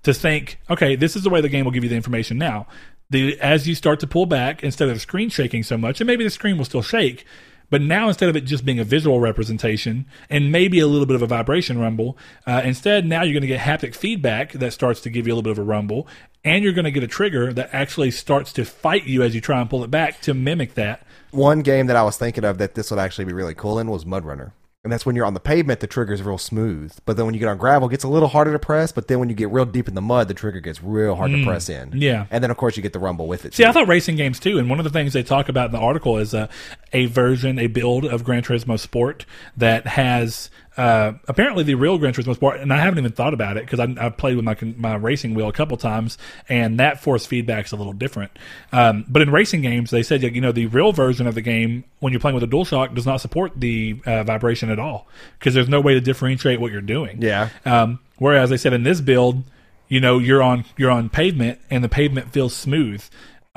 [SPEAKER 1] to think, okay, this is the way the game will give you the information now. The as you start to pull back, instead of the screen shaking so much, and maybe the screen will still shake, but now instead of it just being a visual representation and maybe a little bit of a vibration rumble, uh, instead now you're going to get haptic feedback that starts to give you a little bit of a rumble, and you're going to get a trigger that actually starts to fight you as you try and pull it back to mimic that.
[SPEAKER 2] one game that I was thinking of that this would actually be really cool in was Mud Runner. And that's when you're on the pavement, the trigger is real smooth. But then when you get on gravel, it gets a little harder to press. But then when you get real deep in the mud, the trigger gets real hard to press in.
[SPEAKER 1] Mm. yeah.
[SPEAKER 2] And then, of course, you get the rumble with it.
[SPEAKER 1] See,
[SPEAKER 2] too.
[SPEAKER 1] I thought racing games too, and one of the things they talk about in the article is uh, a version, a build of Gran Turismo Sport that has uh, apparently the real Gran Turismo Sport, and I haven't even thought about it because I, I played with my my racing wheel a couple times, and that force feedback's a little different. Um, but in racing games, they said you know the real version of the game when you're playing with a DualShock does not support the uh, vibration at all because there's no way to differentiate what you're doing.
[SPEAKER 2] Yeah.
[SPEAKER 1] Um, whereas they said in this build, you know, you're on you're on pavement and the pavement feels smooth.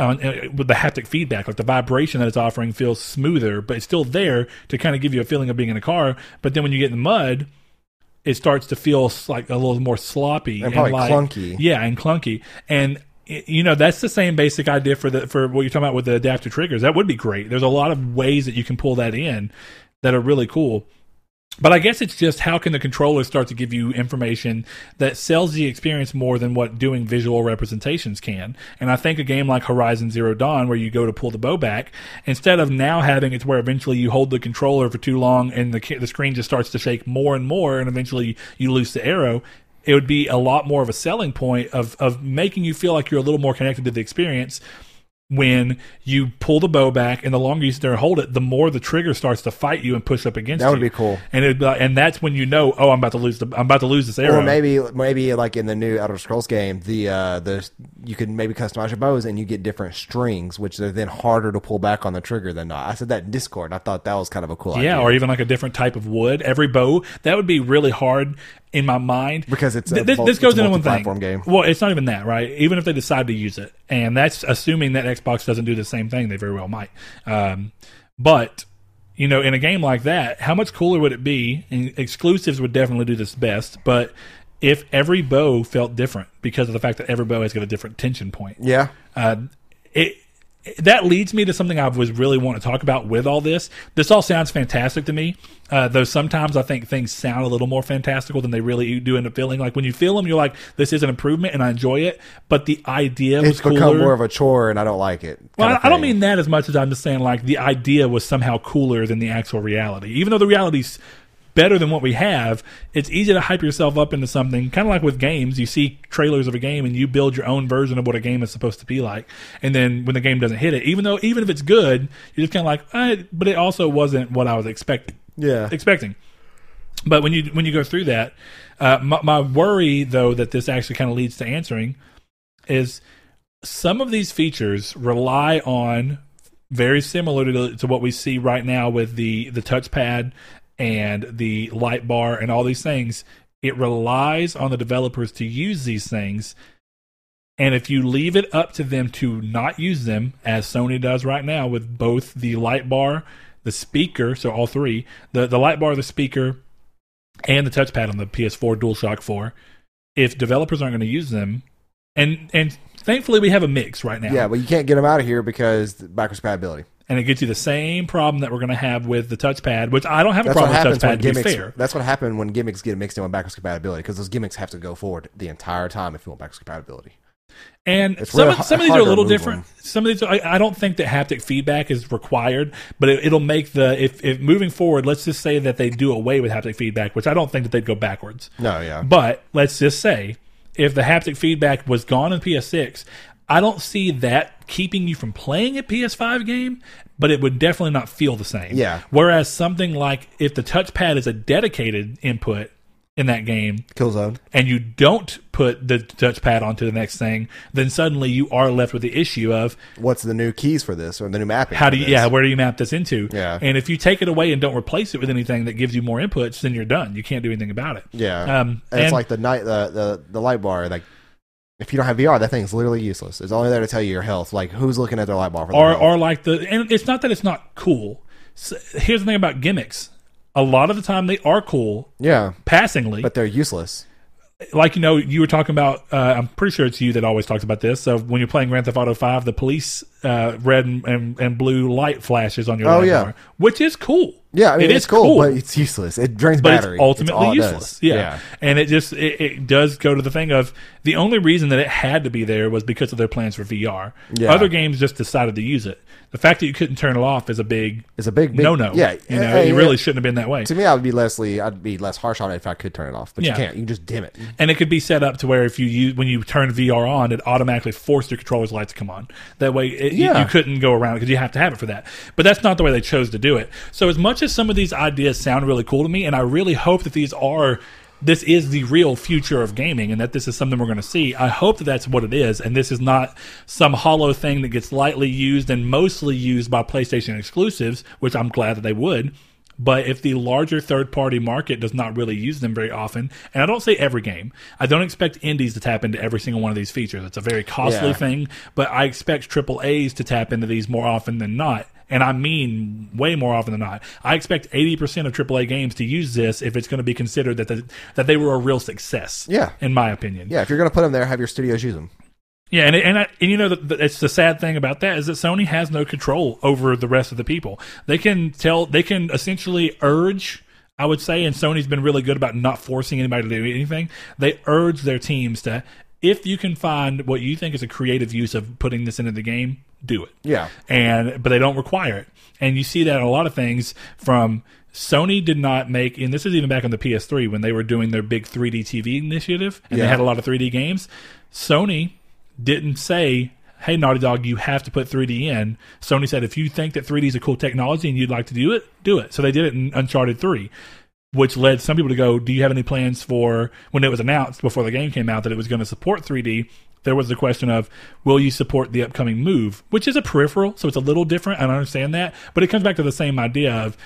[SPEAKER 1] Uh, with the haptic feedback, like the vibration that it's offering feels smoother, but it's still there to kind of give you a feeling of being in a car. But then when you get in the mud, it starts to feel like a little more sloppy
[SPEAKER 2] And probably
[SPEAKER 1] like,
[SPEAKER 2] clunky.
[SPEAKER 1] Yeah, and clunky. And you know that's the same basic idea for the for what you're talking about with the adaptive triggers. That would be great. There's a lot of ways that you can pull that in that are really cool. But I guess it's just how can the controller start to give you information that sells the experience more than what doing visual representations can. And I think a game like Horizon Zero Dawn, where you go to pull the bow back, instead of now having it where eventually you hold the controller for too long and the the screen just starts to shake more and more, and eventually you lose the arrow. It would be a lot more of a selling point of of making you feel like you're a little more connected to the experience when you pull the bow back and the longer you sit there and hold it, the more the trigger starts to fight you and push up against
[SPEAKER 2] That would
[SPEAKER 1] you.
[SPEAKER 2] be cool.
[SPEAKER 1] And it and that's when you know, oh, I'm about to lose the I'm about to lose this arrow.
[SPEAKER 2] Or maybe maybe like in the new Elder Scrolls game, the uh the you can maybe customize your bows and you get different strings, which are then harder to pull back on the trigger than not. I said that in Discord. I thought that was kind of a cool idea.
[SPEAKER 1] yeah,
[SPEAKER 2] idea.
[SPEAKER 1] or even like a different type of wood. Every bow that would be really hard in my mind
[SPEAKER 2] Because it's a
[SPEAKER 1] Th- this,
[SPEAKER 2] mul-
[SPEAKER 1] this goes into one thing.
[SPEAKER 2] game.
[SPEAKER 1] Well, it's not even that, right? Even if they decide to use it, and that's assuming that Xbox doesn't do the same thing, they very well might. Um, but you know, in a game like that, how much cooler would it be? And exclusives would definitely do this best, but if every bow felt different because of the fact that every bow has got a different tension point,
[SPEAKER 2] yeah.
[SPEAKER 1] uh, it that leads me to something I was really want to talk about with all this. This all sounds fantastic to me, uh, though sometimes I think things sound a little more fantastical than they really do end up feeling. Like when you feel them, you're like, "This is an improvement," and I enjoy it. But the idea was
[SPEAKER 2] become
[SPEAKER 1] cooler.
[SPEAKER 2] more of a chore and I don't like it.
[SPEAKER 1] well, I, I don't mean that as much as I'm just saying like the idea was somehow cooler than the actual reality. Even though the reality's better than what we have, it's easy to hype yourself up into something. Kind of like with games, you see trailers of a game and you build your own version of what a game is supposed to be like. And then when the game doesn't hit it, even though even if it's good, you're just kind of like, but it also wasn't what I was expecting
[SPEAKER 2] Yeah.
[SPEAKER 1] expecting. But when you when you go through that, uh, my, my worry though that this actually kind of leads to answering is some of these features rely on very similar to, to what we see right now with the the touchpad and the light bar and all these things. It relies on the developers to use these things. And if you leave it up to them to not use them, as Sony does right now with both the light bar, the speaker, so all three, the, the light bar, the speaker, and the touchpad on the PS4 DualShock 4, if developers aren't going to use them, and and thankfully we have a mix right now,
[SPEAKER 2] Yeah, but you can't get them out of here because backwards compatibility.
[SPEAKER 1] And it gets you the same problem that we're going to have with the touchpad, which I don't have a
[SPEAKER 2] That's what
[SPEAKER 1] problem
[SPEAKER 2] happens
[SPEAKER 1] with
[SPEAKER 2] when
[SPEAKER 1] touchpad. To be
[SPEAKER 2] gimmicks.
[SPEAKER 1] fair,
[SPEAKER 2] That's what happened when gimmicks get mixed in with backwards compatibility because those gimmicks have to go forward the entire time if you want backwards compatibility.
[SPEAKER 1] And
[SPEAKER 2] It's
[SPEAKER 1] some, of,
[SPEAKER 2] h-
[SPEAKER 1] some of these
[SPEAKER 2] hard
[SPEAKER 1] are a
[SPEAKER 2] to
[SPEAKER 1] little
[SPEAKER 2] remove
[SPEAKER 1] different. Some of these, I, I don't think that haptic feedback is required, but it, it'll make the if, if moving forward. Let's just say that they do away with haptic feedback, which I don't think that they'd go backwards.
[SPEAKER 2] No, yeah.
[SPEAKER 1] But let's just say if the haptic feedback was gone in PS6, I don't see that keeping you from playing a PS5 game, but it would definitely not feel the same.
[SPEAKER 2] Yeah.
[SPEAKER 1] Whereas something like if the touchpad is a dedicated input in that game,
[SPEAKER 2] Killzone.
[SPEAKER 1] and you don't put the touchpad onto the next thing, then suddenly you are left with the issue of
[SPEAKER 2] What's the new keys for this or the new mapping?
[SPEAKER 1] how do you, yeah, where do you map this into?
[SPEAKER 2] Yeah.
[SPEAKER 1] And if you take it away and don't replace it with anything that gives you more inputs, then you're done. You can't do anything about it.
[SPEAKER 2] Yeah.
[SPEAKER 1] Um,
[SPEAKER 2] and, it's like the night the, the the light bar like if you don't have VR, that thing's literally useless. It's only there to tell you your health. Like who's looking at their light bar for
[SPEAKER 1] or or like the and it's not that it's not cool. S here's the thing about gimmicks. A lot of the time they are cool
[SPEAKER 2] yeah,
[SPEAKER 1] passingly.
[SPEAKER 2] but they're useless.
[SPEAKER 1] like you know, you were talking about. Uh, I'm pretty sure it's you that always talks about this. So when you're playing Grand Theft Auto Five, the police uh, red and, and, and blue light flashes on your
[SPEAKER 2] Oh,
[SPEAKER 1] light
[SPEAKER 2] yeah.
[SPEAKER 1] bar, which is cool.
[SPEAKER 2] Yeah, I mean
[SPEAKER 1] It
[SPEAKER 2] it's
[SPEAKER 1] is
[SPEAKER 2] cool,
[SPEAKER 1] cool.
[SPEAKER 2] but it's useless. It drains
[SPEAKER 1] but
[SPEAKER 2] battery.
[SPEAKER 1] it's ultimately
[SPEAKER 2] all it does.
[SPEAKER 1] useless. Yeah. and it just it, it does go to the thing of the only reason that it had to be there was because of their plans for VR.
[SPEAKER 2] Yeah.
[SPEAKER 1] Other games just decided to use it. The fact that you couldn't turn it off is a big
[SPEAKER 2] is a big, big
[SPEAKER 1] no no.
[SPEAKER 2] Yeah,
[SPEAKER 1] you know,
[SPEAKER 2] hey,
[SPEAKER 1] it
[SPEAKER 2] yeah.
[SPEAKER 1] really shouldn't have been that way.
[SPEAKER 2] To me, I would be Leslie. I'd be less harsh on it if I could turn it off, but
[SPEAKER 1] Yeah.
[SPEAKER 2] you can't. You can just dim it.
[SPEAKER 1] And it could be set up to where if you use when you turn VR on, it automatically forced your controller's lights to come on. That way, it, you- you, couldn't go around because you have to have it for that. But that's not the way they chose to do it. So as much as some of these ideas sound really cool to me, and I really hope that these are. This is the real future of gaming, and that this is something we're going to see. I hope that that's what it is, and this is not some hollow thing that gets lightly used and mostly used by PlayStation exclusives, which I'm glad that they would. But if the larger third party market does not really use them very often, and I don't say every game, I don't expect indies to tap into every single one of these features. It's a very costly
[SPEAKER 2] Yeah.
[SPEAKER 1] thing, but I expect triple A's to tap into these more often than not. And I mean way more often than not. I expect 80% of AAA games to use this if it's going to be considered that the, that they were a real success.
[SPEAKER 2] Yeah.
[SPEAKER 1] In my opinion.
[SPEAKER 2] Yeah, if you're gonna put them there, have your studios use them.
[SPEAKER 1] Yeah, and and, I, and you know, the, the, it's the sad thing about that is that Sony has no control over the rest of the people. They can tell, they can essentially urge I would say, and Sony's been really good about not forcing anybody to do anything. They urge their teams to, if you can find what you think is a creative use of putting this into the game, do it.
[SPEAKER 2] Yeah.
[SPEAKER 1] And but they don't require it, and you see that in a lot of things from. Sony did not make, and this is even back on the PS3 when they were doing their big 3D TV initiative, and
[SPEAKER 2] Yeah.
[SPEAKER 1] they had a lot of 3D games. Sony didn't say, "Hey, Naughty Dog, you have to put 3D in." Sony said, "If you think that 3D is a cool technology and you'd like to do it, do it." So they did it in Uncharted 3, which led some people to go, "Do you have any plans for when it was announced before the game came out that it was going to support 3D?" There was the question of, "Will you support the upcoming Move?" Which is a peripheral, so it's a little different. and I understand that, but it comes back to the same idea of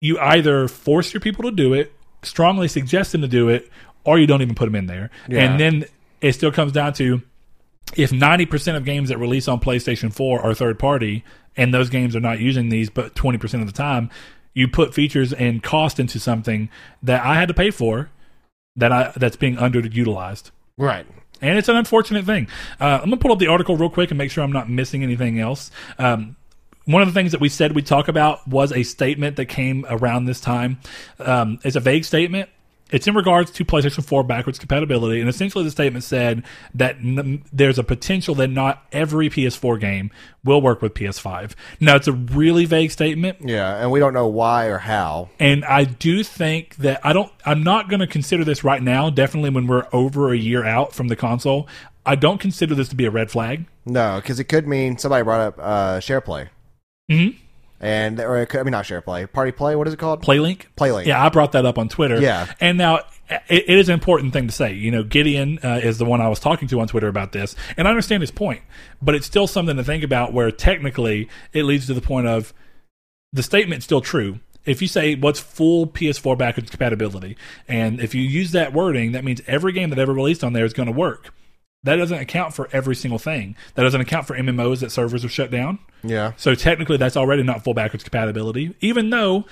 [SPEAKER 1] you either force your people to do it, strongly suggest them to do it, or you don't even put them in there.
[SPEAKER 2] Yeah.
[SPEAKER 1] And then it still comes down to if 90% of games that release on PlayStation 4 are third party and those games are not using these but 20% of the time, you put features and cost into something that I had to pay for that I that's being underutilized.
[SPEAKER 2] Right.
[SPEAKER 1] And it's an unfortunate thing. Uh, I'm going to pull up the article real quick and make sure I'm not missing anything else. Um, one of the things that we said we'd talk about was a statement that came around this time. Um, it's a vague statement. It's in regards to PlayStation 4 backwards compatibility. And essentially, the statement said that n- there's a potential that not every PS4 game will work with PS5. Now, it's a really vague statement.
[SPEAKER 2] Yeah, and we don't know why or how.
[SPEAKER 1] And I do think that I don't, I'm not going to consider this right now, definitely when we're over a year out from the console. I don't consider this to be a red flag.
[SPEAKER 2] No, because it could mean somebody brought up uh, share play,
[SPEAKER 1] Mm-hmm.
[SPEAKER 2] And or it could, I mean not share play, party play. What is it called?
[SPEAKER 1] Playlink?
[SPEAKER 2] Playlink.
[SPEAKER 1] Yeah, I brought that up on Twitter.
[SPEAKER 2] Yeah.
[SPEAKER 1] And now it, it is an important thing to say. You know, Gideon uh, is the one I was talking to on Twitter about this, and I understand his point, but it's still something to think about where technically it leads to the point of the statement's still true. If you say what's full PS4 backwards compatibility, and if you use that wording, that means every game that ever released on there is going to work. That doesn't account for every single thing. That doesn't account for MMOs that servers are shut down.
[SPEAKER 2] Yeah.
[SPEAKER 1] So technically, that's already not full backwards compatibility. Even though,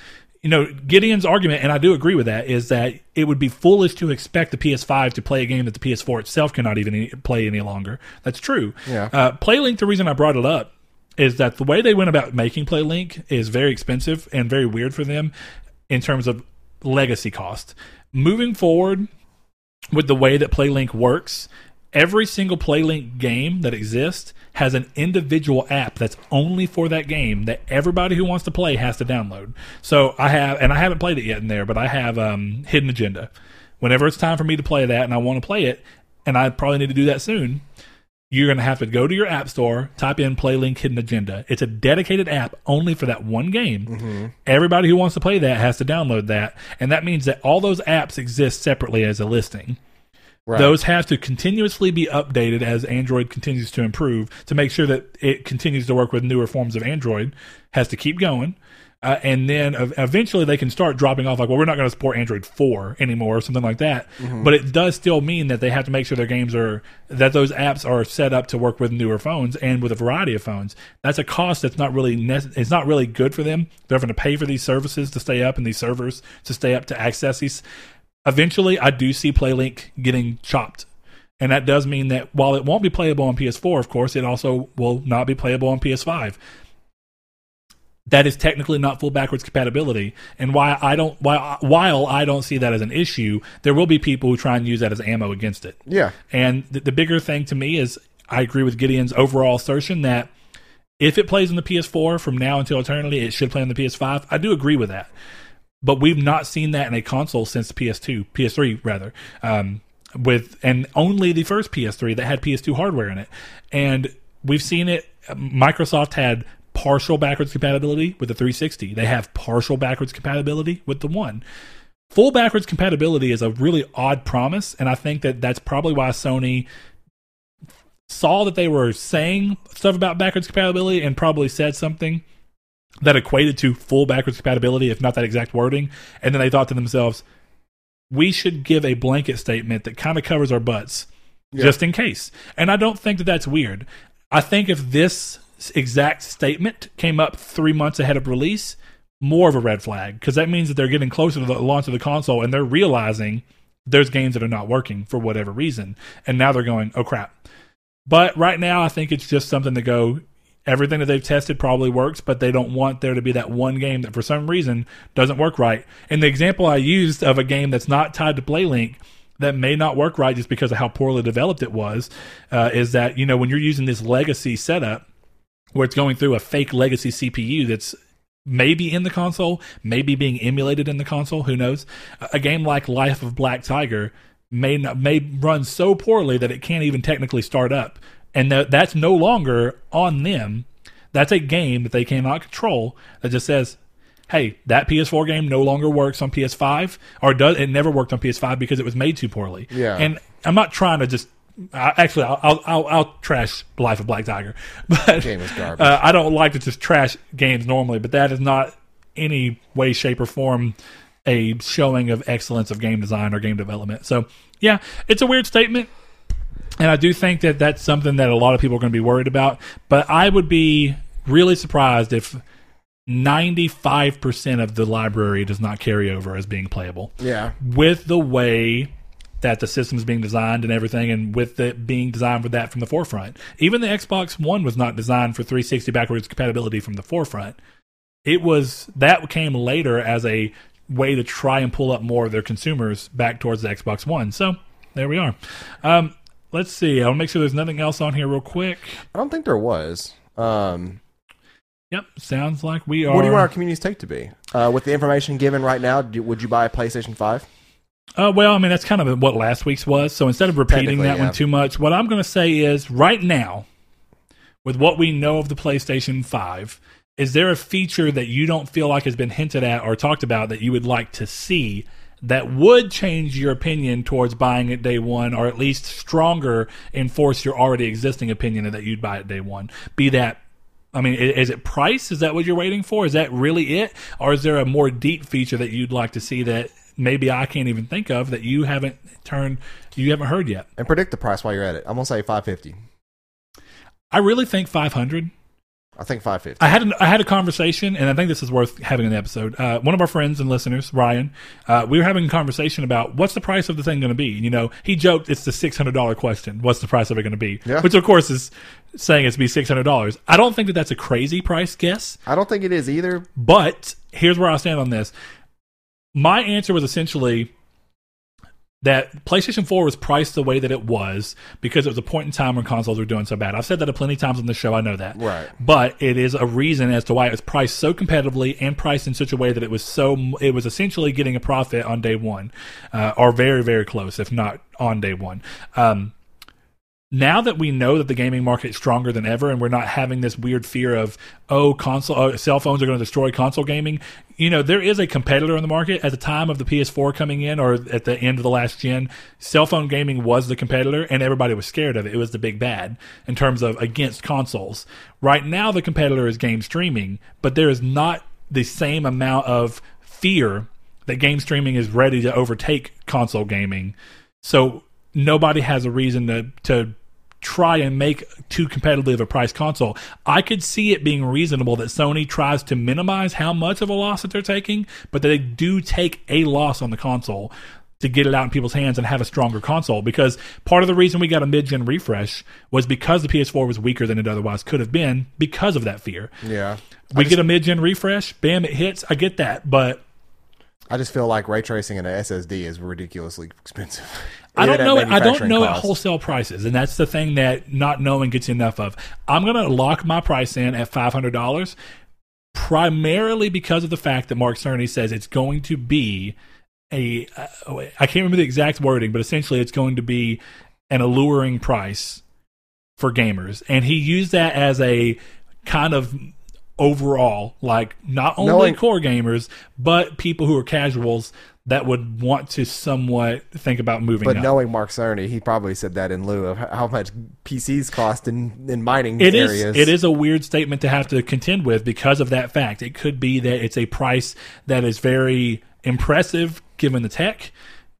[SPEAKER 1] you know, Gideon's argument, and I do agree with that, is that it would be foolish to expect the PS5 to play a game that the PS4 itself cannot even any- play any longer. That's true.
[SPEAKER 2] Yeah.
[SPEAKER 1] Uh, PlayLink, the reason I brought it up is that the way they went about making PlayLink is very expensive and very weird for them in terms of legacy cost. Moving forward with the way that PlayLink works, every single PlayLink game that exists has an individual app that's only for that game that everybody who wants to play has to download. So I have, and I haven't played it yet in there, but I have um, Hidden Agenda. Whenever it's time for me to play that and I want to play it, and I probably need to do that soon, you're going to have to go to your app store, type in PlayLink Hidden Agenda. It's a dedicated app only for that one game. Everybody who wants to play that has to download that, and that means that all those apps exist separately as a listing.
[SPEAKER 2] Right.
[SPEAKER 1] Those have to continuously be updated as Android continues to improve to make sure that it continues to work with newer forms of Android. Has to keep going. Uh, and then ev- eventually they can start dropping off like well we're not going to support android 4 anymore or something like that but it does still mean that they have to make sure their games are that those apps are set up to work with newer phones and with a variety of phones that's a cost that's not really nec- it's not really good for them they're having to pay for these services to stay up and these servers to stay up to access these eventually I do see PlayLink getting chopped. And that does mean that while it won't be playable on PS4, of course, it also will not be playable on PS5. That is technically not full backwards compatibility. And why I don't why while I don't see that as an issue, there will be people who try and use that as ammo against it.
[SPEAKER 2] Yeah.
[SPEAKER 1] And the, the bigger thing to me is I agree with Gideon's overall assertion that if it plays on the PS4 from now until eternity, it should play on the PS5. I do agree with that. But we've not seen that in a console since PS2, PS3 rather. Um, with and only the first PS3 that had PS2 hardware in it. And we've seen it Microsoft had partial backwards compatibility with the 360. They have partial backwards compatibility with the 1 full backwards compatibility is a really odd promise and i think that that's probably why sony saw that they were saying stuff about backwards compatibility and probably said something that equated to full backwards compatibility if not that exact wording. And then they thought to themselves we should give a blanket statement that kind of covers our butts
[SPEAKER 2] Yeah.
[SPEAKER 1] just in case. And i don't think that that's weird. I think if this exact statement came up three months ahead of release more of a red flag because that means that they're getting closer to the launch of the console and they're realizing there's games that are not working for whatever reason. And now they're going oh crap. But right now i think it's just something to go everything that they've tested probably works, but they don't want there to be that one game that for some reason doesn't work right. And the example I used of a game that's not tied to PlayLink that may not work right just because of how poorly developed it was uh, is that you know when you're using this legacy setup where it's going through a fake legacy CPU that's maybe in the console, maybe being emulated in the console, who knows? A game like Life of Black Tiger may not, may run so poorly that it can't even technically start up, and that that's no longer on them. That's a game that they cannot control. That just says, "Hey, that PS4 game no longer works on PS5, or does it never worked on PS5 because it was made too poorly."
[SPEAKER 2] Yeah.
[SPEAKER 1] and I'm not trying to just. I, actually, I'll, I'll I'll I'll trash Life of Black Tiger, <laughs> but
[SPEAKER 2] Game is garbage.
[SPEAKER 1] uh, I don't like to just trash games normally, but that is not any way, shape, or form a showing of excellence of game design or game development. So, yeah, it's a weird statement. And I do think that that's something that a lot of people are going to be worried about. But I would be really surprised if 95% of the library does not carry over as being playable
[SPEAKER 2] yeah.
[SPEAKER 1] with the way that the system is being designed and everything, and with it being designed with that from the forefront. Even the Xbox One was not designed for 360 backwards compatibility from the forefront. It was that came later as a way to try and pull up more of their consumers back towards the Xbox One. So there we are. Um, let's see. I'll make sure there's nothing else on here real quick.
[SPEAKER 2] I don't think there was. Um,
[SPEAKER 1] Yep, sounds like we are.
[SPEAKER 2] what do you want our community's take to be? Uh, with the information given right now, do, would you buy a PlayStation 5?
[SPEAKER 1] Uh, well, I mean, that's kind of what last week's was. So instead of repeating that
[SPEAKER 2] yeah.
[SPEAKER 1] one too much, what I'm going to say is right now, with what we know of the PlayStation 5, is there a feature that you don't feel like has been hinted at or talked about that you would like to see that would change your opinion towards buying it day one or at least stronger enforce your already existing opinion that you'd buy it day one? Be that I mean, is it price? Is that what you're waiting for? Is that really it? Or is there a more deep feature that you'd like to see that maybe I can't even think of that you haven't turned, you haven't heard yet?
[SPEAKER 2] And predict the price while you're at it. I'm gonna say 550.
[SPEAKER 1] I really think 500.
[SPEAKER 2] I think 550.
[SPEAKER 1] I had an, I had a conversation, and I think this is worth having an episode. Uh, one of our friends and listeners, Ryan, uh, we were having a conversation about what's the price of the thing going to be. You know, he joked it's the six hundred dollar question. What's the price of it going to be?
[SPEAKER 2] Yeah.
[SPEAKER 1] Which of course is saying it's be six hundred dollars. I don't think that that's a crazy price guess.
[SPEAKER 2] I don't think it is either.
[SPEAKER 1] But here's where I stand on this. My answer was essentially that PlayStation 4 was priced the way that it was because it was a point in time when consoles were doing so bad. I've said that a plenty of times on the show. I know that.
[SPEAKER 2] Right.
[SPEAKER 1] But it is a reason as to why it was priced so competitively and priced in such a way that it was so it was essentially getting a profit on day one, uh, or very very close, if not on day one. Um, now that we know that the gaming market is stronger than ever and we're not having this weird fear of oh console oh, cell phones are going to destroy console gaming you know there is a competitor in the market. At the time of the ps4 coming in or at the end of the last gen cell phone gaming was the competitor and everybody was scared of it. It was the big bad in terms of against consoles. Right now the competitor is game streaming but there is not the same amount of fear that game streaming is ready to overtake console gaming. So nobody has a reason to to try and make too competitive a price console. I could see it being reasonable that Sony tries to minimize how much of a loss that they're taking, but that they do take a loss on the console to get it out in people's hands and have a stronger console because part of the reason we got a mid-gen refresh was because the PS4 was weaker than it otherwise could have been because of that fear.
[SPEAKER 2] Yeah.
[SPEAKER 1] We get a mid-gen refresh, bam, it hits. I get that, but
[SPEAKER 2] I just feel like ray tracing and a SSD is ridiculously expensive. <laughs>
[SPEAKER 1] I don't know. I don't know at wholesale prices, and that's the thing that not knowing gets you enough of. I'm going to lock my price in at five hundred dollars, primarily because of the fact that Mark Cerny says it's going to be a. Uh, I can't remember the exact wording, but essentially it's going to be an alluring price for gamers, and he used that as a kind of overall, like not only
[SPEAKER 2] Knowing-
[SPEAKER 1] core gamers, but people who are casuals that would want to somewhat think about moving
[SPEAKER 2] But
[SPEAKER 1] up.
[SPEAKER 2] knowing Mark Cerny, he probably said that in lieu of how much PCs cost in, in mining
[SPEAKER 1] It is.
[SPEAKER 2] areas.
[SPEAKER 1] It is a weird statement to have to contend with because of that fact. It could be that it's a price that is very impressive given the tech,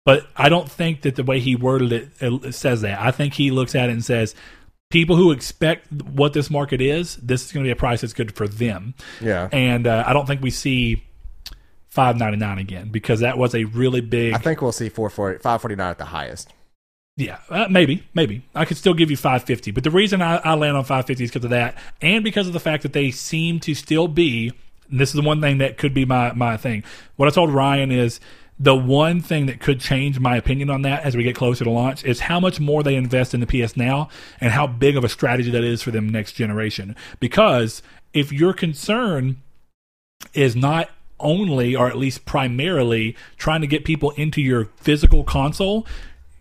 [SPEAKER 1] but I don't think that the way he worded it, it says that. I think he looks at it and says, people who expect what this market is, this is going to be a price that's good for them.
[SPEAKER 2] Yeah.
[SPEAKER 1] And uh, I don't think we see five ninety nine again because that was a really big.
[SPEAKER 2] I think we'll see 440, 549 at the highest.
[SPEAKER 1] Yeah, uh, maybe, maybe I could still give you 550, but the reason I, I land on 550 is because of that, and because of the fact that they seem to still be. And this is the one thing that could be my my thing. What I told Ryan is the one thing that could change my opinion on that as we get closer to launch is how much more they invest in the PS Now and how big of a strategy that is for them next generation. Because if your concern is not only or at least primarily trying to get people into your physical console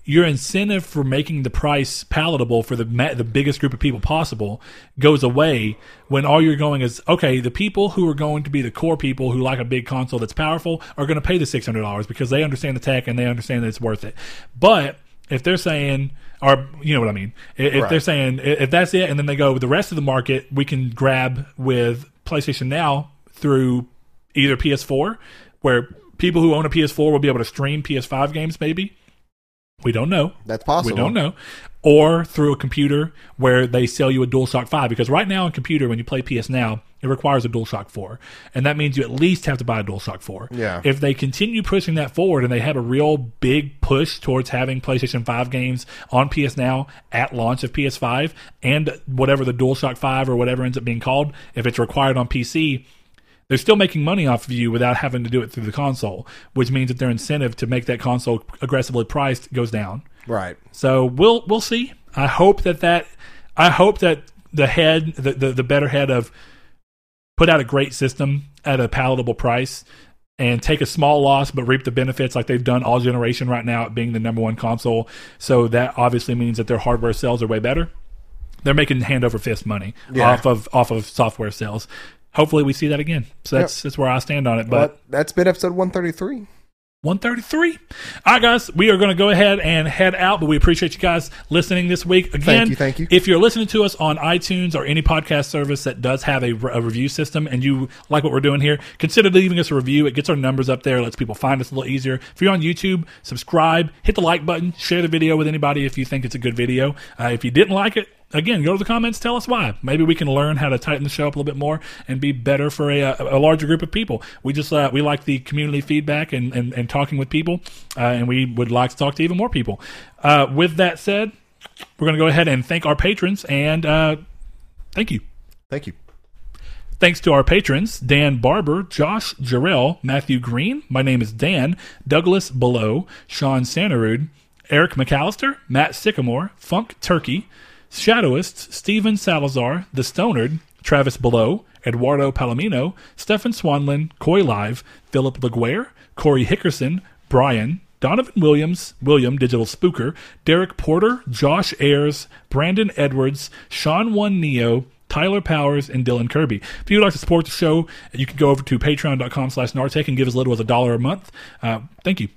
[SPEAKER 1] your incentive for making the price palatable for the ma- the biggest group of people possible goes away when all you're going is okay the people who are going to be the core people who like a big console that's powerful are going to pay the $600 because they understand the tech and they understand that it's worth it but if they're saying or you know what I mean if
[SPEAKER 2] Right.
[SPEAKER 1] they're saying if that's it and then they go the rest of the market we can grab with PlayStation Now through either PS4 where people who own a PS4 will be able to stream PS5 games maybe we don't know
[SPEAKER 2] That's possible.
[SPEAKER 1] we don't know. Or through a computer where they sell you a DualShock 5. Because right now on computer, when you play PS Now, it requires a DualShock 4. And that means you at least have to buy a DualShock 4.
[SPEAKER 2] Yeah.
[SPEAKER 1] If they continue pushing that forward and they have a real big push towards having PlayStation 5 games on PS Now at launch of PS5 and whatever the DualShock 5 or whatever ends up being called, if it's required on PC, they're still making money off of you without having to do it through the console, which means that their incentive to make that console aggressively priced goes down.
[SPEAKER 2] Right.
[SPEAKER 1] So we'll we'll see. I hope that that I hope that the head the, the the better head of put out a great system at a palatable price and take a small loss but reap the benefits like they've done all generation right now at being the number one console. So that obviously means that their hardware sales are way better. They're making hand over fist money
[SPEAKER 2] Yeah.
[SPEAKER 1] off of off of software sales. Hopefully we see that again. So that's that's where I stand on it. But
[SPEAKER 2] But that's been episode 133.
[SPEAKER 1] 133. All right, guys, we are going to go ahead and head out, but we appreciate you guys listening this week. Again, thank
[SPEAKER 2] you, thank you.
[SPEAKER 1] If you're listening to us on iTunes or any podcast service that does have a, a review system and you like what we're doing here, consider leaving us a review. It gets our numbers up there, lets people find us a little easier. If you're on YouTube, subscribe, hit the like button, share the video with anybody if you think it's a good video. Uh, if you didn't like it, again, go to the comments, tell us why. Maybe we can learn how to tighten the show up a little bit more and be better for a, a larger group of people. We just uh, we like the community feedback and, and, and talking with people, uh, and we would like to talk to even more people. Uh, with that said, we're going to go ahead and thank our patrons and uh, thank you.
[SPEAKER 2] Thank you.
[SPEAKER 1] Thanks to our patrons Dan Barber, Josh Jarrell, Matthew Green, my name is Dan, Douglas Below, Sean Santarud, Eric McAllister, Matt Sycamore, Funk Turkey, Shadowist, Steven Salazar, The Stonard, Travis Below, Eduardo Palomino, Stefan Swanlin, Coy Live, Philip LaGuerre, Corey Hickerson, Brian, Donovan Williams, William Digital Spooker, Derek Porter, Josh Ayers, Brandon Edwards, Sean One Neo, Tyler Powers, and Dylan Kirby. If you'd like to support the show, you can go over to patreon.com slash Nartech and give as little as a dollar a month. Uh, thank you.